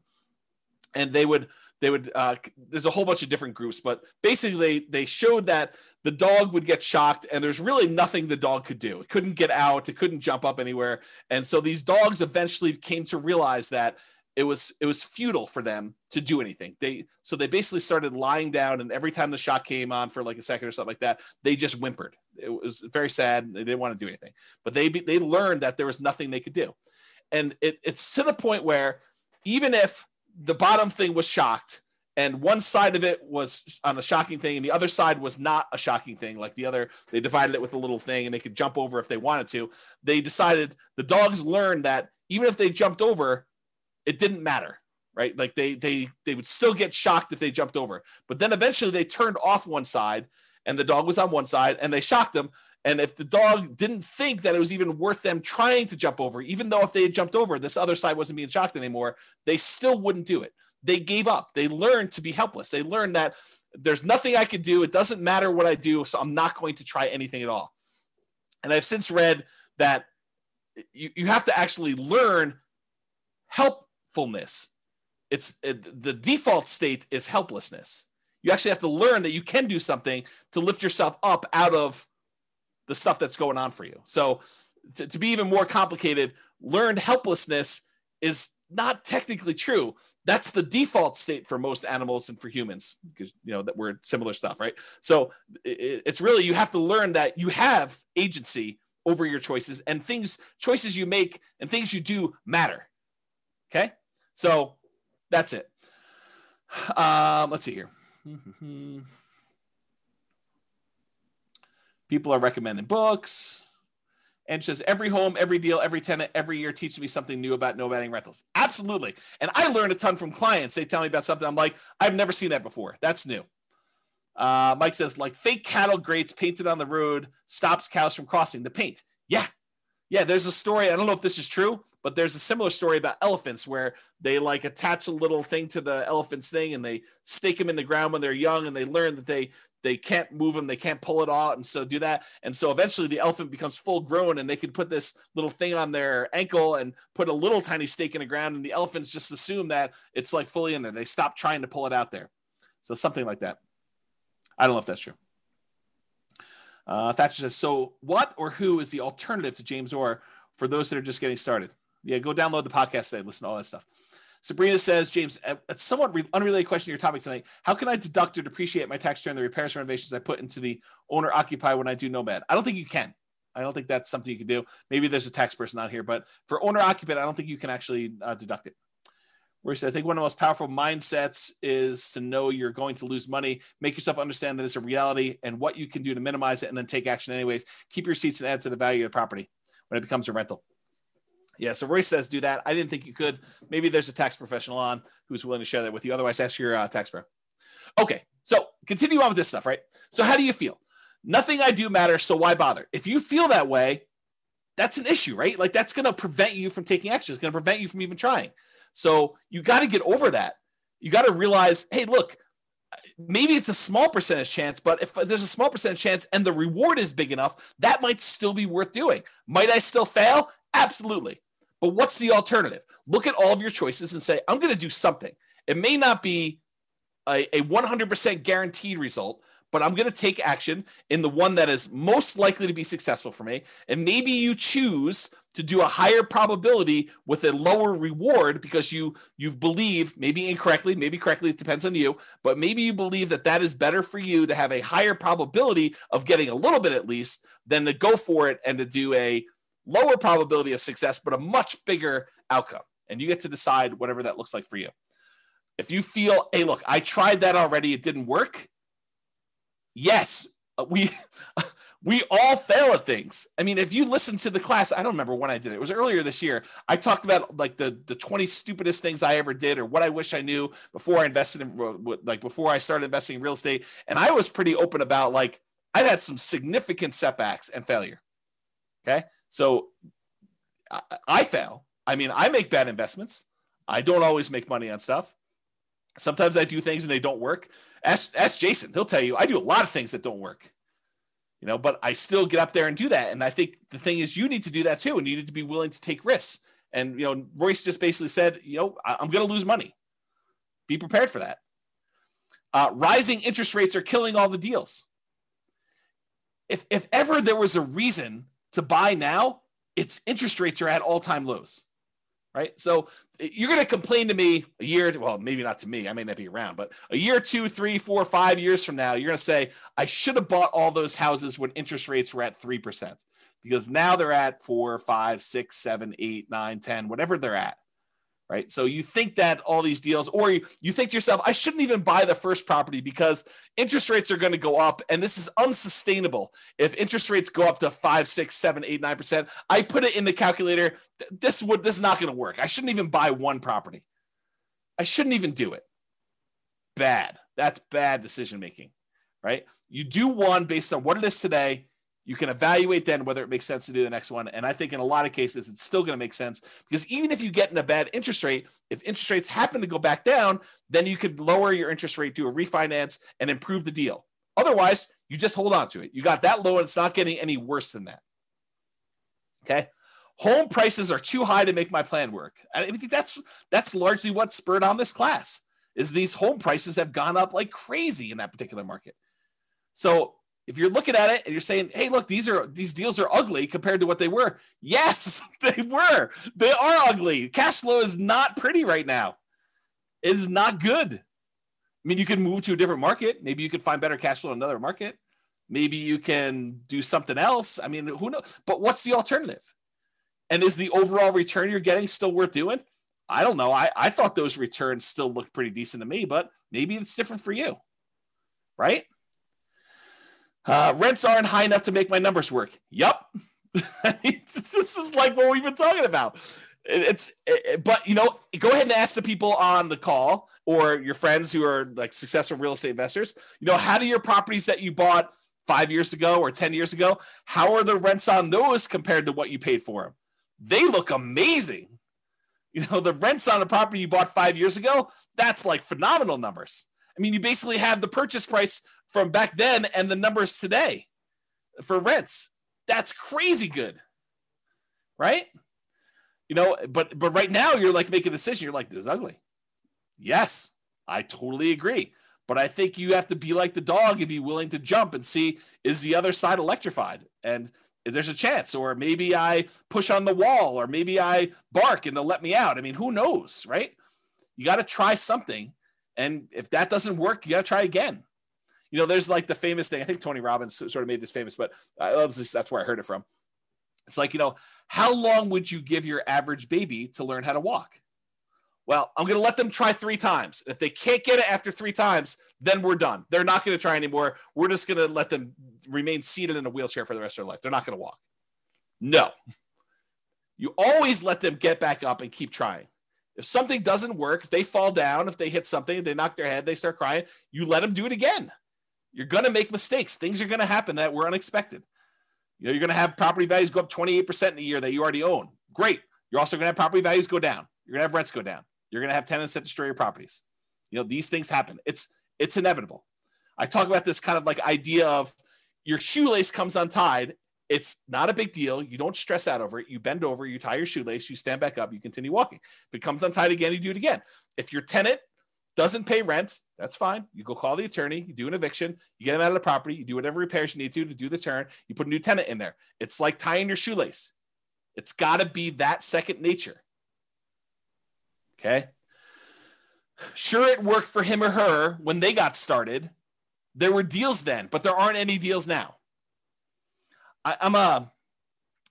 [SPEAKER 2] And they would, they would, uh, there's a whole bunch of different groups, but basically they, they showed that the dog would get shocked and there's really nothing the dog could do. It couldn't get out. It couldn't jump up anywhere. And so these dogs eventually came to realize that it was it was futile for them to do anything. They so they basically started lying down, and every time the shot came on for like a second or something like that, they just whimpered. It was very sad. They didn't want to do anything, but they they learned that there was nothing they could do, and it, it's to the point where even if the bottom thing was shocked and one side of it was on a shocking thing and the other side was not a shocking thing like the other they divided it with a little thing and they could jump over if they wanted to they decided the dogs learned that even if they jumped over it didn't matter right? Like they they they would still get shocked if they jumped over. But then eventually they turned off one side and the dog was on one side and they shocked them. And if the dog didn't think that it was even worth them trying to jump over even though if they had jumped over this other side wasn't being shocked anymore they still wouldn't do it. They gave up. They learned to be helpless. They learned that there's nothing i can do. It doesn't matter what i do so i'm not going to try anything at all. And i've since read that you, you have to actually learn help helpfulness. It's it, the default state is helplessness. You actually have to learn that you can do something to lift yourself up out of the stuff that's going on for you. So to, to be even more complicated, learned helplessness is not technically true. That's the default state for most animals and for humans because you know that we're similar stuff, right? So it, it's really you have to learn that you have agency over your choices and things choices you make and things you do matter. Okay? So that's it. Um, let's see here. People are recommending books. And says every home, every deal, every tenant, every year teaches me something new about nomading rentals. Absolutely. And I learn a ton from clients. They tell me about something. I'm like, I've never seen that before. That's new. Uh, Mike says, like fake cattle grates painted on the road stops cows from crossing the paint. Yeah, yeah, there's a story. I don't know if this is true, but there's a similar story about elephants where they like attach a little thing to the elephant's thing and they stake them in the ground when they're young and they learn that they they can't move them, they can't pull it out, and so do that. And so eventually the elephant becomes full grown and they can put this little thing on their ankle and put a little tiny stake in the ground, and the elephants just assume that it's like fully in there. They stop trying to pull it out there. So something like that. I don't know if that's true. Uh, Thatcher says, so what or who is the alternative to James Orr for those that are just getting started? Yeah, go download the podcast today, listen to all that stuff. Sabrina says, James, a somewhat re- unrelated question to your topic tonight. How can I deduct or depreciate my tax return the repairs and renovations I put into the owner occupy when I do nomad? I don't think you can. I don't think that's something you can do. Maybe there's a tax person out here, but for owner occupant, I don't think you can actually uh, deduct it where he says, I think one of the most powerful mindsets is to know you're going to lose money. Make yourself understand that it's a reality and what you can do to minimize it and then take action anyways. Keep your seats and add to the value of the property when it becomes a rental. Yeah, so Royce says do that. I didn't think you could. Maybe there's a tax professional on who's willing to share that with you. Otherwise, ask your uh, tax pro. Okay, so continue on with this stuff, right? So, how do you feel? Nothing I do matters, so why bother? If you feel that way, that's an issue, right? Like that's going to prevent you from taking action. It's going to prevent you from even trying. So you got to get over that. You got to realize, hey, look, maybe it's a small percentage chance, but if there's a small percentage chance and the reward is big enough, that might still be worth doing. Might I still fail? Absolutely. But what's the alternative? Look at all of your choices and say, I'm going to do something. It may not be a, a 100% guaranteed result, but I'm going to take action in the one that is most likely to be successful for me. And maybe you choose to do a higher probability with a lower reward because you you've believed maybe incorrectly maybe correctly it depends on you but maybe you believe that that is better for you to have a higher probability of getting a little bit at least than to go for it and to do a lower probability of success but a much bigger outcome. And you get to decide whatever that looks like for you. If you feel hey look i tried that already it didn't work. Yes uh, we we all fail at things. I mean, if you listen to the class, I don't remember when I did it. It was earlier this year. I talked about like the the 20 stupidest things I ever did or what I wish I knew before I invested in like before I started investing in real estate. And I was pretty open about like I've had some significant setbacks and failure. Okay? So I, I fail. I mean, I make bad investments. I don't always make money on stuff. Sometimes I do things and they don't work. Ask, ask Jason. He'll tell you I do a lot of things that don't work you know, but I still get up there and do that. And I think the thing is, you need to do that too, and you need to be willing to take risks. And you know, Royce just basically said, you know, I'm going to lose money. Be prepared for that. Uh, rising interest rates are killing all the deals. If if ever there was a reason to buy now, it's interest rates are at all time lows right? So eh, you're going to complain to me a year, well, maybe not to me, I may not be around, but a year, two, three, four, five years from now, you're going to say, I should have bought all those houses when interest rates were at 3%, because now they're at four, five, six, seven, eight, nine, 10, whatever they're at right? So you think that all these deals, or you, you think to yourself, I shouldn't even buy the first property because interest rates are going to go up and this is unsustainable. If interest rates go up to five, six, seven, eight, nine percent, I put it in the calculator. This would this is not going to work. I shouldn't even buy one property. I shouldn't even do it. Bad. That's bad decision making, right? You do one based on what it is today you can evaluate then whether it makes sense to do the next one. And I think in a lot of cases, it's still going to make sense because even if you get in a bad interest rate, if interest rates happen to go back down, then you could lower your interest rate, do a refinance, and improve the deal. Otherwise, you just hold on to it. You got that low and it's not getting any worse than that. Okay. Home prices are too high to make my plan work. I think that's that's largely what spurred on this class is these home prices have gone up like crazy in that particular market. So if you're looking at it and you're saying, "Hey, look, these are these deals are ugly compared to what they were," yes, they were. They are ugly. Cash flow is not pretty right now. It is not good. I mean, you can move to a different market. Maybe you could find better cash flow in another market. Maybe you can do something else. I mean, who knows? But what's the alternative? And is the overall return you're getting still worth doing? I don't know. I, I thought those returns still looked pretty decent to me, but maybe it's different for you. Right? Uh, rents aren't high enough to make my numbers work. Yup. this is like what we've been talking about. It's, it, but you know, go ahead and ask the people on the call or your friends who are like successful real estate investors. You know, how do your properties that you bought five years ago or 10 years ago, how are the rents on those compared to what you paid for them? They look amazing. You know, the rents on a property you bought five years ago, that's like phenomenal numbers. I mean, you basically have the purchase price from back then and the numbers today for rents. That's crazy good. Right? You know, but but right now you're like making a decision. You're like, this is ugly. Yes, I totally agree. But I think you have to be like the dog and be willing to jump and see is the other side electrified? And there's a chance, or maybe I push on the wall, or maybe I bark and they'll let me out. I mean, who knows, right? You got to try something. And if that doesn't work, you got to try again. You know, there's like the famous thing. I think Tony Robbins sort of made this famous, but I. That's where I heard it from. It's like, you know, how long would you give your average baby to learn how to walk? Well, I'm going to let them try three times. If they can't get it after three times, then we're done. They're not going to try anymore. We're just going to let them remain seated in a wheelchair for the rest of their life. They're not going to walk. No. You always let them get back up and keep trying. If something doesn't work, if they fall down, if they hit something, they knock their head, they start crying, you let them do it again. You're going to make mistakes. Things are going to happen that were unexpected. You know, you're going to have property values go up 28% in a year that you already own. Great. You're also going to have property values go down. You're going to have rents go down. You're going to have tenants that destroy your properties. You know, these things happen. It's it's inevitable. I talk about this kind of like idea of your shoelace comes untied. It's not a big deal. You don't stress out over it. You bend over, you tie your shoelace, you stand back up, you continue walking. If it comes untied again, you do it again. If your tenant doesn't pay rent, that's fine. You go call the attorney, you do an eviction, you get them out of the property, you do whatever repairs you need to to do the turn, you put a new tenant in there. It's like tying your shoelace. It's got to be that second nature. Okay. Sure, it worked for him or her when they got started. There were deals then, but there aren't any deals now. I, I'm a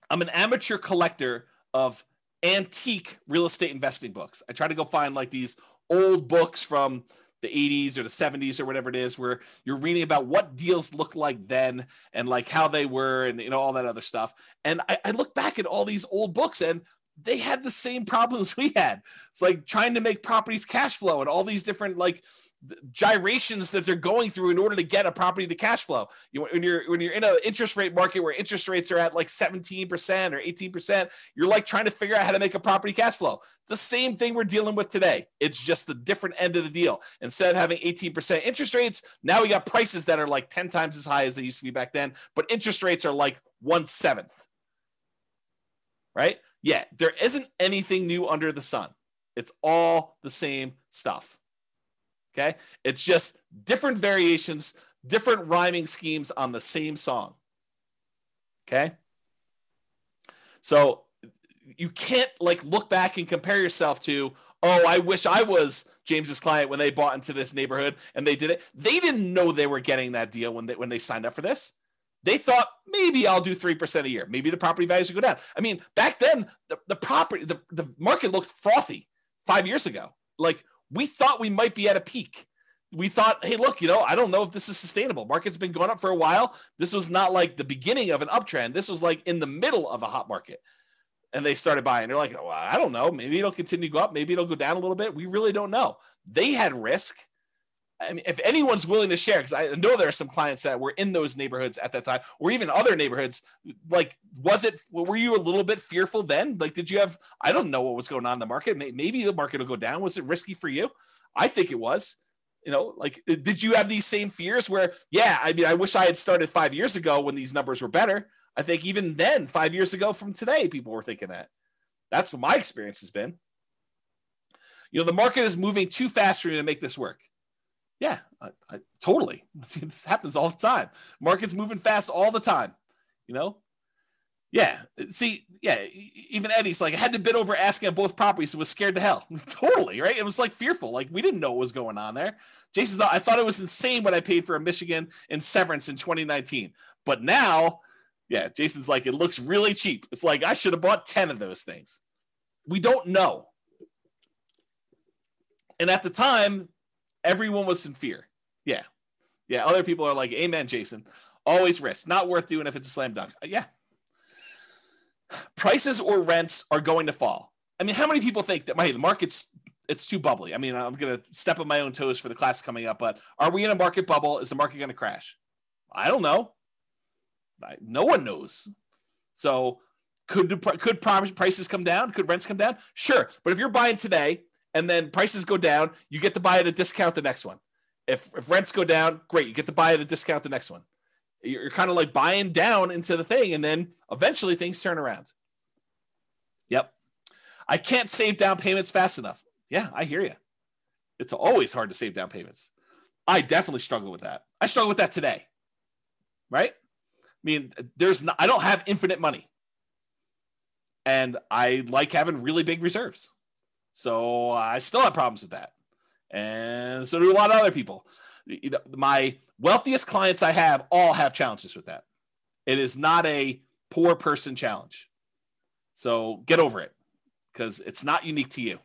[SPEAKER 2] I'm an amateur collector of antique real estate investing books. I try to go find like these old books from the 80s or the 70s or whatever it is where you're reading about what deals looked like then and like how they were and you know all that other stuff and I, I look back at all these old books and they had the same problems we had. It's like trying to make properties cash flow and all these different like gyrations that they're going through in order to get a property to cash flow. You, when you're when you're in an interest rate market where interest rates are at like 17% or 18%, you're like trying to figure out how to make a property cash flow. It's the same thing we're dealing with today. It's just the different end of the deal. Instead of having 18% interest rates, now we got prices that are like 10 times as high as they used to be back then, but interest rates are like one seventh. Right? Yeah, there isn't anything new under the sun. It's all the same stuff. Okay. It's just different variations, different rhyming schemes on the same song. Okay. So you can't like look back and compare yourself to, oh, I wish I was James's client when they bought into this neighborhood and they did it. They didn't know they were getting that deal when they when they signed up for this. They thought maybe I'll do 3% a year. Maybe the property values would go down. I mean, back then, the, the property, the, the market looked frothy five years ago. Like we thought we might be at a peak. We thought, hey, look, you know, I don't know if this is sustainable. Market's been going up for a while. This was not like the beginning of an uptrend. This was like in the middle of a hot market. And they started buying. They're like, well, I don't know. Maybe it'll continue to go up. Maybe it'll go down a little bit. We really don't know. They had risk I mean, if anyone's willing to share, because I know there are some clients that were in those neighborhoods at that time, or even other neighborhoods. Like, was it? Were you a little bit fearful then? Like, did you have? I don't know what was going on in the market. Maybe the market will go down. Was it risky for you? I think it was. You know, like, did you have these same fears? Where, yeah, I mean, I wish I had started five years ago when these numbers were better. I think even then, five years ago from today, people were thinking that. That's what my experience has been. You know, the market is moving too fast for me to make this work. Yeah, I, I, totally. this happens all the time. Markets moving fast all the time. You know. Yeah. See. Yeah. Even Eddie's like, I had to bid over asking on both properties. and was scared to hell. totally. Right. It was like fearful. Like we didn't know what was going on there. Jason's. I thought it was insane what I paid for a Michigan in Severance in 2019, but now, yeah. Jason's like, it looks really cheap. It's like I should have bought 10 of those things. We don't know. And at the time, everyone was in fear. Yeah. Yeah. Other people are like, Amen, Jason. Always risk. Not worth doing if it's a slam dunk. Yeah. prices or rents are going to fall. I mean, how many people think that hey, the market's it's too bubbly? I mean, I'm to step on my own toes for the class coming up, but are we in a market bubble? Is the market to crash? I don't know. I, no one knows. So could could prices come down? Could rents come down? Sure, but if you're buying today and then prices go down, you get to buy at a discount the next one. If if rents go down, great, you get to buy at a discount the next one. You're, you're kind of like buying down into the thing, and then eventually things turn around. Yep, I can't save down payments fast enough. Yeah, I hear you. It's always hard to save down payments. I definitely struggle with that. I struggle with that today. Right? I mean, there's not, I don't have infinite money and I like having really big reserves. So uh, I still have problems with that. And so do a lot of other people. You know, my wealthiest clients I have all have challenges with that. It is not a poor person challenge. So get over it because it's not unique to you.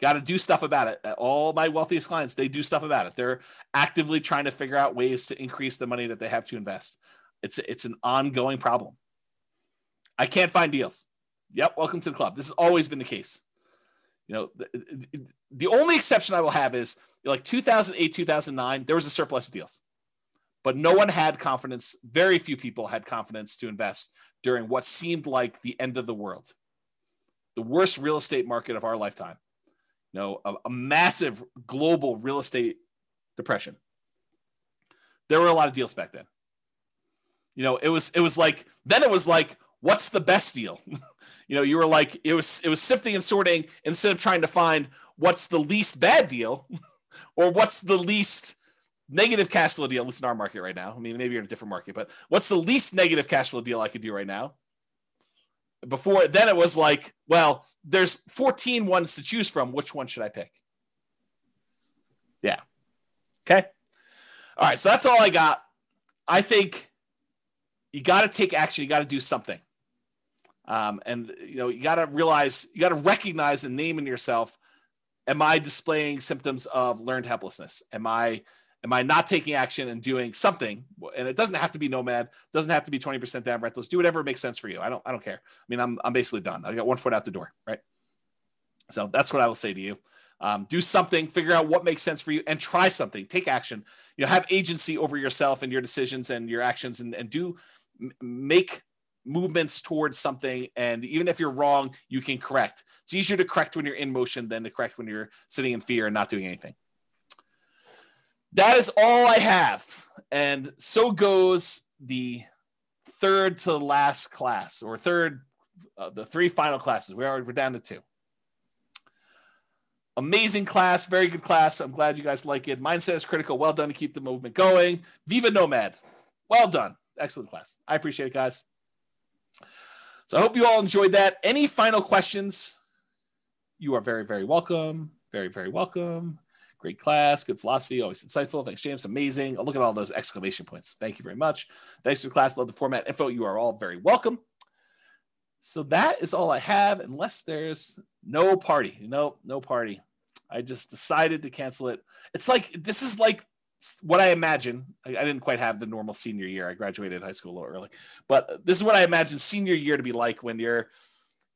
[SPEAKER 2] Got to do stuff about it. All my wealthiest clients, they do stuff about it. They're actively trying to figure out ways to increase the money that they have to invest. It's it's an ongoing problem. I can't find deals. Yep, welcome to the club. This has always been the case. You know, the, the only exception I will have is like 2008, 2009, there was a surplus of deals, but no one had confidence. Very few people had confidence to invest during what seemed like the end of the world, the worst real estate market of our lifetime. You know, a, a massive global real estate depression. There were a lot of deals back then. You know, it was it was like then it was like what's the best deal? you know, you were like it was it was sifting and sorting instead of trying to find what's the least bad deal or what's the least negative cash flow deal, at least in our market right now. I mean, maybe you're in a different market, but what's the least negative cash flow deal I could do right now? Before then it was like, well, there's 14 ones to choose from. Which one should I pick? Yeah. Okay. All right. So that's all I got. I think you got to take action. You got to do something. Um, and you know, you got to realize, you got to recognize and name in yourself: Am I displaying symptoms of learned helplessness? Am I am I not taking action and doing something? And it doesn't have to be nomad, doesn't have to be 20% down rentals. Do whatever makes sense for you. I don't I don't care. I mean, I'm I'm basically done. I got one foot out the door, right? So that's what I will say to you. Um, do something, figure out what makes sense for you, and try something. Take action. You know, have agency over yourself and your decisions and your actions, and and do make movements towards something and even if you're wrong you can correct. It's easier to correct when you're in motion than to correct when you're sitting in fear and not doing anything. That is all i have. And so goes the third to last class or third uh, the three final classes. We are we're down to two. Amazing class very good class. I'm glad you guys like it. Mindset is critical. Well done to keep the movement going. Viva nomad. Well done. Excellent class. I appreciate it guys so I hope you all enjoyed that. Any final questions? You are very, very welcome. Very, very welcome. Great class, good philosophy, always insightful. Thanks, James. Amazing. Look at all those exclamation points. Thank you very much. Thanks for the class. Love the format info. You are all very welcome. So that is all I have, unless there's no party. No, no party. I just decided to cancel it. It's like this is like what I imagine. I, I, didn't quite have the normal senior year. I graduated high school a little early, but this is what I imagine senior year to be like when you're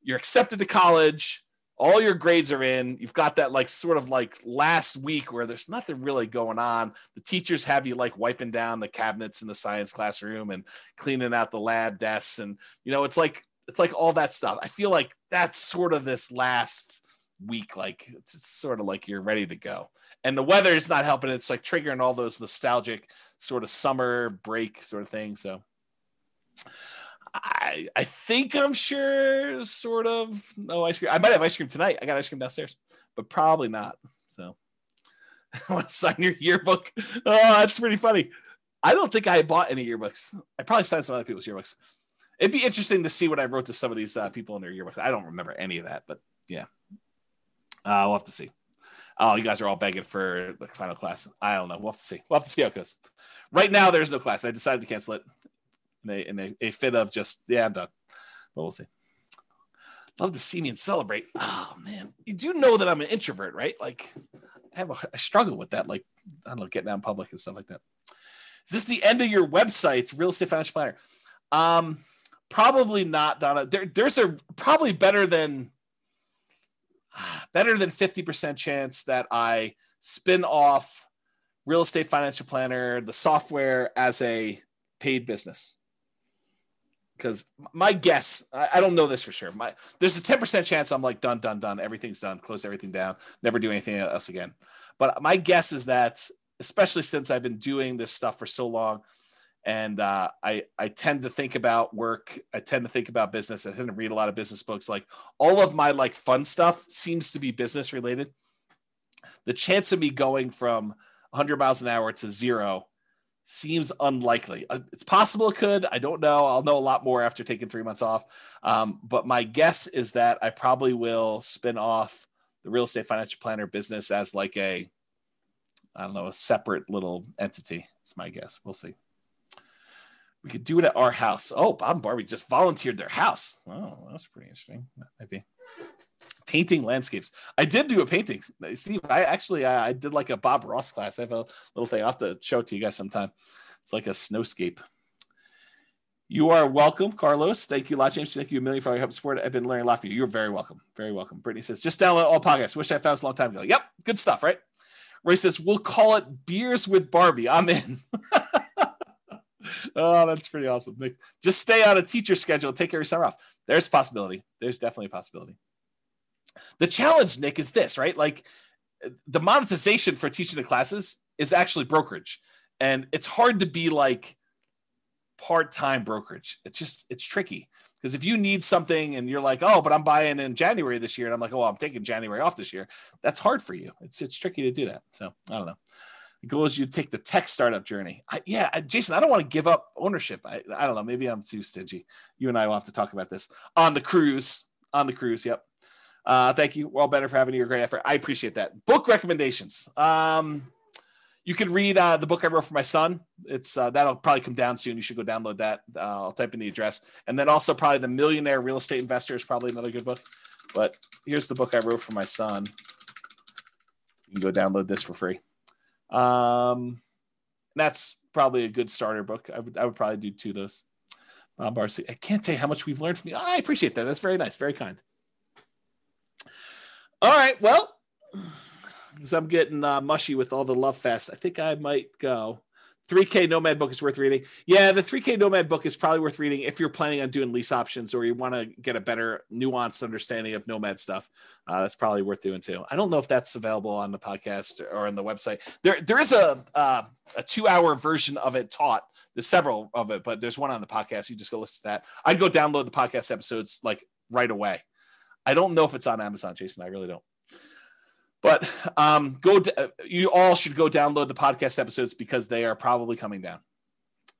[SPEAKER 2] you're accepted to college. All your grades are in. You've got that like sort of like last week where there's nothing really going on. The teachers have you like wiping down the cabinets in the science classroom and cleaning out the lab desks, and you know it's like it's like all that stuff. I feel like that's sort of this last week. Like it's sort of like you're ready to go and the weather is not helping. It's like triggering all those nostalgic sort of summer break sort of thing. So I I think I'm sure sort of no ice cream. I might have ice cream tonight. I got ice cream downstairs, but probably not. So I sign your yearbook. Oh, that's pretty funny. I don't think I bought any yearbooks. I probably signed some other people's yearbooks. It'd be interesting to see what I wrote to some of these uh, people in their yearbooks. I don't remember any of that, but yeah, uh, we'll have to see oh, you guys are all begging for the final class. I don't know. We'll have to see. We'll have to see how it goes. Right now, there's no class. I decided to cancel it in a, in a, a fit of just, yeah, I'm done. But we'll see. Love to see me and celebrate. Oh, man. You do know that I'm an introvert, right? Like, I have a I struggle with that. Like, I don't know, getting out in public and stuff like that. Is this the end of your website, Real Estate Financial Planner? Um, probably not Donna. There, there's a probably better than better than 50% chance that I spin off real estate financial planner, the software as a paid business. Because my guess, I, I, don't know this for sure. My there's a 10% chance I'm like done, done, done. Everything's done. Close everything down. Never do anything else again. But my guess is that, especially since I've been doing this stuff for so long, and uh, I I tend to think about work. I tend to think about business. I tend to read a lot of business books. Like all of my like fun stuff seems to be business related. The chance of me going from 100 miles an hour to zero seems unlikely. Uh, it's possible it could. I don't know. I'll know a lot more after taking three months off. Um, but my guess is that I probably will spin off the real estate financial planner business as like a, I don't know, a separate little entity. It's my guess. We'll see. We could do it at our house. Oh, Bob and Barbie just volunteered their house. Oh, that's pretty interesting. Maybe painting landscapes. I did do a painting. See, I actually I, I did like a Bob Ross class. I have a little thing. I'll have to show it to you guys sometime. It's like a snowscape. You are welcome, Carlos. Thank you a lot, James. Thank you a million for all your help support. I've been learning a lot from you. You're very welcome. Very welcome. Brittany says, just download all podcasts. Wish I found this a long time ago. Yep, good stuff, right? Ray says, we'll call it Beers with Barbie. I'm in. oh, that's pretty awesome. Nick. Just stay on a teacher schedule. Take every summer off. There's possibility. There's definitely a possibility. The challenge, Nick, is this, right? Like the monetization for teaching the classes is actually brokerage. And it's hard to be like part-time brokerage. It's just it's tricky. Because if you need something and you're like, oh, but I'm buying in January this year, and I'm like, oh, well, I'm taking January off this year, that's hard for you. It's it's tricky to do that. So I don't know. The goal is you take the tech startup journey. I, yeah, I, Jason, I don't want to give up ownership. I, I don't know. Maybe I'm too stingy. You and I will have to talk about this on the cruise. On the cruise, yep. Uh, thank you, Well Better, for having your great effort. I appreciate that. Book recommendations. Um, you can read uh, the book I wrote for my son. It's uh, that'll probably come down soon. You should go download that. Uh, I'll type in the address, and then also probably the Millionaire Real Estate Investor is probably another good book. But here's the book I wrote for my son. You can go download this for free. Um, that's probably a good starter book. I would I would probably do two of those. Bob Barcy. I can't tell you how much we've learned from you. I appreciate that. That's very nice. Very kind. All right. Well, because I'm getting uh, mushy with all the love fest, I think I might go. 3K Nomad book is worth reading. Yeah, the 3K Nomad book is probably worth reading if you're planning on doing lease options or you want to get a better nuanced understanding of Nomad stuff. Uh, that's probably worth doing too. I don't know if that's available on the podcast or on the website. There, there is a uh, a two hour version of it taught. There's several of it, but there's one on the podcast. You just go listen to that. I'd go download the podcast episodes like right away. I don't know if it's on Amazon, Jason. I really don't. But um, go. To, you all should go download the podcast episodes because they are probably coming down.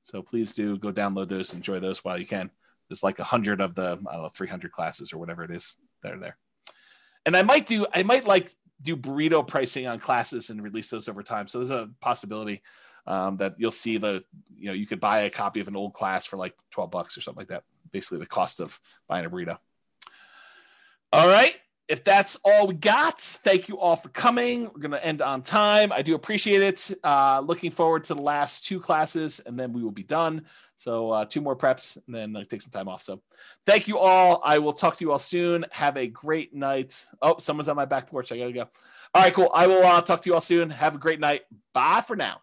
[SPEAKER 2] So please do go download those. Enjoy those while you can. There's like a hundred of the I don't know 300 classes or whatever it is that are there. And I might do. I might like do burrito pricing on classes and release those over time. So there's a possibility um, that you'll see the you know you could buy a copy of an old class for like 12 bucks or something like that. Basically the cost of buying a burrito. All right. If that's all we got, thank you all for coming. We're going to end on time. I do appreciate it. Uh, looking forward to the last two classes, and then we will be done. So, uh, two more preps, and then uh, take some time off. So, thank you all. I will talk to you all soon. Have a great night. Oh, someone's on my back porch. I got to go. All right, cool. I will uh, talk to you all soon. Have a great night. Bye for now.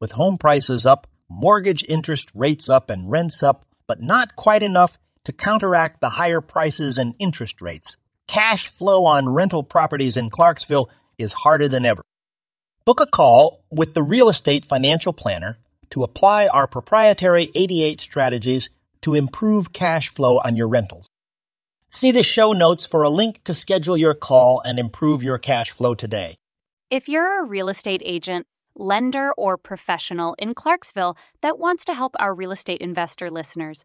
[SPEAKER 3] With home prices up, mortgage interest rates up, and rents up, but not quite enough to counteract the higher prices and interest rates. Cash flow on rental properties in Clarksville is harder than ever. Book a call with the Real Estate Financial Planner to apply our proprietary 88 strategies to improve cash flow on your rentals. See the show notes for a link to schedule your call and improve your cash flow today.
[SPEAKER 4] If you're a real estate agent, lender, or professional in Clarksville that wants to help our real estate investor listeners,